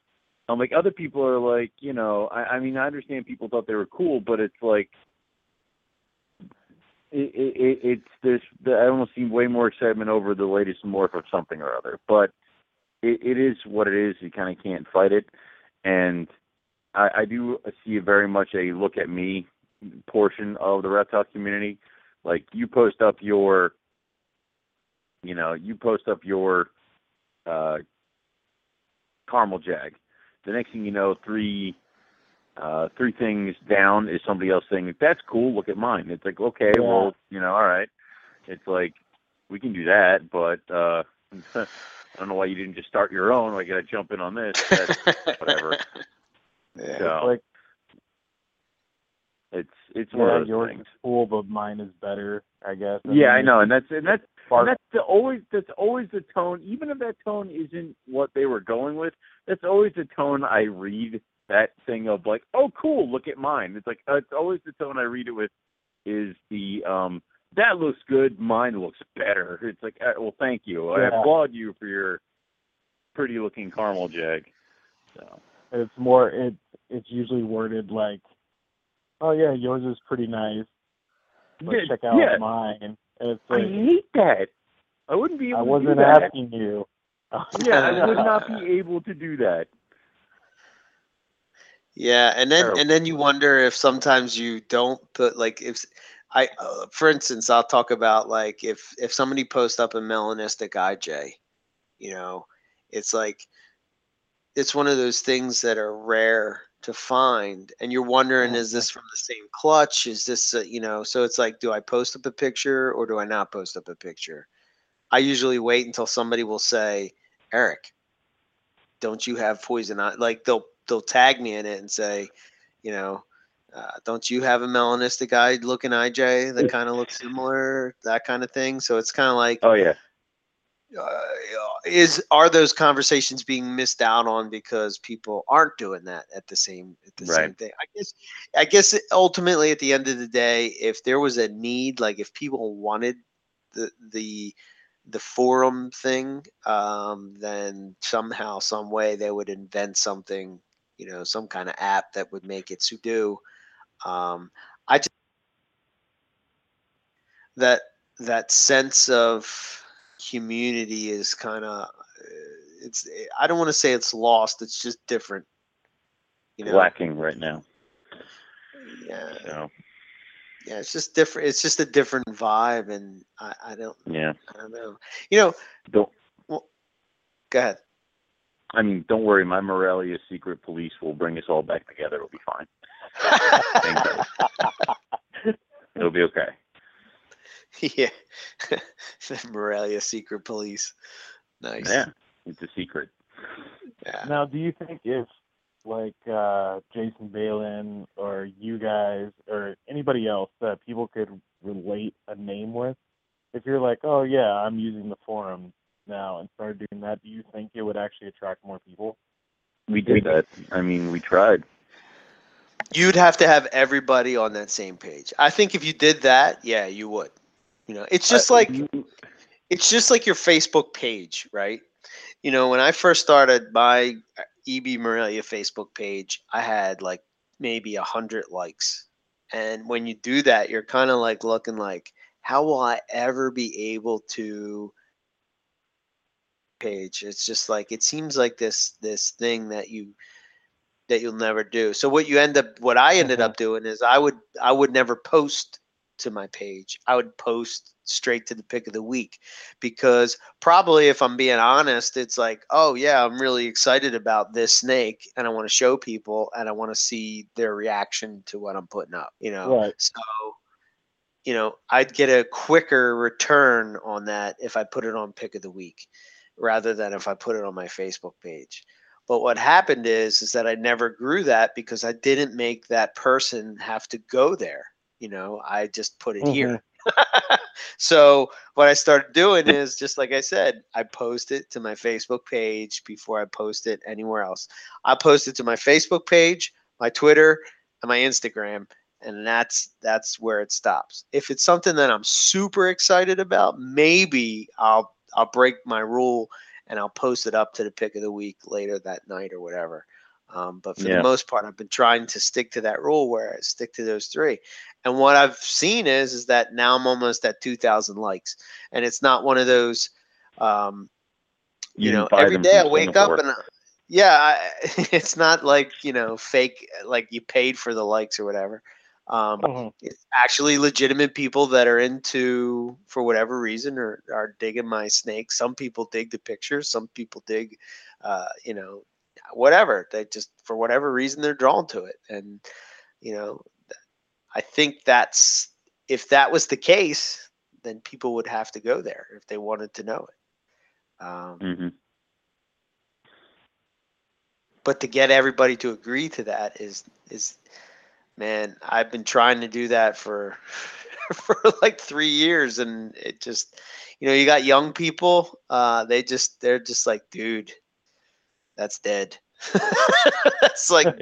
I'm like other people are like you know I, I mean I understand people thought they were cool, but it's like it, it, it it's there's I almost see way more excitement over the latest morph of something or other, but it, it is what it is. You kind of can't fight it, and I, I do see very much a look at me portion of the reptile community. Like you post up your, you know, you post up your uh, caramel jag. The next thing you know, three uh, three things down is somebody else saying that's cool. Look at mine. It's like okay,
Yeah.
well, you know, all right. It's like we can do that, but uh, I don't know why you didn't just start your own. I got to jump in on this. That's, whatever.
Yeah.
so
Like
it's it's one
yeah,
of those
yours
things.
is cool, but mine is better, I guess. And
Yeah,
then
I know, and that's and that's
spark-
that's the always that's always the tone. Even if that tone isn't what they were going with, that's always the tone I read that thing of like, oh, cool, look at mine. It's like uh, it's always the tone I read it with is the um that looks good, mine looks better. It's like, uh, well, thank you. I applaud you for your pretty looking caramel jag. So
it's more it's it's usually worded like, "Oh yeah, yours is pretty nice, but
Yeah,
check out
yeah.
mine." And it's
I hate that. I wouldn't be able
I wasn't
do that.
asking you.
Yeah, I would not be able to do that.
Yeah, and then
Terrible.
and then you wonder if sometimes you don't put like if I, uh, for instance, I'll talk about like if if somebody posts up a melanistic IJ, you know, it's like it's one of those things that are rare to find, and you're wondering, is this from the same clutch? Is this, uh, you know? So it's like, do I post up a picture or do I not post up a picture? I usually wait until somebody will say, Eric, don't you have poison? I like they'll they'll tag me in it and say, you know, uh, don't you have a melanistic eye looking IJ that kind of looks similar, that kind of thing. So it's kind of like,
Oh yeah.
Uh, is are those conversations being missed out on because people aren't doing that at the same at the same thing? I guess, I guess ultimately at the end of the day, if there was a need, like if people wanted the the the forum thing, um, then somehow, some way, they would invent something, you know, some kind of app that would make it so do. Um, I just that that sense of community is kind of uh, it's I don't want to say it's lost. It's just different. You know,
lacking right now.
yeah,
So
yeah. It's just different. It's just a different vibe, and I, I don't,
yeah.
I don't know. You know,
Don't Well,
go ahead.
I mean don't worry, my Morelia secret police will bring us all back together. It'll be fine. It'll be okay.
yeah, the Morelia secret police. Nice.
Yeah. It's a secret.
Yeah.
Now, do you think if like uh, Jason Balin or you guys or anybody else that people could relate a name with, if you're like, oh yeah, I'm using the forum now and started doing that, do you think it would actually attract more people?
We did that. I mean we tried.
You'd have to have everybody on that same page. I think if you did that, yeah, you would. You know, it's just like it's just like your Facebook page, right? You know, when I first started my EB Morelia Facebook page, I had like maybe a hundred likes. And when you do that, you're kind of like looking like, how will I ever be able to page? It's just like it seems like this this thing that you that you'll never do. So what you end up what I ended
Mhm.
up doing is I would I would never post to my page. I would post straight to the pick of the week because probably if I'm being honest, it's like, oh yeah, I'm really excited about this snake and I want to show people and I want to see their reaction to what I'm putting up, you know.
Right.
So you know, I'd get a quicker return on that if I put it on pick of the week rather than if I put it on my Facebook page. But what happened is is that I never grew that because I didn't make that person have to go there. You know, I just put it mm-hmm. here. so what I started doing is just like I said, I post it to my Facebook page before I post it anywhere else. I post it to my Facebook page, my Twitter, and my Instagram, and that's that's where it stops. If it's something that I'm super excited about, maybe I'll I'll break my rule and I'll post it up to the pick of the week later that night or whatever. Um, but for
Yeah.
the most part, I've been trying to stick to that rule where I stick to those three. And what I've seen is is that now I'm almost at 2,000 likes, and it's not one of those. Um, you,
didn't
know, every day I wake up and I, yeah, I, it's not like you know fake like you paid for the likes or whatever. Um,
Mhm.
it's actually legitimate people that are into for whatever reason or are digging my snake. Some people dig the pictures, some people dig, uh, you know, whatever. They just for whatever reason they're drawn to it, and you know, I think that's if that was the case, then people would have to go there if they wanted to know it. Um,
hmm
but to get everybody to agree to that is is man i've been trying to do that for for like three years and it just you know you got young people uh they just they're just like dude that's dead that's like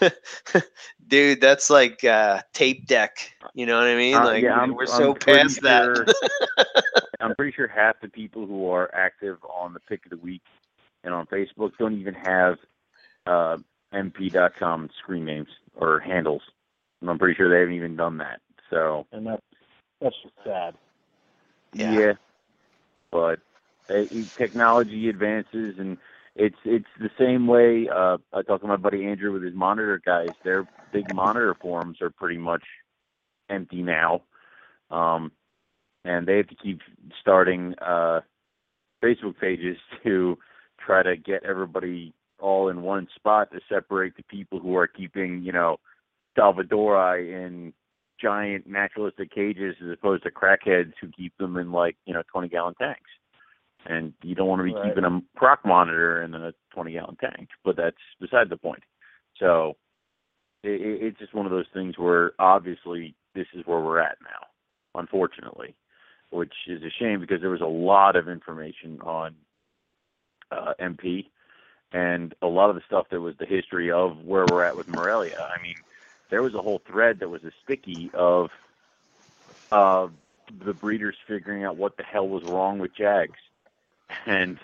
dude that's like uh tape deck you know what i mean
Uh,
like
yeah, I'm-
we're
I'm
so
pretty
past that
I'm pretty sure half the people who are active on the pick of the week and on Facebook don't even have uh, mp.com screen names or handles. And I'm pretty sure they haven't even done that. So
And that's that's just sad.
Yeah.
but uh, technology advances and it's it's the same way. Uh, I talked to my buddy Andrew with his monitor guys. Their big monitor forums are pretty much empty now, um, and they have to keep starting uh, Facebook pages to try to get everybody all in one spot to separate the people who are keeping, you know, Salvadori in giant naturalistic cages as opposed to crackheads who keep them in like, you know, 20 gallon tanks. And you don't want to be
Right.
keeping a croc monitor in a 20 gallon tank, but that's beside the point. So it- it's just one of those things where obviously this is where we're at now, unfortunately, which is a shame because there was a lot of information on uh, MP and a lot of the stuff that was the history of where we're at with Morelia. I mean, there was a whole thread that was a sticky of uh, the breeders figuring out what the hell was wrong with Jags, and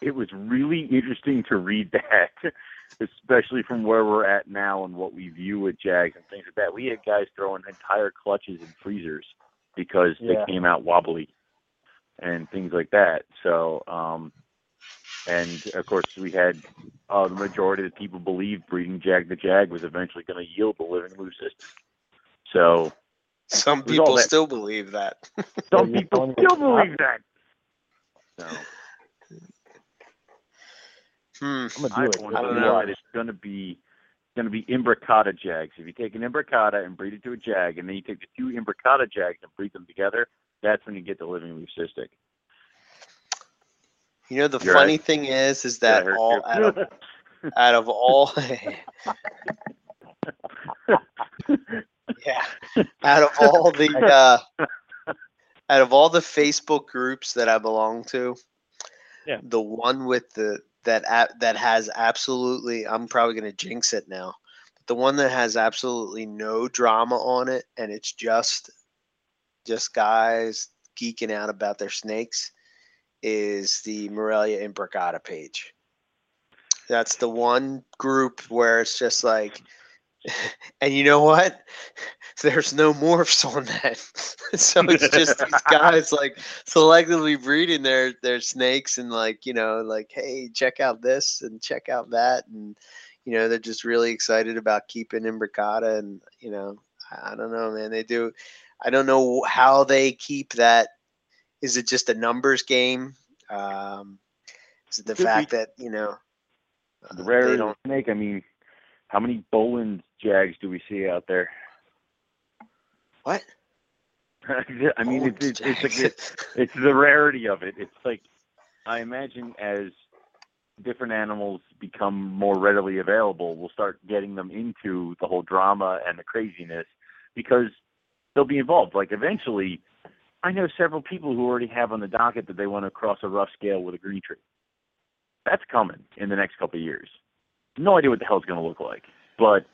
it was really interesting to read that, especially from where we're at now and what we view with Jags and things like that. We had guys throwing entire clutches in freezers because
Yeah.
they came out wobbly and things like that. So, um, and of course, we had uh, the majority of the people believed breeding Jag the Jag was eventually going to yield the living leucistic. So
some people still believe that
some people still believe that. So
hmm.
I'm gonna
I
do it.
point
I
out
don't know.
it's going to be going to be imbricata jags. If you take an imbricata and breed it to a jag, and then you take the two imbricata jags and breed them together, that's when you get the living leucistic.
You know the
You're
funny
right.
thing is, is that
hurt
all out of out of all, yeah, out of all the uh, out of all the Facebook groups that I belong to,
Yeah.
the one with the that that has absolutely, I'm probably gonna jinx it now, but the one that has absolutely no drama on it, and it's just just guys geeking out about their snakes is the Morelia Imbricata page. That's the one group where it's just like, and you know what? There's no morphs on that, so it's just these guys like selectively breeding their their snakes and like you know like hey check out this and check out that and you know they're just really excited about keeping Imbricata, and you know I, I don't know, man. They do. I don't know how they keep that. Is it just a numbers game? Um, is it the fact that you know uh,
The
they
rare
don't? What?
I mean, it's it's, it's, like
Jags.
it's it's the rarity of it. It's like I imagine as different animals become more readily available, we'll start getting them into the whole drama and the craziness because they'll be involved. Like eventually, I know several people who already have on the docket that they want to cross a rough scale with a green tree. That's coming in the next couple of years. No idea what the hell it's going to look like, but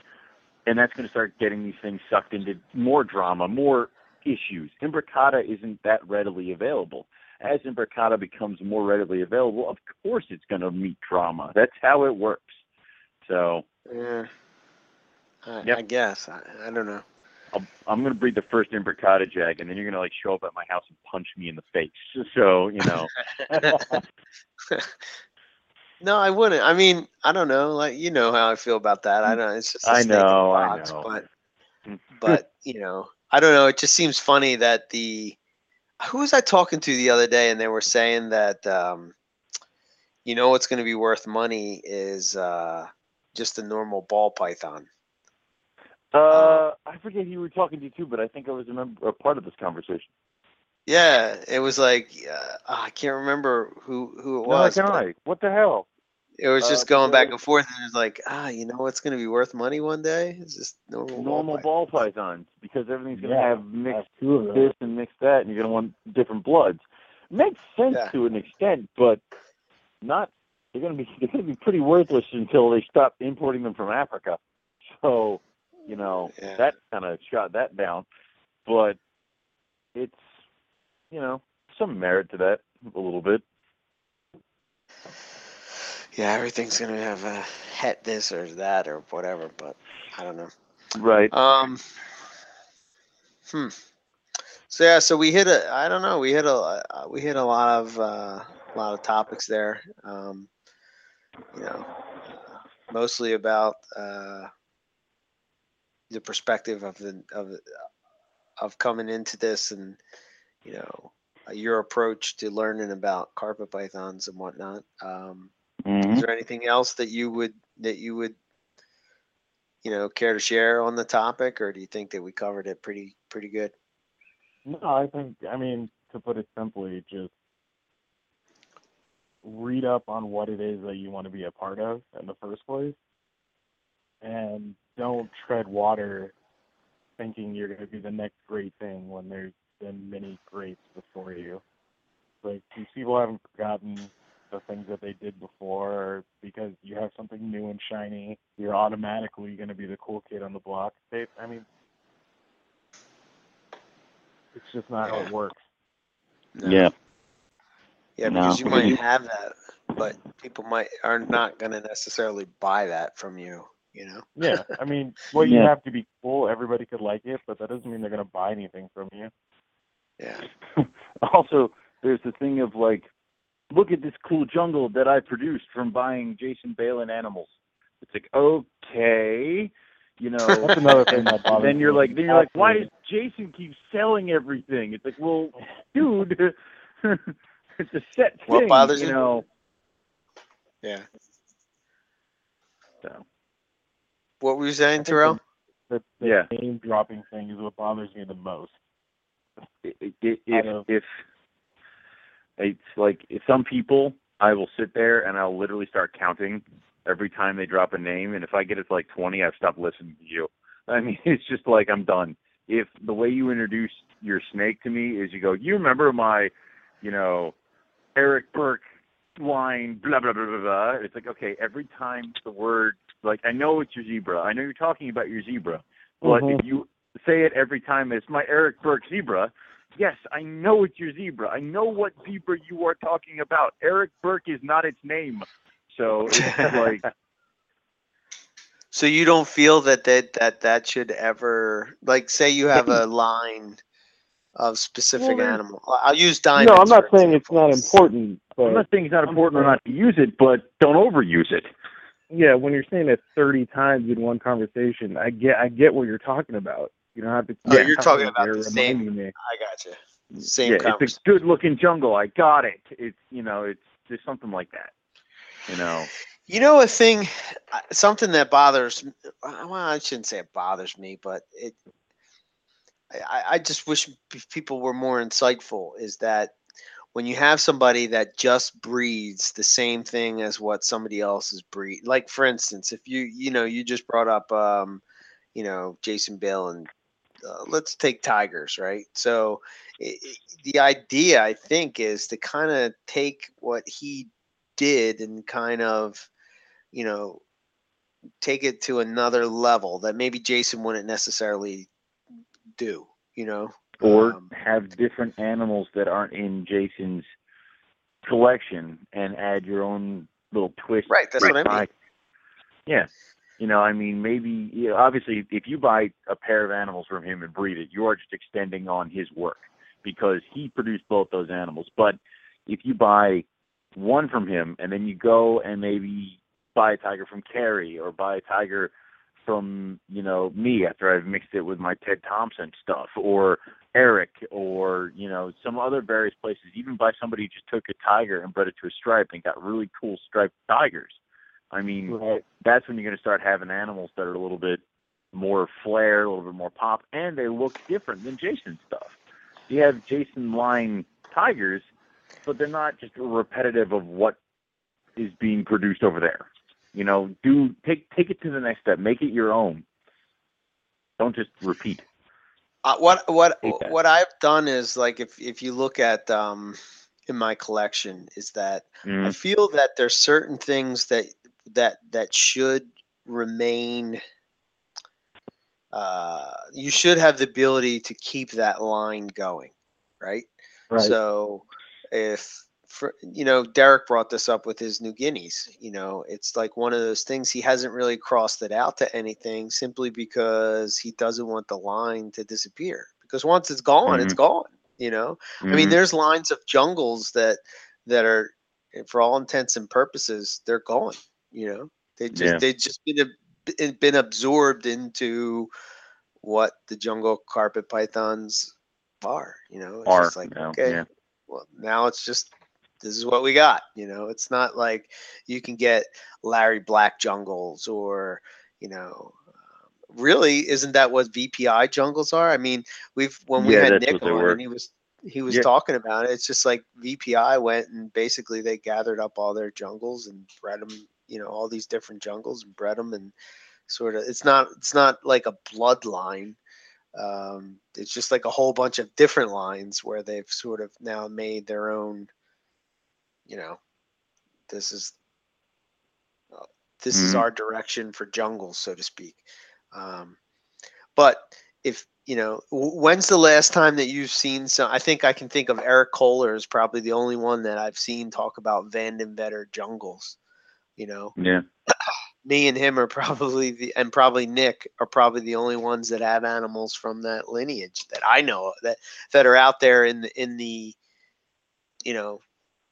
and that's going to start getting these things sucked into more drama, more issues. Imbricata isn't that readily available. As Imbricata becomes more readily available, of course it's going to meet drama. That's how it works. So
Yeah. I,
Yep.
I guess. I, I don't know.
I'll, I'm going to breed the first Imbricata jag, and then you're going to like show up at my house and punch me in the face. So you know,
No, I wouldn't. I mean, I don't know. Like you know how I feel about that. I don't. It's just a
I
snake in a
know, I know.
But but you know, I don't know. It just seems funny that the who was I talking to the other day, and they were saying that um, you know what's going to be worth money is uh, just a normal ball python.
uh, I forget who you were talking to too, but I think I was a, member, a part of this conversation.
Yeah, it was like uh, I can't remember who who it was.
can
but
I? What the hell?
It was
Uh,
just going back and forth, and it was like, ah, you know what's going to be worth money one day? It's just normal. ball
Normal
python.
ball pythons, because everything's going to
Yeah,
have mixed
two of
this and mixed that, and you're going to want different bloods. Makes sense
Yeah.
to an extent, but not. They're going to be they're going to be pretty worthless until they stop importing them from Africa. So, you know,
Yeah.
that kind of shot that down. But it's, you know, some merit to that a little bit.
Yeah, everything's going to have a het this or that or whatever, but I don't know.
Right.
Um. Hmm. So yeah, so we hit a. I don't know. We hit a. uh, We hit a lot of uh, a lot of topics there. Um, you know, uh, mostly about uh, the perspective of the of the- of coming into this, and you know, uh, your approach to learning about carpet pythons and whatnot. Um,
Mhm.
is there anything else that you would that you would you know care to share on the topic or do you think that we covered it pretty pretty good
No, I think, I mean, to put it simply, just read up on what it is that you want to be a part of in the first place. And don't tread water thinking you're going to be the next great thing when there's been many greats before you. Like, these people haven't forgotten the things that they did before because you have something new and shiny, you're automatically going to be the cool kid on the block. They, I mean, it's just not how it works.
No.
Yeah.
yeah
No.
because you might mm-hmm. have that but people might are not going to necessarily buy that from you you know
Yeah, I mean, well, you
Yeah.
have to be cool. Everybody could like it, but that doesn't mean they're going to buy anything from you.
Yeah
also, there's the thing of like, look at this cool jungle that I produced from buying Jason Balin animals. It's like, okay, you know.
That's another thing that bothers
then you're
me.
like, then you're like, why does Jason keep selling everything? It's like, well, dude, it's a set thing.
What bothers
you
you?
know.
yeah
So,
what were you saying terrell
The, the
Yeah.
name dropping thing is what bothers me the most.
I- i- if if it's like if some people I will sit there and I'll literally start counting every time they drop a name and if I get it to like 20 I've stopped listening to you. I mean it's just like I'm done. If the way you introduce your snake to me is you go, "You remember my, you know, Eric Burke line blah blah blah blah blah." It's like, okay, every time the word like I know it's your zebra. I know you're talking about your zebra. But
Mhm.
if you say it every time it's my Eric Burke zebra, yes, I know it's your zebra. I know what zebra you are talking about. Eric Burke is not its name. So it's like
so you don't feel that that that, that should ever like say you have a line of specific
Well,
animal i'll use diamonds
no, I'm not
for
saying it's not important, but
I'm not saying it's not important or not to use it, but don't overuse it.
yeah, when you're saying it 30 times in one conversation, I get I get what you're talking about. You don't have to.
Oh, you're talking about the same-
me.
I got you. Same
yeah, it's a good looking jungle. I got it. It's you know, it's just something like that. You know.
You know, a thing, uh, something that bothers. Well, I shouldn't say it bothers me, but it. I, I just wish people were more insightful. Is that when you have somebody that just breeds the same thing as what somebody else is breed? Like for instance, if you you know you just brought up, um, you know, Jason Balin uh, let's take tigers, right? So i i the idea, I think, is to kind of take what he did and kind of, you know, take it to another level that maybe Jason wouldn't necessarily do, you know?
or
Um,
have different animals that aren't in Jason's collection and add your own little twist.
Right, that's what I mean.
Yeah. You know, I mean, maybe, you know, obviously, if you buy a pair of animals from him and breed it, you are just extending on his work because he produced both those animals. But if you buy one from him and then you go and maybe buy a tiger from Carrie or buy a tiger from, you know, me after I've mixed it with my Ted Thompson stuff or Eric or, you know, some other various places, even by somebody who just took a tiger and bred it to a stripe and got really cool striped tigers. I mean,
Right.
that's when you're going to start having animals that are a little bit more flair, a little bit more pop, and they look different than Jason's stuff. You have Jason line tigers, but they're not just repetitive of what is being produced over there. You know, do take take it to the next step. Make it your own. Don't just repeat.
Uh, what what what I've done is like if if you look at um in my collection is that I
Mm,
feel that there's certain things that that that should remain. Uh, you should have the ability to keep that line going, right?
Right.
So if for, you know, Derek brought this up with his New Guineas. You know, it's like one of those things he hasn't really crossed it out to anything simply because he doesn't want the line to disappear. Because once it's gone, it's gone. You know, I mean,
mhm.
there's lines of jungles that that are, for all intents and purposes, they're gone. You know, they just
Yeah.
they just been been- absorbed into what the jungle carpet pythons are. You know, it's
are
just like
now,
okay,
yeah.
well now it's just this is what we got. You know, it's not like you can get Larry Black jungles or you know. um, Really, isn't that what VPI jungles are? I mean, we've when we
Yeah,
had Nick on
were.
and he was he was
Yeah.
talking about it. It's just like VPI went and basically they gathered up all their jungles and bred them, you know, all these different jungles and bred them and sort of. It's not it's not like a bloodline. Um, it's just like a whole bunch of different lines where they've sort of now made their own. You know, this is uh, this is
Mhm.
our direction for jungles, so to speak. Um, but if you know, when's the last time that you've seen some? I think I can think of Eric Kohler is probably the only one that I've seen talk about Vandenvetter jungles. You know,
Yeah.
me and him are probably the, and probably Nick are probably the only ones that have animals from that lineage that I know that that are out there in the in the, you know,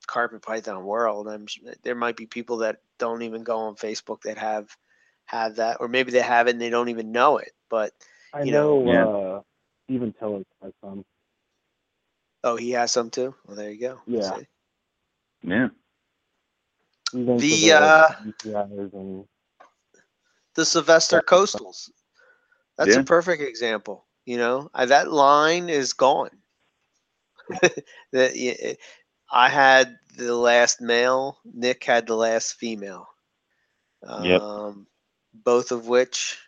carpet python world. I'm there might be people that don't even go on Facebook that have have that, or maybe they have it and they don't even know it. But
I
know,
know,
Yeah.
uh, Steven Tiller has some.
oh, he has some too. Well, there you go.
Yeah.
Yeah.
He's into
The, uh,
and
the Sylvester
Yeah.
Coastals. That's
Yeah.
a perfect example. You know, I, that line is gone. that I had the last male. Nick had the last female.
Yep.
Um, both of which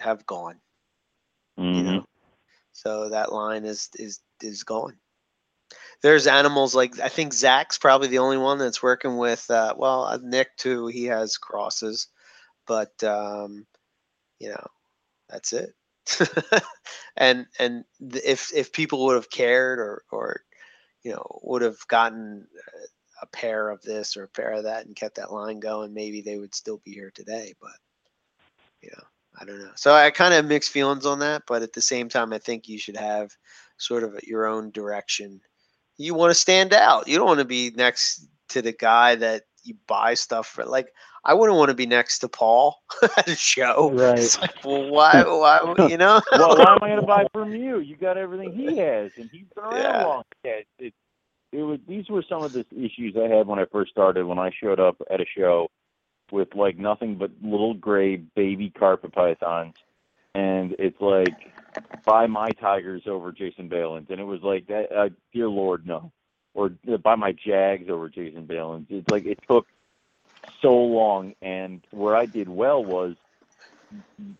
have gone. You
Mhm.
know, so that line is is is gone. There's animals like I think Zach's probably the only one that's working with. Uh, well, uh, Nick too. He has crosses, but um, you know, that's it. and and if if people would have cared or or you know would have gotten uh, a pair of this or a pair of that and kept that line going, maybe they would still be here today. But you know, I don't know. So I kind of have mixed feelings on that, but at the same time, I think you should have sort of your own direction. You want to stand out. You don't want to be next to the guy that you buy stuff for like I wouldn't want to be next to Paul at a show.
Right.
It's like, well, why? Why? You know?
well, why am I going to buy from you? You got everything he has, and he's been around
Yeah.
long. It, it, it was. These were some of the issues I had when I first started. When I showed up at a show with like nothing but little gray baby carpet pythons, and it's like buy my tigers over Jason Balin's, and it was like that. Uh, dear Lord, no, or uh, buy my Jags over Jason Balin's. It's like it took so long, and where I did well was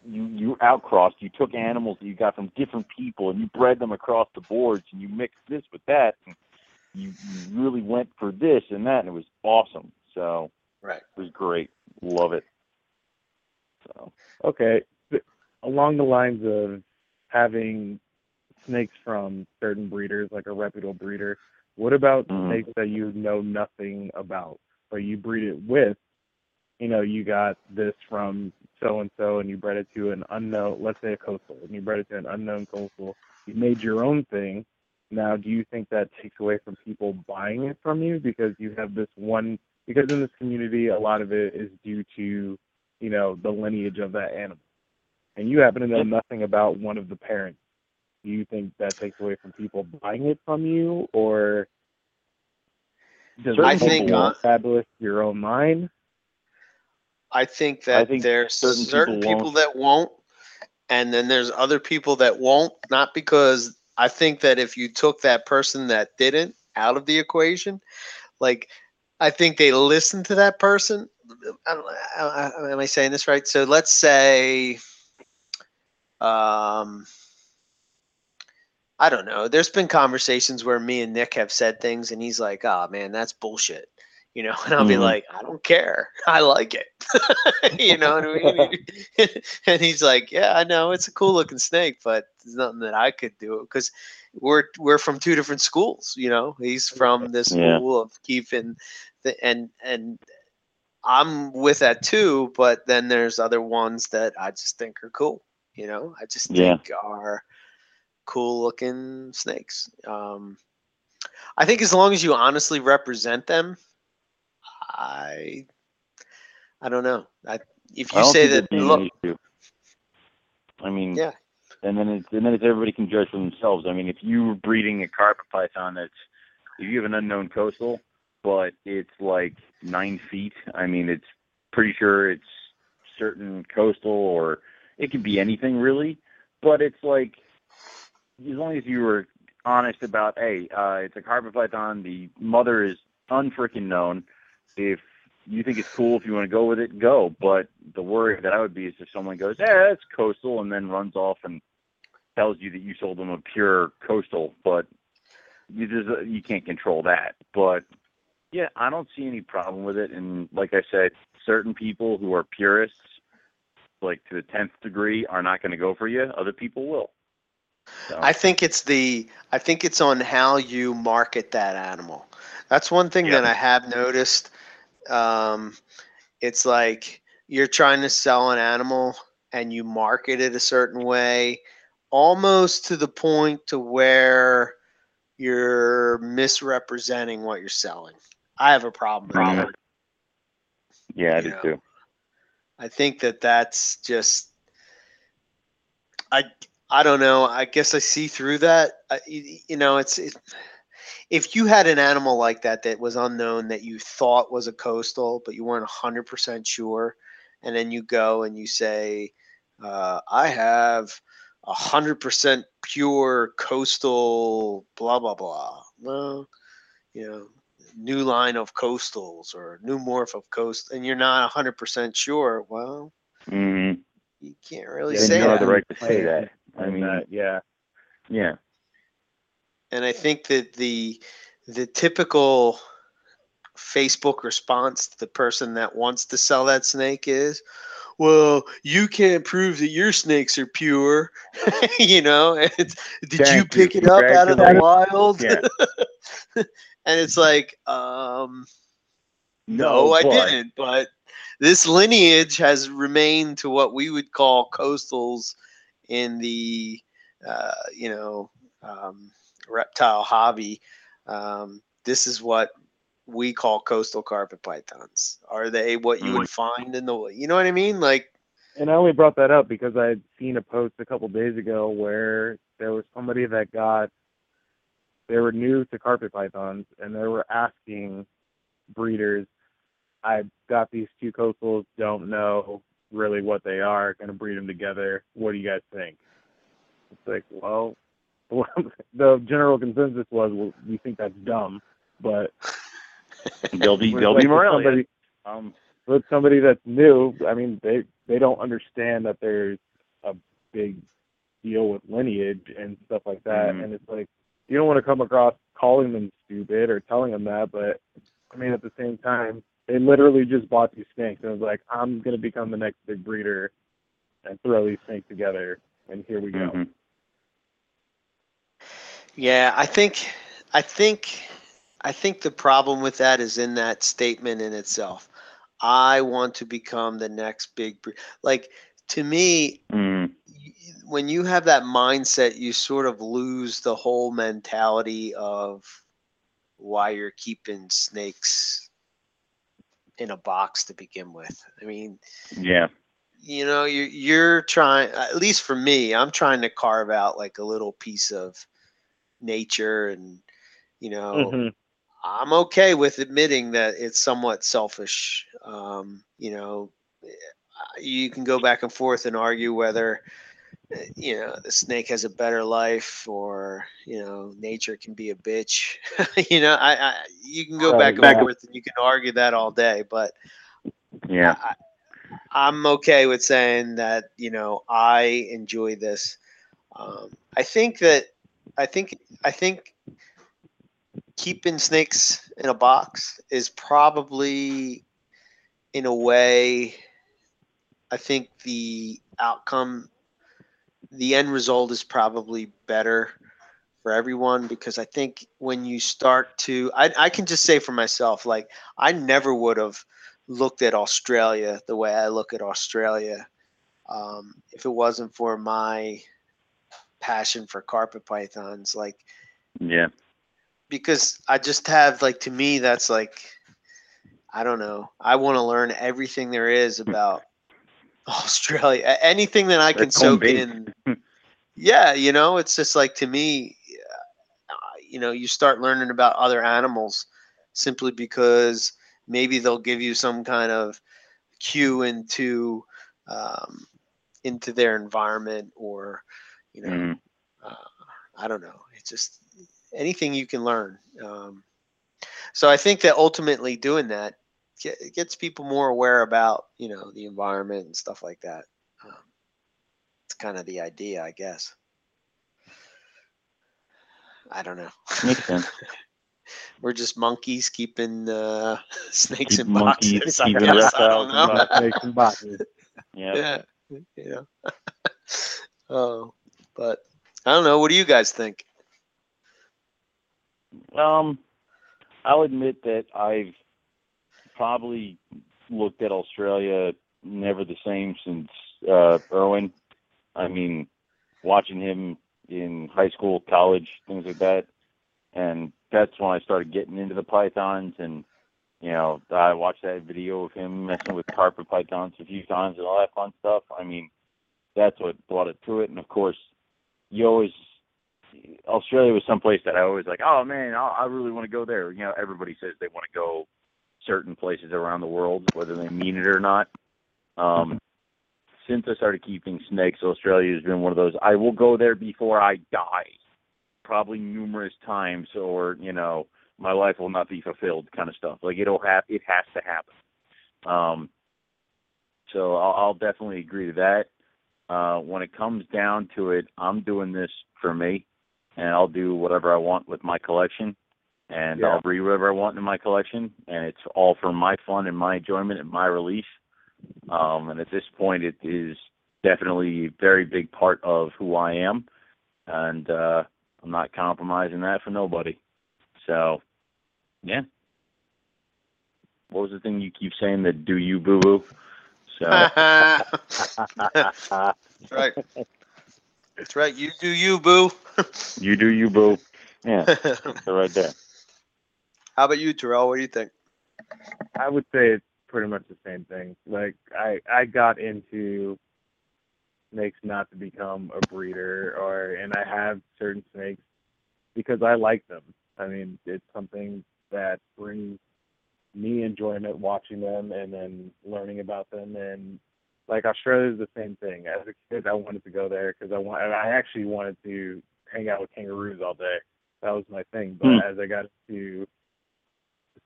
you you outcrossed. You took animals that you got from different people, and you bred them across the boards, and you mixed this with that. And you, you really went for this and that, and it was awesome. So
Right.
it was great. Love it. So
Okay. Along the lines of having snakes from certain breeders, like a reputable breeder, what about
Mhm.
snakes that you know nothing about, but you breed it with? You know, you got this from so and so, and you bred it to an unknown, let's say a coastal, and you bred it to an unknown coastal. You made your own thing. Now, do you think that takes away from people buying it from you because you have this one? Because in this community, a lot of it is due to you know, the lineage of that animal. And you happen to know nothing about one of the parents. Do you think that takes away from people buying it from you or does
I think, uh,
establish your own line?
I think that
think
there's
certain
certain,
people
people,
won't.
that won't, and then there's other people that won't. Not because I think that if you took that person that didn't out of the equation, like I think they listen to that person. I don't, I, I, am I saying this right? So let's say, um, I don't know. There's been conversations where me and Nick have said things, and he's like, "Oh man, that's bullshit," you know, and I'll be
Mhm.
like, "I don't care. I like it," you know what I mean? and he's like, "Yeah, I know it's a cool looking snake, but there's nothing that I could do because we're we're from two different schools. You know, he's from this
Yeah.
school of keeping the and and." I'm with that too, but then there's other ones that I just think are cool. You know, I just
Yeah.
think are cool looking snakes. Um, I think as long as you honestly represent them, I I don't know. I, if you
don't
say that, look.
I mean,
Yeah.
and then it's and then it's everybody can judge for themselves. I mean, if you were breeding a carpet python that's if you have an unknown coastal, but it's like nine feet. I mean, it's pretty sure it's certain coastal or it could be anything really. But it's like as long as you were honest about, hey, uh, it's a carpet python. The mother is unfreaking known. If you think it's cool, if you want to go with it, go. But the worry that I would be is if someone goes, yeah, it's coastal, and then runs off and tells you that you sold them a pure coastal, but you just you can't control that. But yeah, I don't see any problem with it. And like I said, certain people who are purists, like to the tenth degree, are not going to go for you. Other people will. So,
I think it's the I think it's on how you market that animal. That's one thing
Yeah.
that I have noticed. Um, it's like you're trying to sell an animal and you market it a certain way, almost to the point to where you're misrepresenting what you're selling. I have a problem with that.
yeah, I do too.
I think that that's just I I don't know. I guess I see through that. I, you know, it's it, if you had an animal like that that was unknown that you thought was a coastal, but you weren't hundred percent sure, and then you go and you say, uh, "I have a hundred percent pure coastal," blah blah blah. Well, you know, new line of coastals or new morph of coast, and you're not hundred percent sure. Well,
hmm
you can't really
Yeah,
say
you have
that.
the right to say
Plan
that. I mean,
that, yeah.
yeah.
and I think that the the typical Facebook response to the person that wants to sell that snake is, "Well, you can't prove that your snakes are pure." you know, and it's, did you pick
you.
it up out of the wild?
Yeah.
and it's like, um, no,
No,
I didn't. But this lineage has remained to what we would call coastals in the, uh, you know, um, reptile hobby. Um, this is what we call coastal carpet pythons? Are they what you
Mm.
would find in the you know what I mean? Like
And I only brought that up because I had seen a post a couple days ago where there was somebody that got they were new to carpet pythons and they were asking breeders, I got these two coastals, don't know really what they are, gonna breed them together. What do you guys think? It's like, well, the general consensus was well, we think that's dumb, but
They'll be they'll
like,
be Morelia.
somebody-
Um,
with somebody that's new, I mean, they they don't understand that there's a big deal with lineage and stuff like that,
Mhm.
and it's like you don't want to come across calling them stupid or telling them that, but I mean, at the same time, they literally just bought these snakes and was like, I'm gonna become the next big breeder and throw these snakes together, and here we go.
mhm.
Yeah, I think I think I think the problem with that is in that statement in itself. I want to become the next big bre- like to me
Mm,
y- when you have that mindset you sort of lose the whole mentality of why you're keeping snakes in a box to begin with. I mean,
yeah.
you know you're you're trying at least for me i'm trying to carve out like a little piece of nature and you know
Mhm.
i'm okay with admitting that it's somewhat selfish um you know eh, you can go back and forth and argue whether you know the snake has a better life or you know nature can be a bitch you know i, I you can go
Right,
back and forth and you can argue that all day but
Yeah.
I, I'm okay with saying that you know I enjoy this. Um, I think that I think I think keeping snakes in a box is probably in a way I think the outcome the end result is probably better for everyone because I think when you start to I, I can just say for myself like I never would have looked at Australia the way I look at Australia um, if it wasn't for my passion for carpet pythons like
Yeah.
because I just have like to me that's like I don't know. I want to learn everything there is about Australia. Anything that I
They're
can soak in. yeah, you know, it's just like to me, uh, you know, you start learning about other animals simply because maybe they'll give you some kind of cue into um, into their environment or you know
Mm,
uh, I don't know. It's just anything you can learn. Um, so I think that ultimately doing that ge- gets people more aware about you know the environment and stuff like that. Um, it's kind of the idea, I guess. I don't know.
makes sense.
We're just monkeys keeping uh, snakes
Keep
in
monkeys,
boxes. I guess. I don't know.
Snakes and boxes.
Yeah.
Yeah, you know. oh, but I don't know. What do you guys think?
Um, I'll admit that I've probably looked at Australia never the same since uh, Irwin. I mean, watching him in high school, college, things like that, and that's when I started getting into the pythons. And you know, I watched that video of him messing with carpet pythons a few times and all that fun stuff. I mean, that's what brought it to it. And of course, you always Australia was someplace that I always like. Oh man, I, I really want to go there. You know, everybody says they want to go certain places around the world, whether they mean it or not. Um, since I started keeping snakes, Australia has been one of those. I will go there before I die, probably numerous times, or you know, my life will not be fulfilled, kind of stuff. Like it'll have, it has to happen. Um, so I'll, I'll definitely agree to that. Uh, when it comes down to it, I'm doing this for me and I'll do whatever I want with my collection, and
Yeah.
I'll breed whatever I want in my collection, and it's all for my fun and my enjoyment and my relief. Um, and at this point, it is definitely a very big part of who I am, and uh, I'm not compromising that for nobody. So, yeah. What was the thing you keep saying? That do you boo boo? So,
That's right. That's right. You do you, boo.
you do you boo. Yeah, right there.
How about you, Terrell? What do you think?
I would say it's pretty much the same thing. Like I I got into snakes not to become a breeder or and I have certain snakes because I like them. I mean, it's something that brings me enjoyment watching them and then learning about them and like Australia is the same thing. As a kid, I wanted to go there because I want. I actually wanted to hang out with kangaroos all day. That was my thing. But
Hmm.
as I got to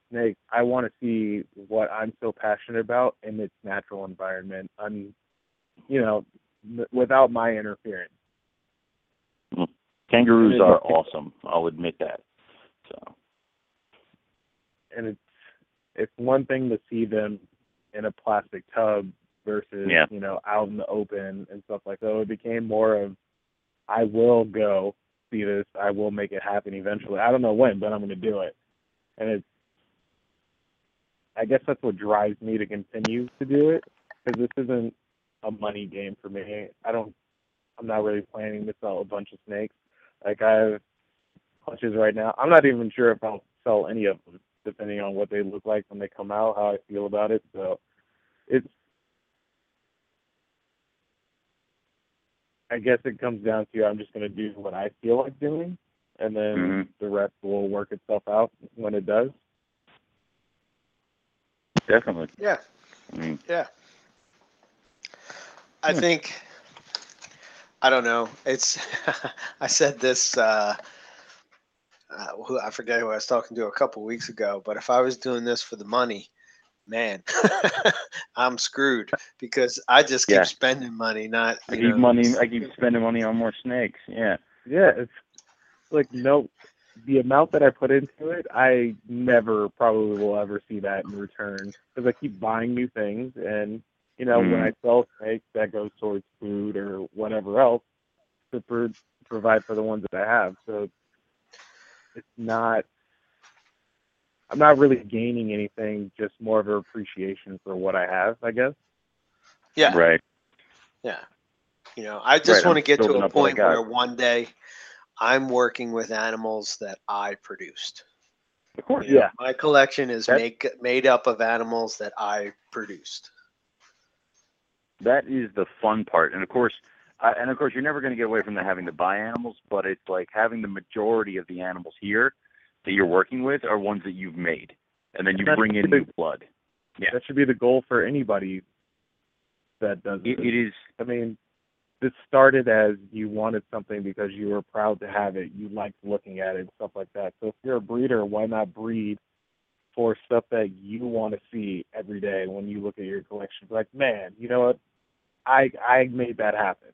snake, I want to see what I'm so passionate about in its natural environment. I'm, you know, without my interference. Hmm. Kangaroos
are awesome. I'll admit that. So
And it's it's one thing to see them in a plastic tub versus
Yeah.
you know out in the open and stuff like that. It became more of I will go see this. I will make it happen eventually. I don't know when, but I'm going to do it. And it's I guess that's what drives me to continue to do it because this isn't a money game for me. I don't. I'm not really planning to sell a bunch of snakes. Like I have clutches right now. I'm not even sure if I'll sell any of them, depending on what they look like when they come out, how I feel about it. So it's. I guess it comes down to I'm just going to do what I feel like doing, and then
Mhm.
the rest will work itself out when it does.
Definitely.
Yeah.
I mean,
Yeah. I think I don't know. It's I said this uh, uh who I forget who I was talking to a couple weeks ago, but if I was doing this for the money, man, I'm screwed because I just keep
Yeah.
spending money, not
I keep
know,
money. I keep spending money on more snakes. Yeah.
Yeah, it's like no, the amount that I put into it, I never probably will ever see that in return because I keep buying new things, and you know when
Mhm.
I sell snakes, that goes towards food or whatever else to pro- provide for the ones that I have. So it's not. I'm not really gaining anything, just more of an appreciation for what I have, I guess.
yeah,
Right.
yeah. You know, I just
Right,
want to get to a
up what I
point where one day I'm working with animals that I produced.
Of course.
You know,
Yeah.
My collection is
That-
make made up of animals that I produced.
that is the fun part and of course I, and of course you're never going to get away from the having to buy animals but it's like having the majority of the animals here that you're working with are ones that you've made and then you
That's
bring in
the-
new blood Yeah.
That should be the goal for anybody that does
it,
this.
it is
I mean, this started as you wanted something because you were proud to have it. You liked looking at it and stuff like that. So if you're a breeder, why not breed for stuff that you want to see every day when you look at your collection? Like, man, you know what? I I made that happen.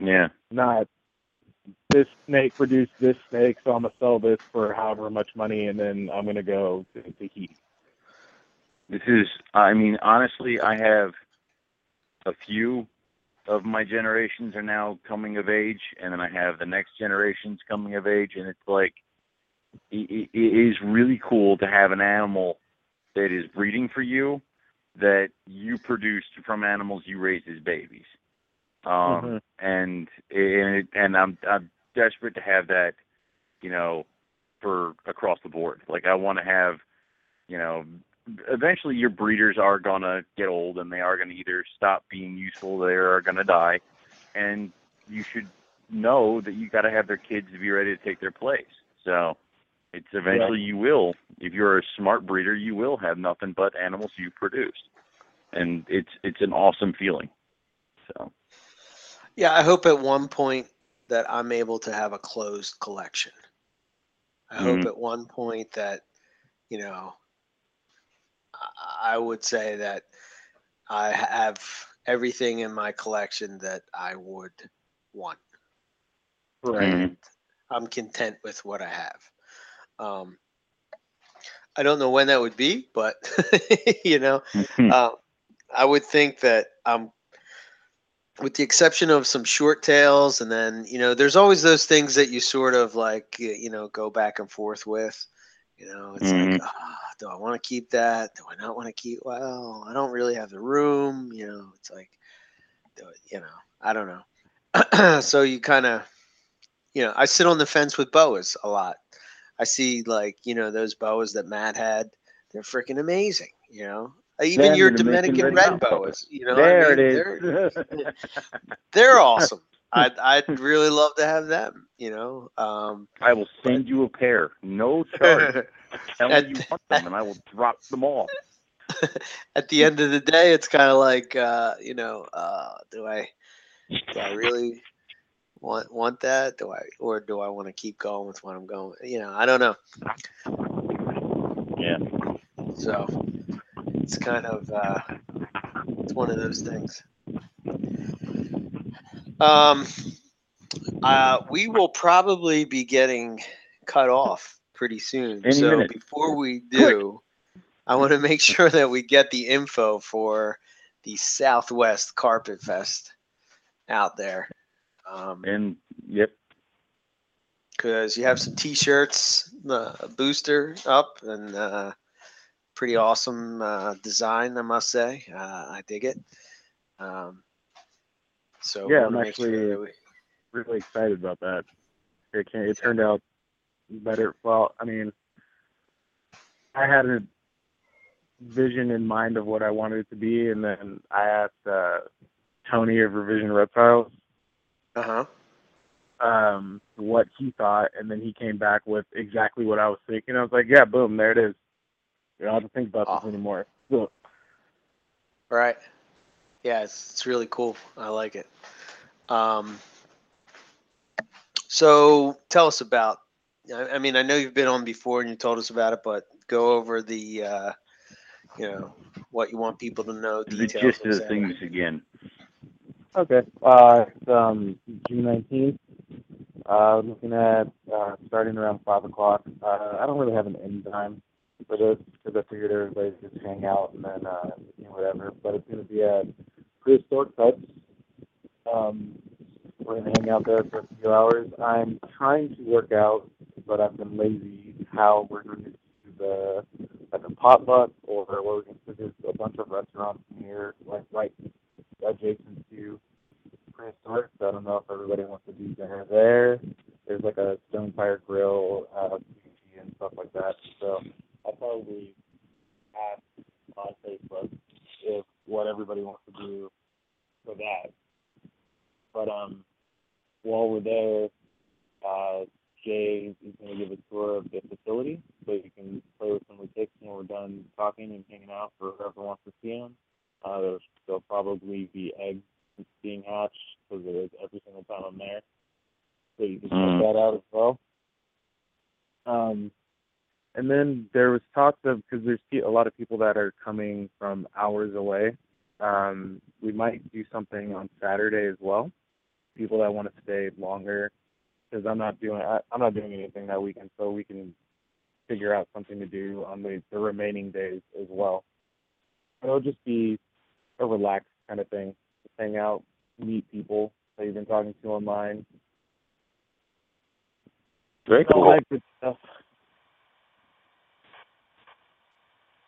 yeah
Not this snake produced this snake, so I'm gonna sell this for however much money, and then I'm gonna go to, to heat.
this is i mean honestly i have a few of my generations are now coming of age and then i have the next generations coming of age and it's like it, it, it is really cool to have an animal that is breeding for you that you produced from animals you raised as babies um
Mhm.
and and and i'm i'm desperate to have that you know for across the board like i want to have you know eventually your breeders are gonna get old and they are gonna either stop being useful they are gonna die. And you should know that you got to have their kids to be ready to take their place. So it's eventually you will if you're a smart breeder you will have nothing but animals you produced and it's it's an awesome feeling. So.
Yeah, I hope at one point that I'm able to have a closed collection. I hope
Mhm.
at one point that, you know, I- would say that I have everything in my collection that I would want.
Right.
Mhm.
I'm content with what I have. Um, I don't know when that would be, but you know, uh, I would think that um, with the exception of some short tails, and then you know, there's always those things that you sort of like you know go back and forth with. You know, it's like, ah, do I want to keep that? Do I not want to keep? Well, I don't really have the room. You know, it's like, you know, I don't know. so you kind of, you know, I sit on the fence with boas a lot. I see like you know those boas that Matt had. They're freaking amazing. You know, even
Them
your
Dominican
Dominican
red
red boas. You know, what I
there
mean?
it
They're, they're awesome. I'd I'd really love to have them. You know, um,
I will send you a pair, no charge. Tell
At-
me you want them, and I will drop them off.
at the end of the day, it's kind of like uh, you know, uh, do I do I really want want that? Do I or do I want to keep going with what I'm going? You know, I don't know.
Yeah.
So it's kind of uh, it's one of those things. Um, uh, we will probably be getting cut off pretty soon.
Any
so
minute.
before we do, I want to make sure that we get the info for the Southwest Carpet Fest out there. Um,
And yep,
because you have some t-shirts, uh, a booster up, and uh, pretty awesome uh, design, I must say. Uh, I dig it. Um, so
Yeah, I'm
make sure
actually-
we-
really excited about that. It can, it turned out better. Well, I mean, I had a vision in mind of what I wanted it to be, and then I asked uh, Tony of Revision Reptiles
uh-huh.
um, what he thought, and then he came back with exactly what I was thinking. I was like, yeah, boom, there it is. You don't have to think about
Oh.
this anymore. So,
Right. Yeah, it's, it's really cool. I like it. Um, so tell us about. I, I mean, I know you've been on before and you told us about it, but go over the, uh, you know, what you want people to know.
the
Details,
gist of the
et
things again.
Okay. Uh, it's um, June 19th. Uh, looking at uh, starting around 5 o'clock. Uh, I don't really have an end time for this because I figured everybody would just hang out and then uh, you know, whatever. But it's going to be at Prehistoric Pets. Um, we're to hang out there for a few hours. I'm trying to work out, but I've been lazy, how we're going to do the like a potluck or where we're going to there's a bunch of restaurants near, like right adjacent to prehistoric. So I don't know if everybody wants to do dinner there. There's like a stone fire grill, uh, and stuff like that. So I'll probably ask on Facebook if what everybody wants to do for that. But um, while we're there, uh, Jay is going to give a tour of the facility, so you can play with some of the kids when we're done talking and hanging out for whoever wants to see them. Uh, there's, there'll probably be eggs being hatched because there is every single time I'm there. So you can
Mm.
check that out as well. Um, and then there was talks of because there's a lot of people that are coming from hours away. Um, we might do something on Saturday as well. People that want to stay longer because I'm not doing I, I'm not doing anything that weekend, so we can figure out something to do on the, the remaining days as well. It'll just be a relaxed kind of thing. Just hang out, meet people that you've been talking to online.
Very
all
cool.
that good stuff.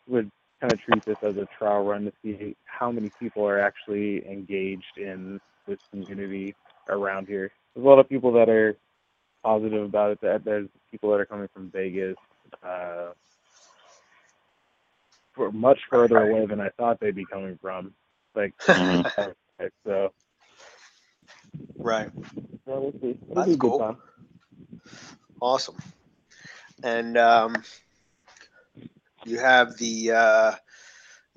Would kind of treat this as a trial run to see how many people are actually engaged in this community around here. There's a lot of people that are positive about it. That there's people that are coming from Vegas, uh, for much further away than I thought they'd be coming from. Like,
Mhm.
so,
Right.
so we'll see. It'll
That's
be
cool.
time.
Awesome. And um, you have the uh,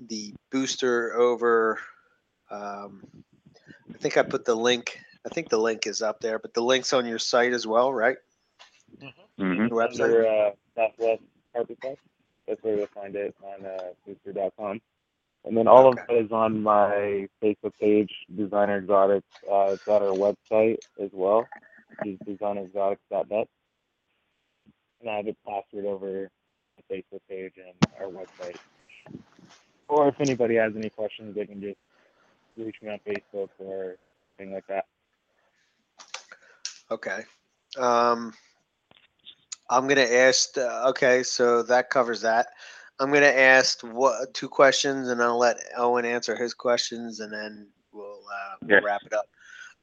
the booster over. Um, I think I put the link. I think the link is up there, but the link's on your site as well, right?
Mhm.
Your website.
Under uh, Southwest Carpet Fest. That's where you'll find it on uh, booster.com. And then all of
Okay.
that is on my Facebook page, Designer Exotics. Uh, it's at our website as well, which is designerexotics.net. And I have it plastered over the Facebook page and our website. Or if anybody has any questions, they can just reach me on Facebook or thing like that.
Okay. Um, I'm gonna ask. Uh, okay, so that covers that. I'm gonna ask what two questions, and I'll let Owen answer his questions, and then we'll, uh, we'll wrap it up.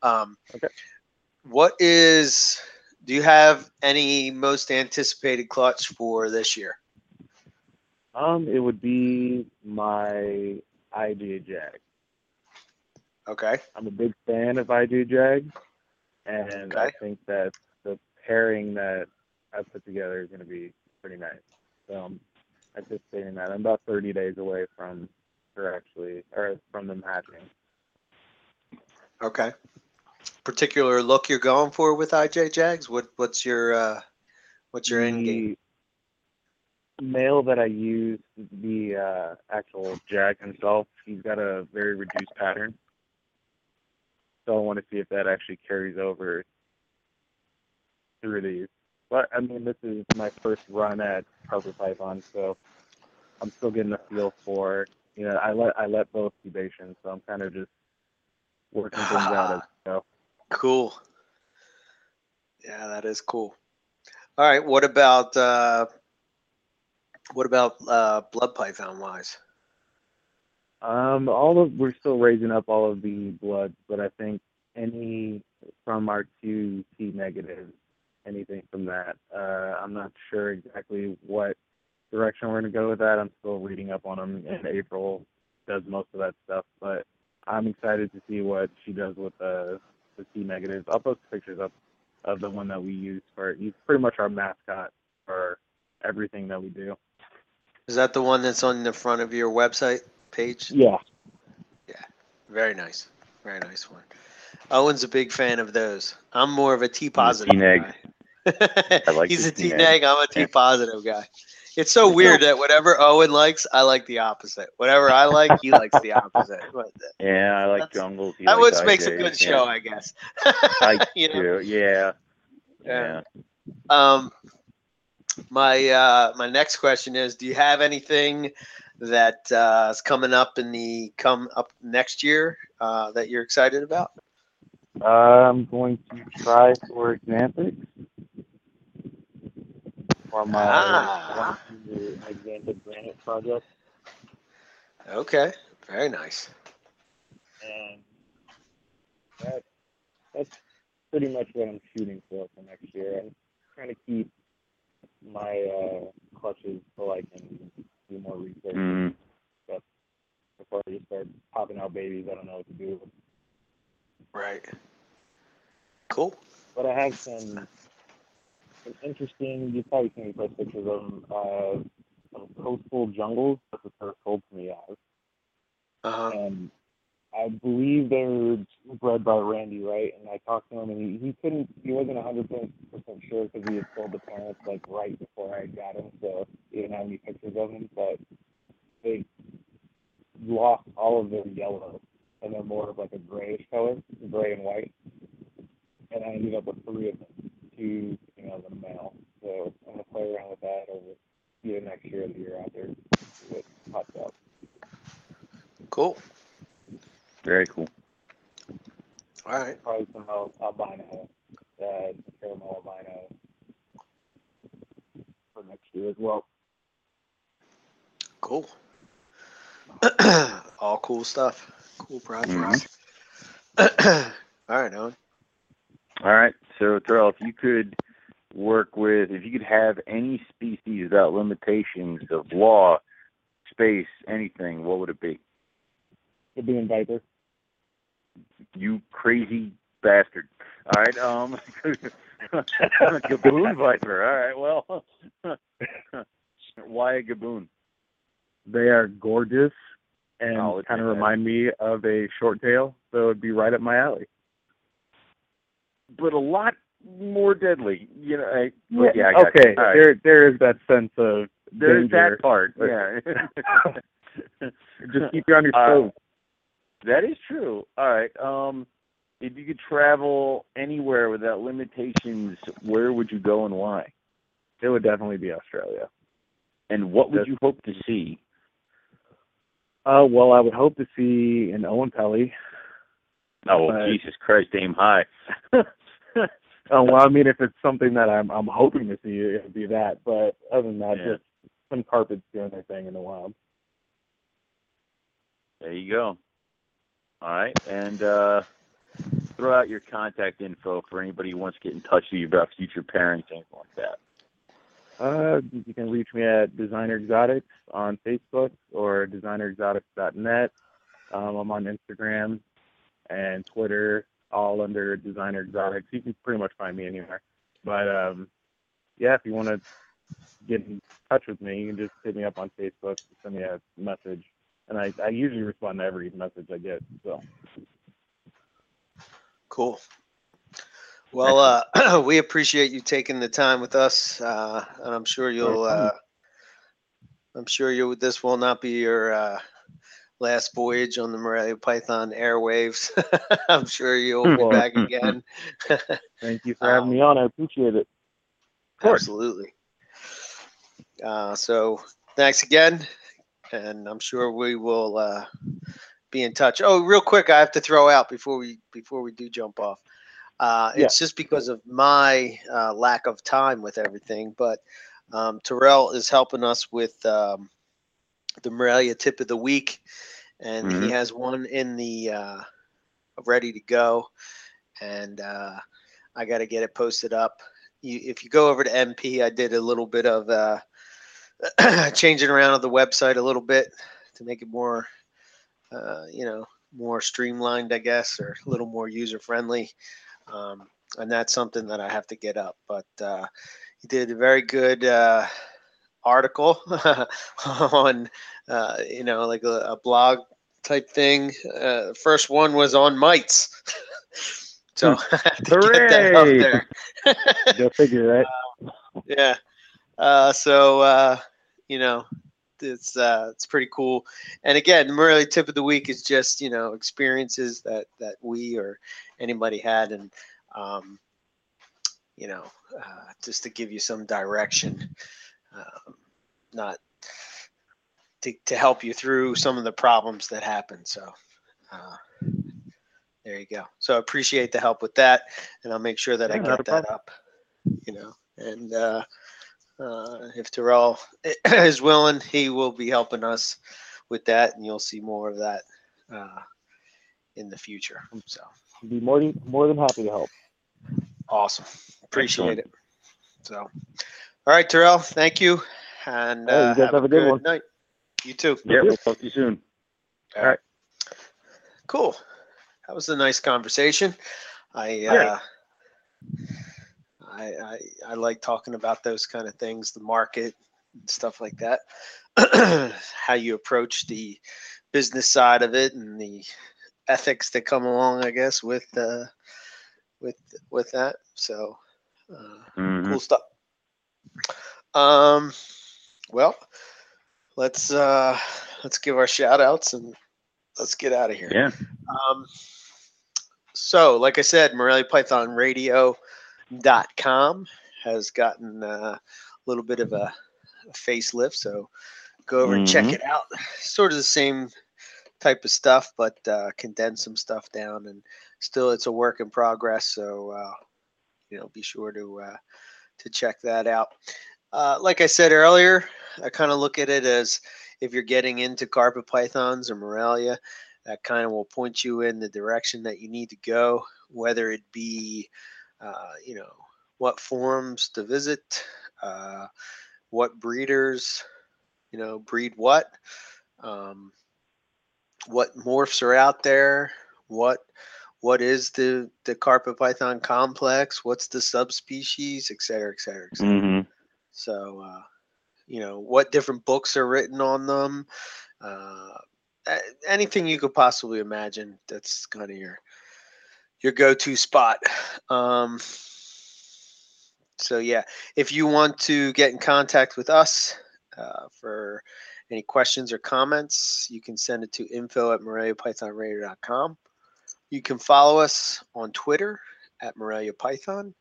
Um,
Okay.
What is Do you have any most anticipated clutch for this year?
Um, it would be my IJ Jag.
Okay.
I'm a big fan of IJ Jag, and I think that the pairing that I put together is going to be pretty nice. So I'm anticipating that. I'm about 30 days away from her actually, or from them hatching.
Okay. Particular look you're going for with IJ Jags? What what's your uh what's your end game?
The male that I use, the uh, actual Jag himself, he's got a very reduced pattern. So I want to see if that actually carries over through these. But I mean, this is my first run at carpet python, so I'm still getting a feel for. You know, I let I let both cubations, so I'm kind of just working things out as I go.
Cool. Yeah, that is cool. All right. What about uh what about uh blood python wise?
Um, all of we're still raising up all of the bloods, but I think any from our two T negatives, anything from that. Uh, I'm not sure exactly what direction we're gonna go with that. I'm still reading up on them, and April does most of that stuff. But I'm excited to see what she does with the the T negatives. I'll post pictures up of the one that we use for. He's pretty much our mascot for everything that we do.
Is that the one that's on the front of your website page?
Yeah. Yeah.
Very nice. Very nice one. Owen's a big fan of those. I'm more of a T positive guy.
I like
He's a T
T-neg.
I'm a T positive guy. It's so weird that whatever Owen likes, I like the opposite. Whatever I like, he likes the opposite. But
Yeah, I like jungles.
that what makes a good
yeah.
show, I guess.
I
you know?
do. Yeah.
Yeah.
Yeah.
Um, my uh, my next question is: Do you have anything that uh, is coming up in the come up next year uh, that you're excited about?
I'm going to try for Xanthic for my
Ah.
Granite project,
Okay, very nice.
and that, that's pretty much what I'm shooting for for next year. I'm trying to keep my uh, clutches so I can do more research
Mm.
before I just start popping out babies. I don't know what to do.
Right. Cool.
but I have some some interesting. You've probably seen me post pictures of them. Uh, some coastal jungles. That's what they're sold to me as,
Uh-huh.
and I believe they were bred by Randy, right? And I talked to him, and he, he couldn't. He wasn't a hundred percent sure because he had sold the parents like right before I got him, so he didn't have any pictures of them. But they lost all of their yellow, and they're more of like a grayish color, gray and white. And I ended up with three of them two females and the male. So I'm gonna play around with that over either next year or the year after. What pops up.
Cool.
Very cool.
All right.
Probably some al- albino, uh, caramel albino for next year as well.
Cool. All cool stuff. Cool projects.
Mm-hmm.
All right, Owen.
All right. So, Terrell, if you could work with, if you could have any species without limitations of law, space, anything, what would it be?
Could be in Viper.
You crazy bastard. All right. Um, Gaboon Viper. All right. Well, why a Gaboon?
They are gorgeous and
Oh,
kind of remind me of a short tail, so it'd be right up my alley.
But a lot more deadly. You know. I, but yeah. I
okay.
Right.
There, there is that sense of
There's
danger.
that part. Yeah.
Just keep you on your
Uh,
toes.
That is true. All right. Um, if you could travel anywhere without limitations, where would you go and why?
It would definitely be Australia.
And what would
That's-
you hope to see?
Uh, well, I would hope to see an Oenpelli.
Oh,
But-
Jesus Christ, aim high.
Oh well, I mean, if it's something that I'm I'm hoping to see, it would be that. But other than that,
Yeah.
just some carpets doing their thing in the wild.
there you go. All right. And uh,
throw out your contact info for anybody who wants to get in touch with you about future pairings, anything like that.
Uh, you can reach me at Designer Exotics on Facebook or designerexotics.net. Um, I'm on Instagram and Twitter, all under Designer Exotics. You can pretty much find me anywhere. But um, yeah, if you want to get in touch with me, you can just hit me up on Facebook, send me a message, and I, I usually respond to every message I get. So
Cool. Well, uh, we appreciate you taking the time with us, uh, and I'm sure you'll. Uh, I'm sure you. This will not be your uh, last voyage on the Morelia Python airwaves. I'm sure you'll be back again.
thank you for having me on. I appreciate it. course.
Absolutely. Uh, so thanks again, and I'm sure we will uh, be in touch. Oh, real quick, I have to throw out before we before we do jump off. Uh,
Yeah.
It's just because of my uh, lack of time with everything, but um, Terrell is helping us with um, the Morelia tip of the week, and he
Mhm.
has one in the uh, ready to go, and uh, I got to get it posted up. You, if you go over to MP, I did a little bit of uh, changing around of the website a little bit to make it more, uh, you know, more streamlined, I guess, or a little more user friendly. Um, and that's something that I have to get up. But uh, he did a very good uh, article on, uh, you know, like a, a blog type thing. Uh, the first one was on mites. so I had to get that up
Hooray!
there.
Go figure, right?
yeah. Uh, so uh, you know, it's uh, it's pretty cool. And again, the tip of the week is just you know experiences that that we or anybody had, and um, you know, uh, just to give you some direction, um, not to to help you through some of the problems that happen. So. Uh, there you go. So I appreciate the help with that, and I'll make sure that I
Yeah, not
get that up. You know, and uh, uh, if Terrell is willing, he will be helping us with that, and you'll see more of that uh, in the future. So
I'd be more than more than happy to help.
awesome, appreciate it. So, all right, Terrell, thank you, and
Hey, you
uh,
guys have a good one.
night. You too.
Yeah, we'll talk to you soon.
All right, cool. That was a nice conversation. I
Yeah.
I, I I like talking about those kind of things, the market and stuff like that. How you approach the business side of it and the ethics that come along, I guess, with uh, with with that. So uh,
Mhm.
cool stuff. Um, well, let's uh, let's give our shout outs and let's get out of here.
Yeah.
Um, so, like I said, Morelia Python Radio.com has gotten uh, a little bit of a, a facelift. So, go over and check
Mhm.
it out. Sort of the same type of stuff, but uh, condense some stuff down. And still, it's a work in progress. So, uh, you know, be sure to uh, to check that out. Uh, like I said earlier, I kind of look at it as if you're getting into carpet pythons or Morelia, that kind of will point you in the direction that you need to go, whether it be, uh, you know, what forums to visit, uh, what breeders, you know, breed what, um, what morphs are out there, what what is the the carpet python complex, what's the subspecies, et cetera, et cetera, et cetera.
Mhm.
So, uh, you know, what different books are written on them, uh, anything you could possibly imagine. That's kind of your your go-to spot. Um, so yeah, if you want to get in contact with us uh, for any questions or comments, you can send it to info at moreliapythonradio.com. You can follow us on Twitter at Morelia Python,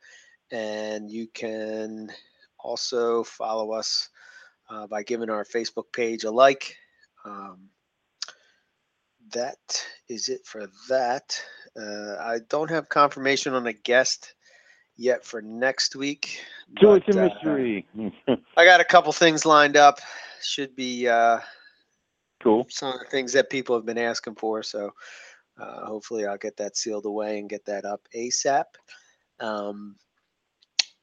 and you can also follow us uh, by giving our Facebook page a like. Um, that is it for that. Uh, I don't have confirmation on a guest yet for next week.
So it's a
uh,
mystery.
I got a couple things lined up. Should be uh,
cool.
some of the things that people have been asking for. So Uh, hopefully, I'll get that sealed away and get that up ASAP. Um,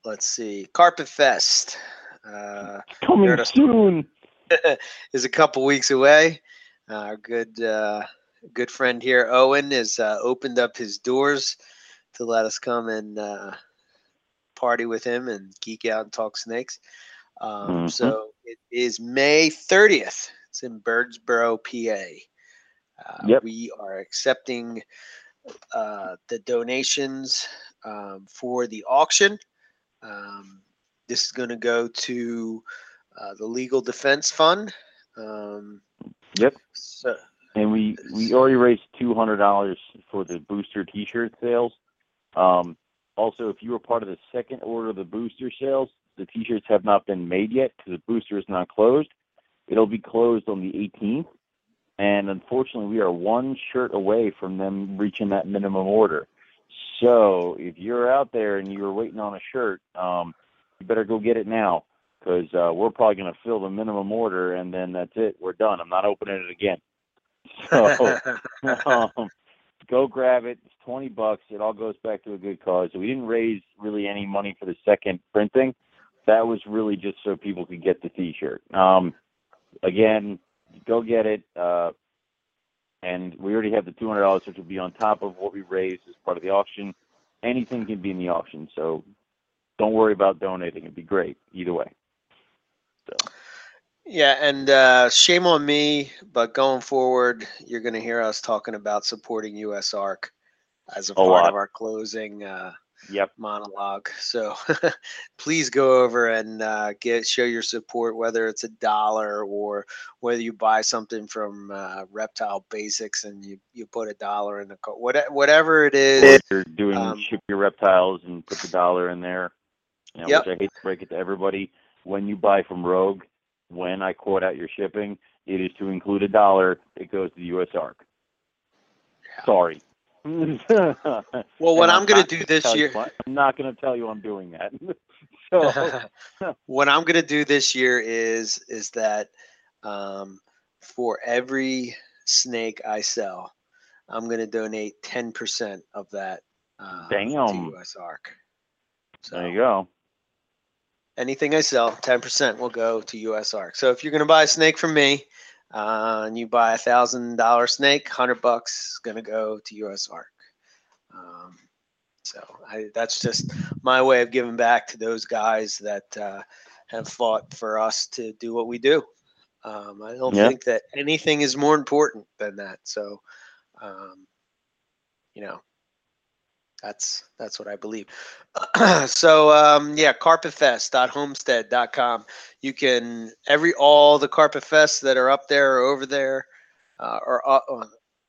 let's see, Carpet Fest uh,
Coming soon.
is a couple weeks away. Our good uh, good friend here, Owen, has uh, opened up his doors to let us come and uh, party with him and geek out and talk snakes. Um,
Mhm.
So it is May 30th. It's in Birdsboro, PA. Uh,
Yep.
We are accepting uh, the donations um, for the auction. Um, this is going to go to uh, the Legal Defense Fund. Um,
Yep.
so,
and we we already raised two hundred dollars for the booster T-shirt sales. Um, also, if you were part of the second order of the booster sales, the T-shirts have not been made yet because the booster is not closed. It'll be closed on the 18th, and unfortunately, we are one shirt away from them reaching that minimum order. So, if you're out there and you're waiting on a shirt, um, you better go get it now because uh, we're probably going to fill the minimum order, and then that's it. We're done. I'm not opening it again. So um, go grab it. It's twenty bucks. It all goes back to a good cause. We didn't raise really any money for the second printing. That was really just so people could get the T-shirt. Um, again, go get it. Uh, and we already have the two hundred dollars, which will be on top of what we raised as part of the auction. Anything can be in the auction, so don't worry about donating. It'd be great either way.
Yeah, and uh, shame on me, but going forward, you're going to hear us talking about supporting USARK as a, part
lot.
of our closing uh,
yep,
monologue. So please go over and uh, get show your support, whether it's a dollar or whether you buy something from uh, Reptile Basics and you, you put a dollar in the cart, what, whatever it is.
You're doing
um,
ship your reptiles and put the dollar in there. You know,
Yep.
Which I hate to break it to everybody. When you buy from Rogue, when I quote out your shipping, it is to include a dollar. It goes to the U.S. ARC. Sorry. well,
what I'm going to do this year.
I'm not going to tell you I'm doing that. so
what I'm gonna do this year is is that um, for every snake I sell, I'm gonna donate ten percent of that uh, to
Damn.
USARK. So
there you go.
Anything I sell, ten percent will go to USARK. So if you're gonna buy a snake from me, uh, and you buy a thousand dollar snake, hundred bucks is gonna go to USARK. Um, so I, that's just my way of giving back to those guys that uh, have fought for us to do what we do. Um, I don't
Yeah.
think that anything is more important than that. So, um, you know, that's that's what I believe. so um, yeah, carpetfest.homestead.com. You can every all the carpet fests that are up there or over there, uh, or uh,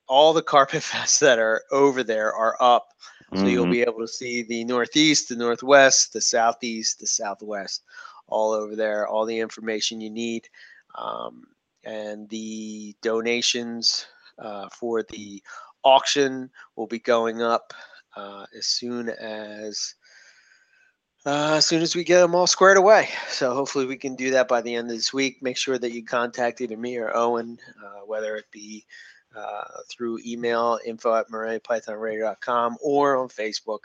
all the carpet fests that are over there are up. So you'll
Mhm.
be able to see the northeast, the northwest, the southeast, the southwest, all over there. All the information you need, um, and the donations uh, for the auction will be going up uh, as soon as uh, as soon as we get them all squared away. So hopefully we can do that by the end of this week. Make sure that you contact either me or Owen, uh, whether it be uh, through email info at moreliapythonradio.com or on Facebook,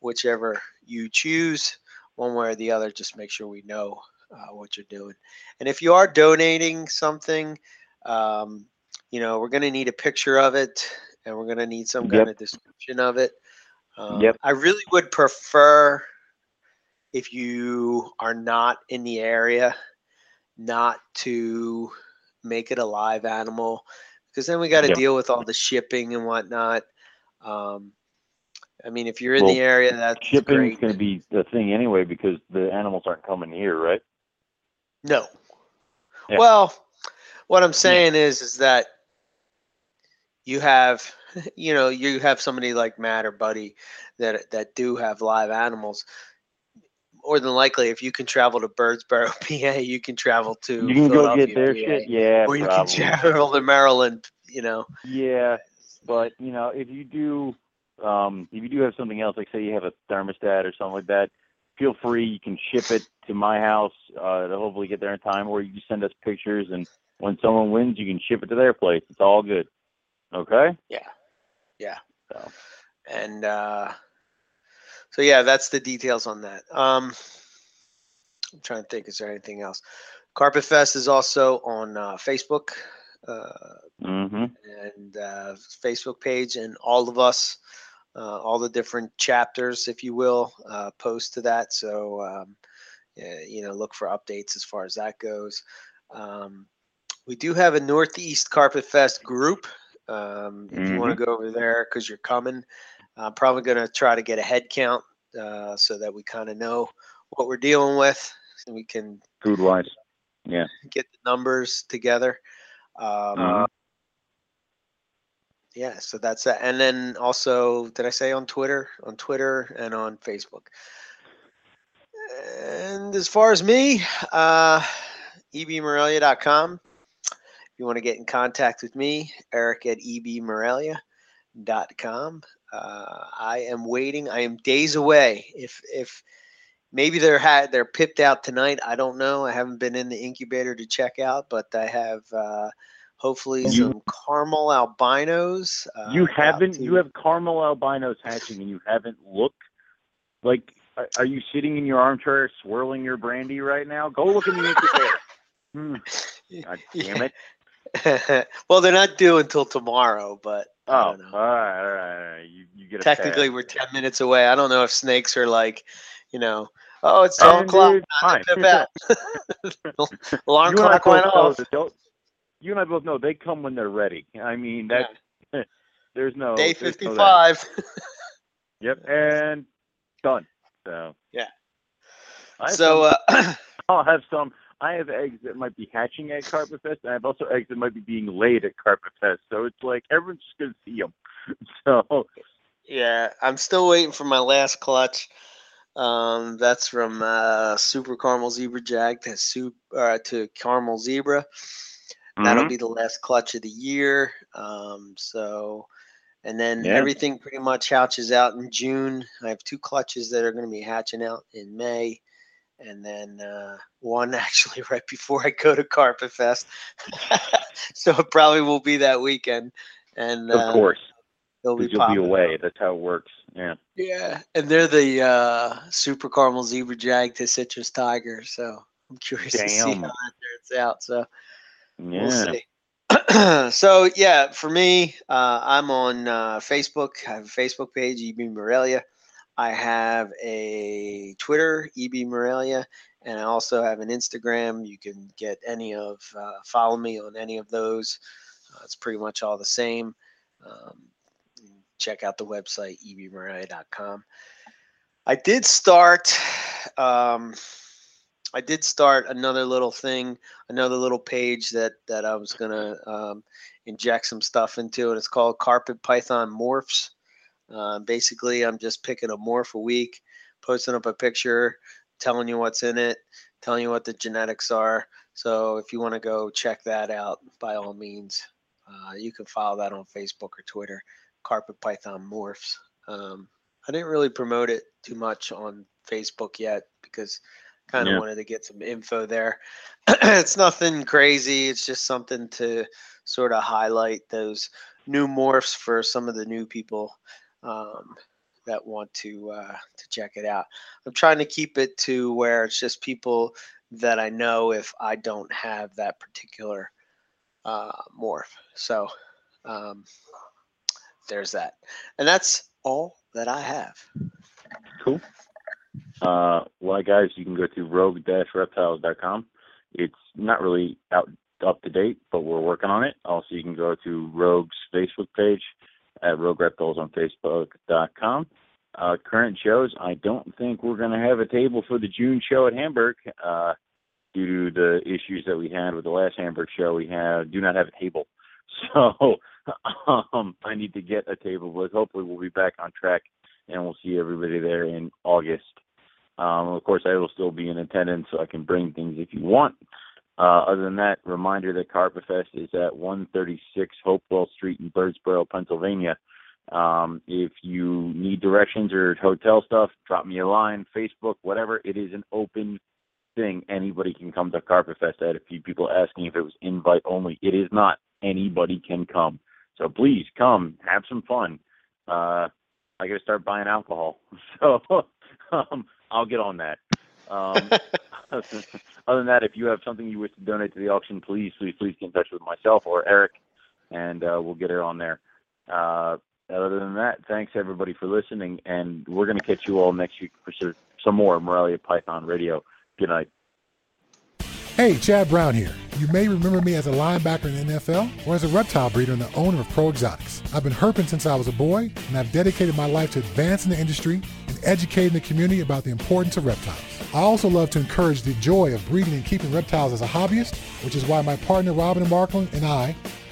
whichever you choose, one way or the other. Just make sure we know uh, what you're doing. And if you are donating something, um, you know, we're going to need a picture of it and we're going to need some
Yep.
kind of description of it. Um,
Yep.
I really would prefer if you are not in the area, not to make it a live animal because then we got to
Yep.
deal with all the shipping and whatnot. Um, I mean, if you're in
Well,
the area, that's
Shipping is going to be the thing anyway because the animals aren't coming here, right?
No.
Yeah.
Well, what I'm saying is, is that you have, you know, you have somebody like Matt or Buddy that that do have live animals. More than likely, if you can travel to Birdsboro, PA, you can travel to
You can go get their
PA,
shit, yeah,
or you
probably.
can travel to Maryland. You know,
Yeah, but you know, if you do, um, if you do have something else, like say you have a thermostat or something like that, feel free. You can ship it to my house uh, to hopefully get there in time, or you can send us pictures, and when someone wins, you can ship it to their place. It's all good. Okay.
Yeah.
So
and uh, so yeah, that's the details on that. Um, I'm trying to think. Is there anything else? Carpet Fest is also on uh, Facebook uh,
hmm
and uh, Facebook page, and all of us, uh, all the different chapters, if you will, uh, post to that. So um, yeah, you know, look for updates as far as that goes. Um, we do have a Northeast Carpet Fest group. Um, if you want to go over there because you're coming, I'm probably going to try to get a head count uh, so that we kind of know what we're dealing with and we can
food wise. Yeah.
get the numbers together. Um,
Mhm.
yeah, so that's that. And then also, did I say on Twitter? On Twitter and on Facebook. And as far as me, uh, ebmorelia.com. If you want to get in contact with me, Eric at ebmorelia.com. Uh, I am waiting. I am days away. If if maybe they're had they're pipped out tonight, I don't know. I haven't been in the incubator to check out, but I have uh, hopefully
You-
some caramel albinos. Uh,
you haven't. You have caramel albinos hatching, and you haven't looked. Like, are- are you sitting in your armchair swirling your brandy right now? Go look in the incubator. Hmm. God damn it!
well, they're not due until tomorrow, but I
Oh, all right, all right, all right. You, you get
technically we're 10 minutes away. I don't know if snakes are like, you know, oh, it's 12 o'clock.
dude,
time. Alarm
you and I
clock went
both know
off.
You and I both know they come when they're ready. I mean, that there's no
Day
there's no
55.
Yep, and done. So
Yeah.
I
So, uh,
I'll have some. I have eggs that might be hatching at Carpet Fest, and I have also eggs that might be being laid at Carpet Fest. So it's like everyone's just gonna see them. So
yeah, I'm still waiting for my last clutch. Um, that's from uh, Super Caramel Zebra Jag to soup uh, to Caramel Zebra. That'll
mhm.
be the last clutch of the year. Um, so, and then
Yeah.
everything pretty much hatches out in June. I have two clutches that are going to be hatching out in May, and then uh, one actually right before I go to Carpet Fest. so it probably will be that weekend, and
of
uh,
course,
they'll be
you'll be away.
up.
That's how it works. Yeah.
Yeah, and they're the uh, Super Caramel Zebra Jag to Citrus Tiger. So I'm curious to see how that turns out. So
Yeah.
we'll see. so yeah, for me, uh, I'm on uh, Facebook. I have a Facebook page, EB Morelia. I have a Twitter, EB Morelia, and I also have an Instagram. You can get any of uh, follow me on any of those. Uh, it's pretty much all the same. Um, check out the website ebmorelia.com. I did start. Um, I did start another little thing, another little page that that I was gonna um, inject some stuff into, and it's called Carpet Python Morphs. Uh, basically, I'm just picking a morph a week, posting up a picture, telling you what's in it, telling you what the genetics are. So if you want to go check that out, by all means, uh, you can follow that on Facebook or Twitter. Carpet Python Morphs. Um, I didn't really promote it too much on Facebook yet because kind of
Yeah.
wanted to get some info there. it's nothing crazy. It's just something to sort of highlight those new morphs for some of the new people um, that want to uh, to check it out. I'm trying to keep it to where it's just people that I know if I don't have that particular uh, morph. So um, there's that, and that's all that I have.
Cool. Uh, well, guys, you can go to rogue-reptiles.com. It's not really out up to date, but we're working on it. Also, you can go to Rogue's Facebook page at Rogue Reptiles on. Uh, current shows, I don't think we're going to have a table for the June show at Hamburg uh, due to the issues that we had with the last Hamburg show. We have do not have a table, so um, I need to get a table. But hopefully, we'll be back on track and we'll see everybody there in August. Um, of course, I will still be in attendance, so I can bring things if you want. Uh, other than that, reminder that Carpet Fest is at 136 Hopewell Street in Birdsboro, Pennsylvania. Um, if you need directions or hotel stuff, drop me a line, Facebook, whatever. It is an open thing. Anybody can come to Carpet Fest. I had a few people asking if it was invite only. It is not. Anybody can come. So please come, have some fun.
uh, I got to start buying alcohol. So um, I'll get on that. Um, other than that, if you have something you wish to donate to the auction, please, please, please get in touch with myself or Eric, and uh, we'll get it on there. Uh, other than that, thanks everybody for listening, and we're going to catch you all next week for some more Morelia Python Radio. Good night.
Hey, Chad Brown here. You may remember me as a linebacker in the NFL or as a reptile breeder and the owner of Pro Exotics. I've been herping since I was a boy, and I've dedicated my life to advancing the industry and educating the community about the importance of reptiles. I also love to encourage the joy of breeding and keeping reptiles as a hobbyist, which is why my partner Robin Markland and I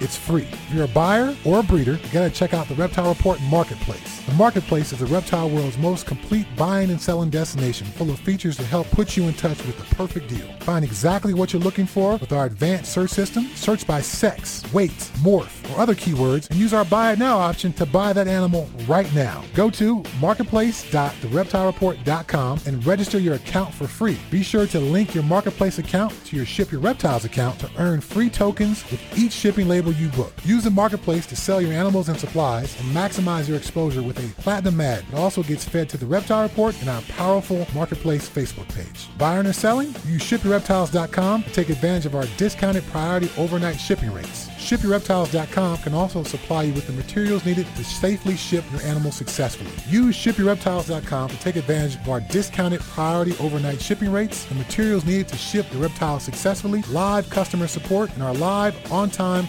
it's free. If you're a buyer or a breeder, you gotta check out the Reptile Report Marketplace. The Marketplace is the reptile world's most complete buying and selling destination, full of features to help put you in touch with the perfect deal. Find exactly what you're looking for with our advanced search system. Search by sex, weight, morph, or other keywords, and use our Buy It Now option to buy that animal right now. Go to marketplace.thereptilereport.com and register your account for free. Be sure to link your Marketplace account to your Ship Your Reptiles account to earn free tokens with each shipping label you book. Use the Marketplace to sell your animals and supplies and maximize your exposure with a platinum ad. that also gets fed to the Reptile Report and our powerful Marketplace Facebook page. Buying or selling? Use shipyourreptiles.com to take advantage of our discounted priority overnight shipping rates. ShipYourReptiles.com can also supply you with the materials needed to safely ship your animal successfully. Use ShipYourReptiles.com to take advantage of our discounted priority overnight shipping rates, the materials needed to ship your reptiles successfully, live customer support, and our live, on-time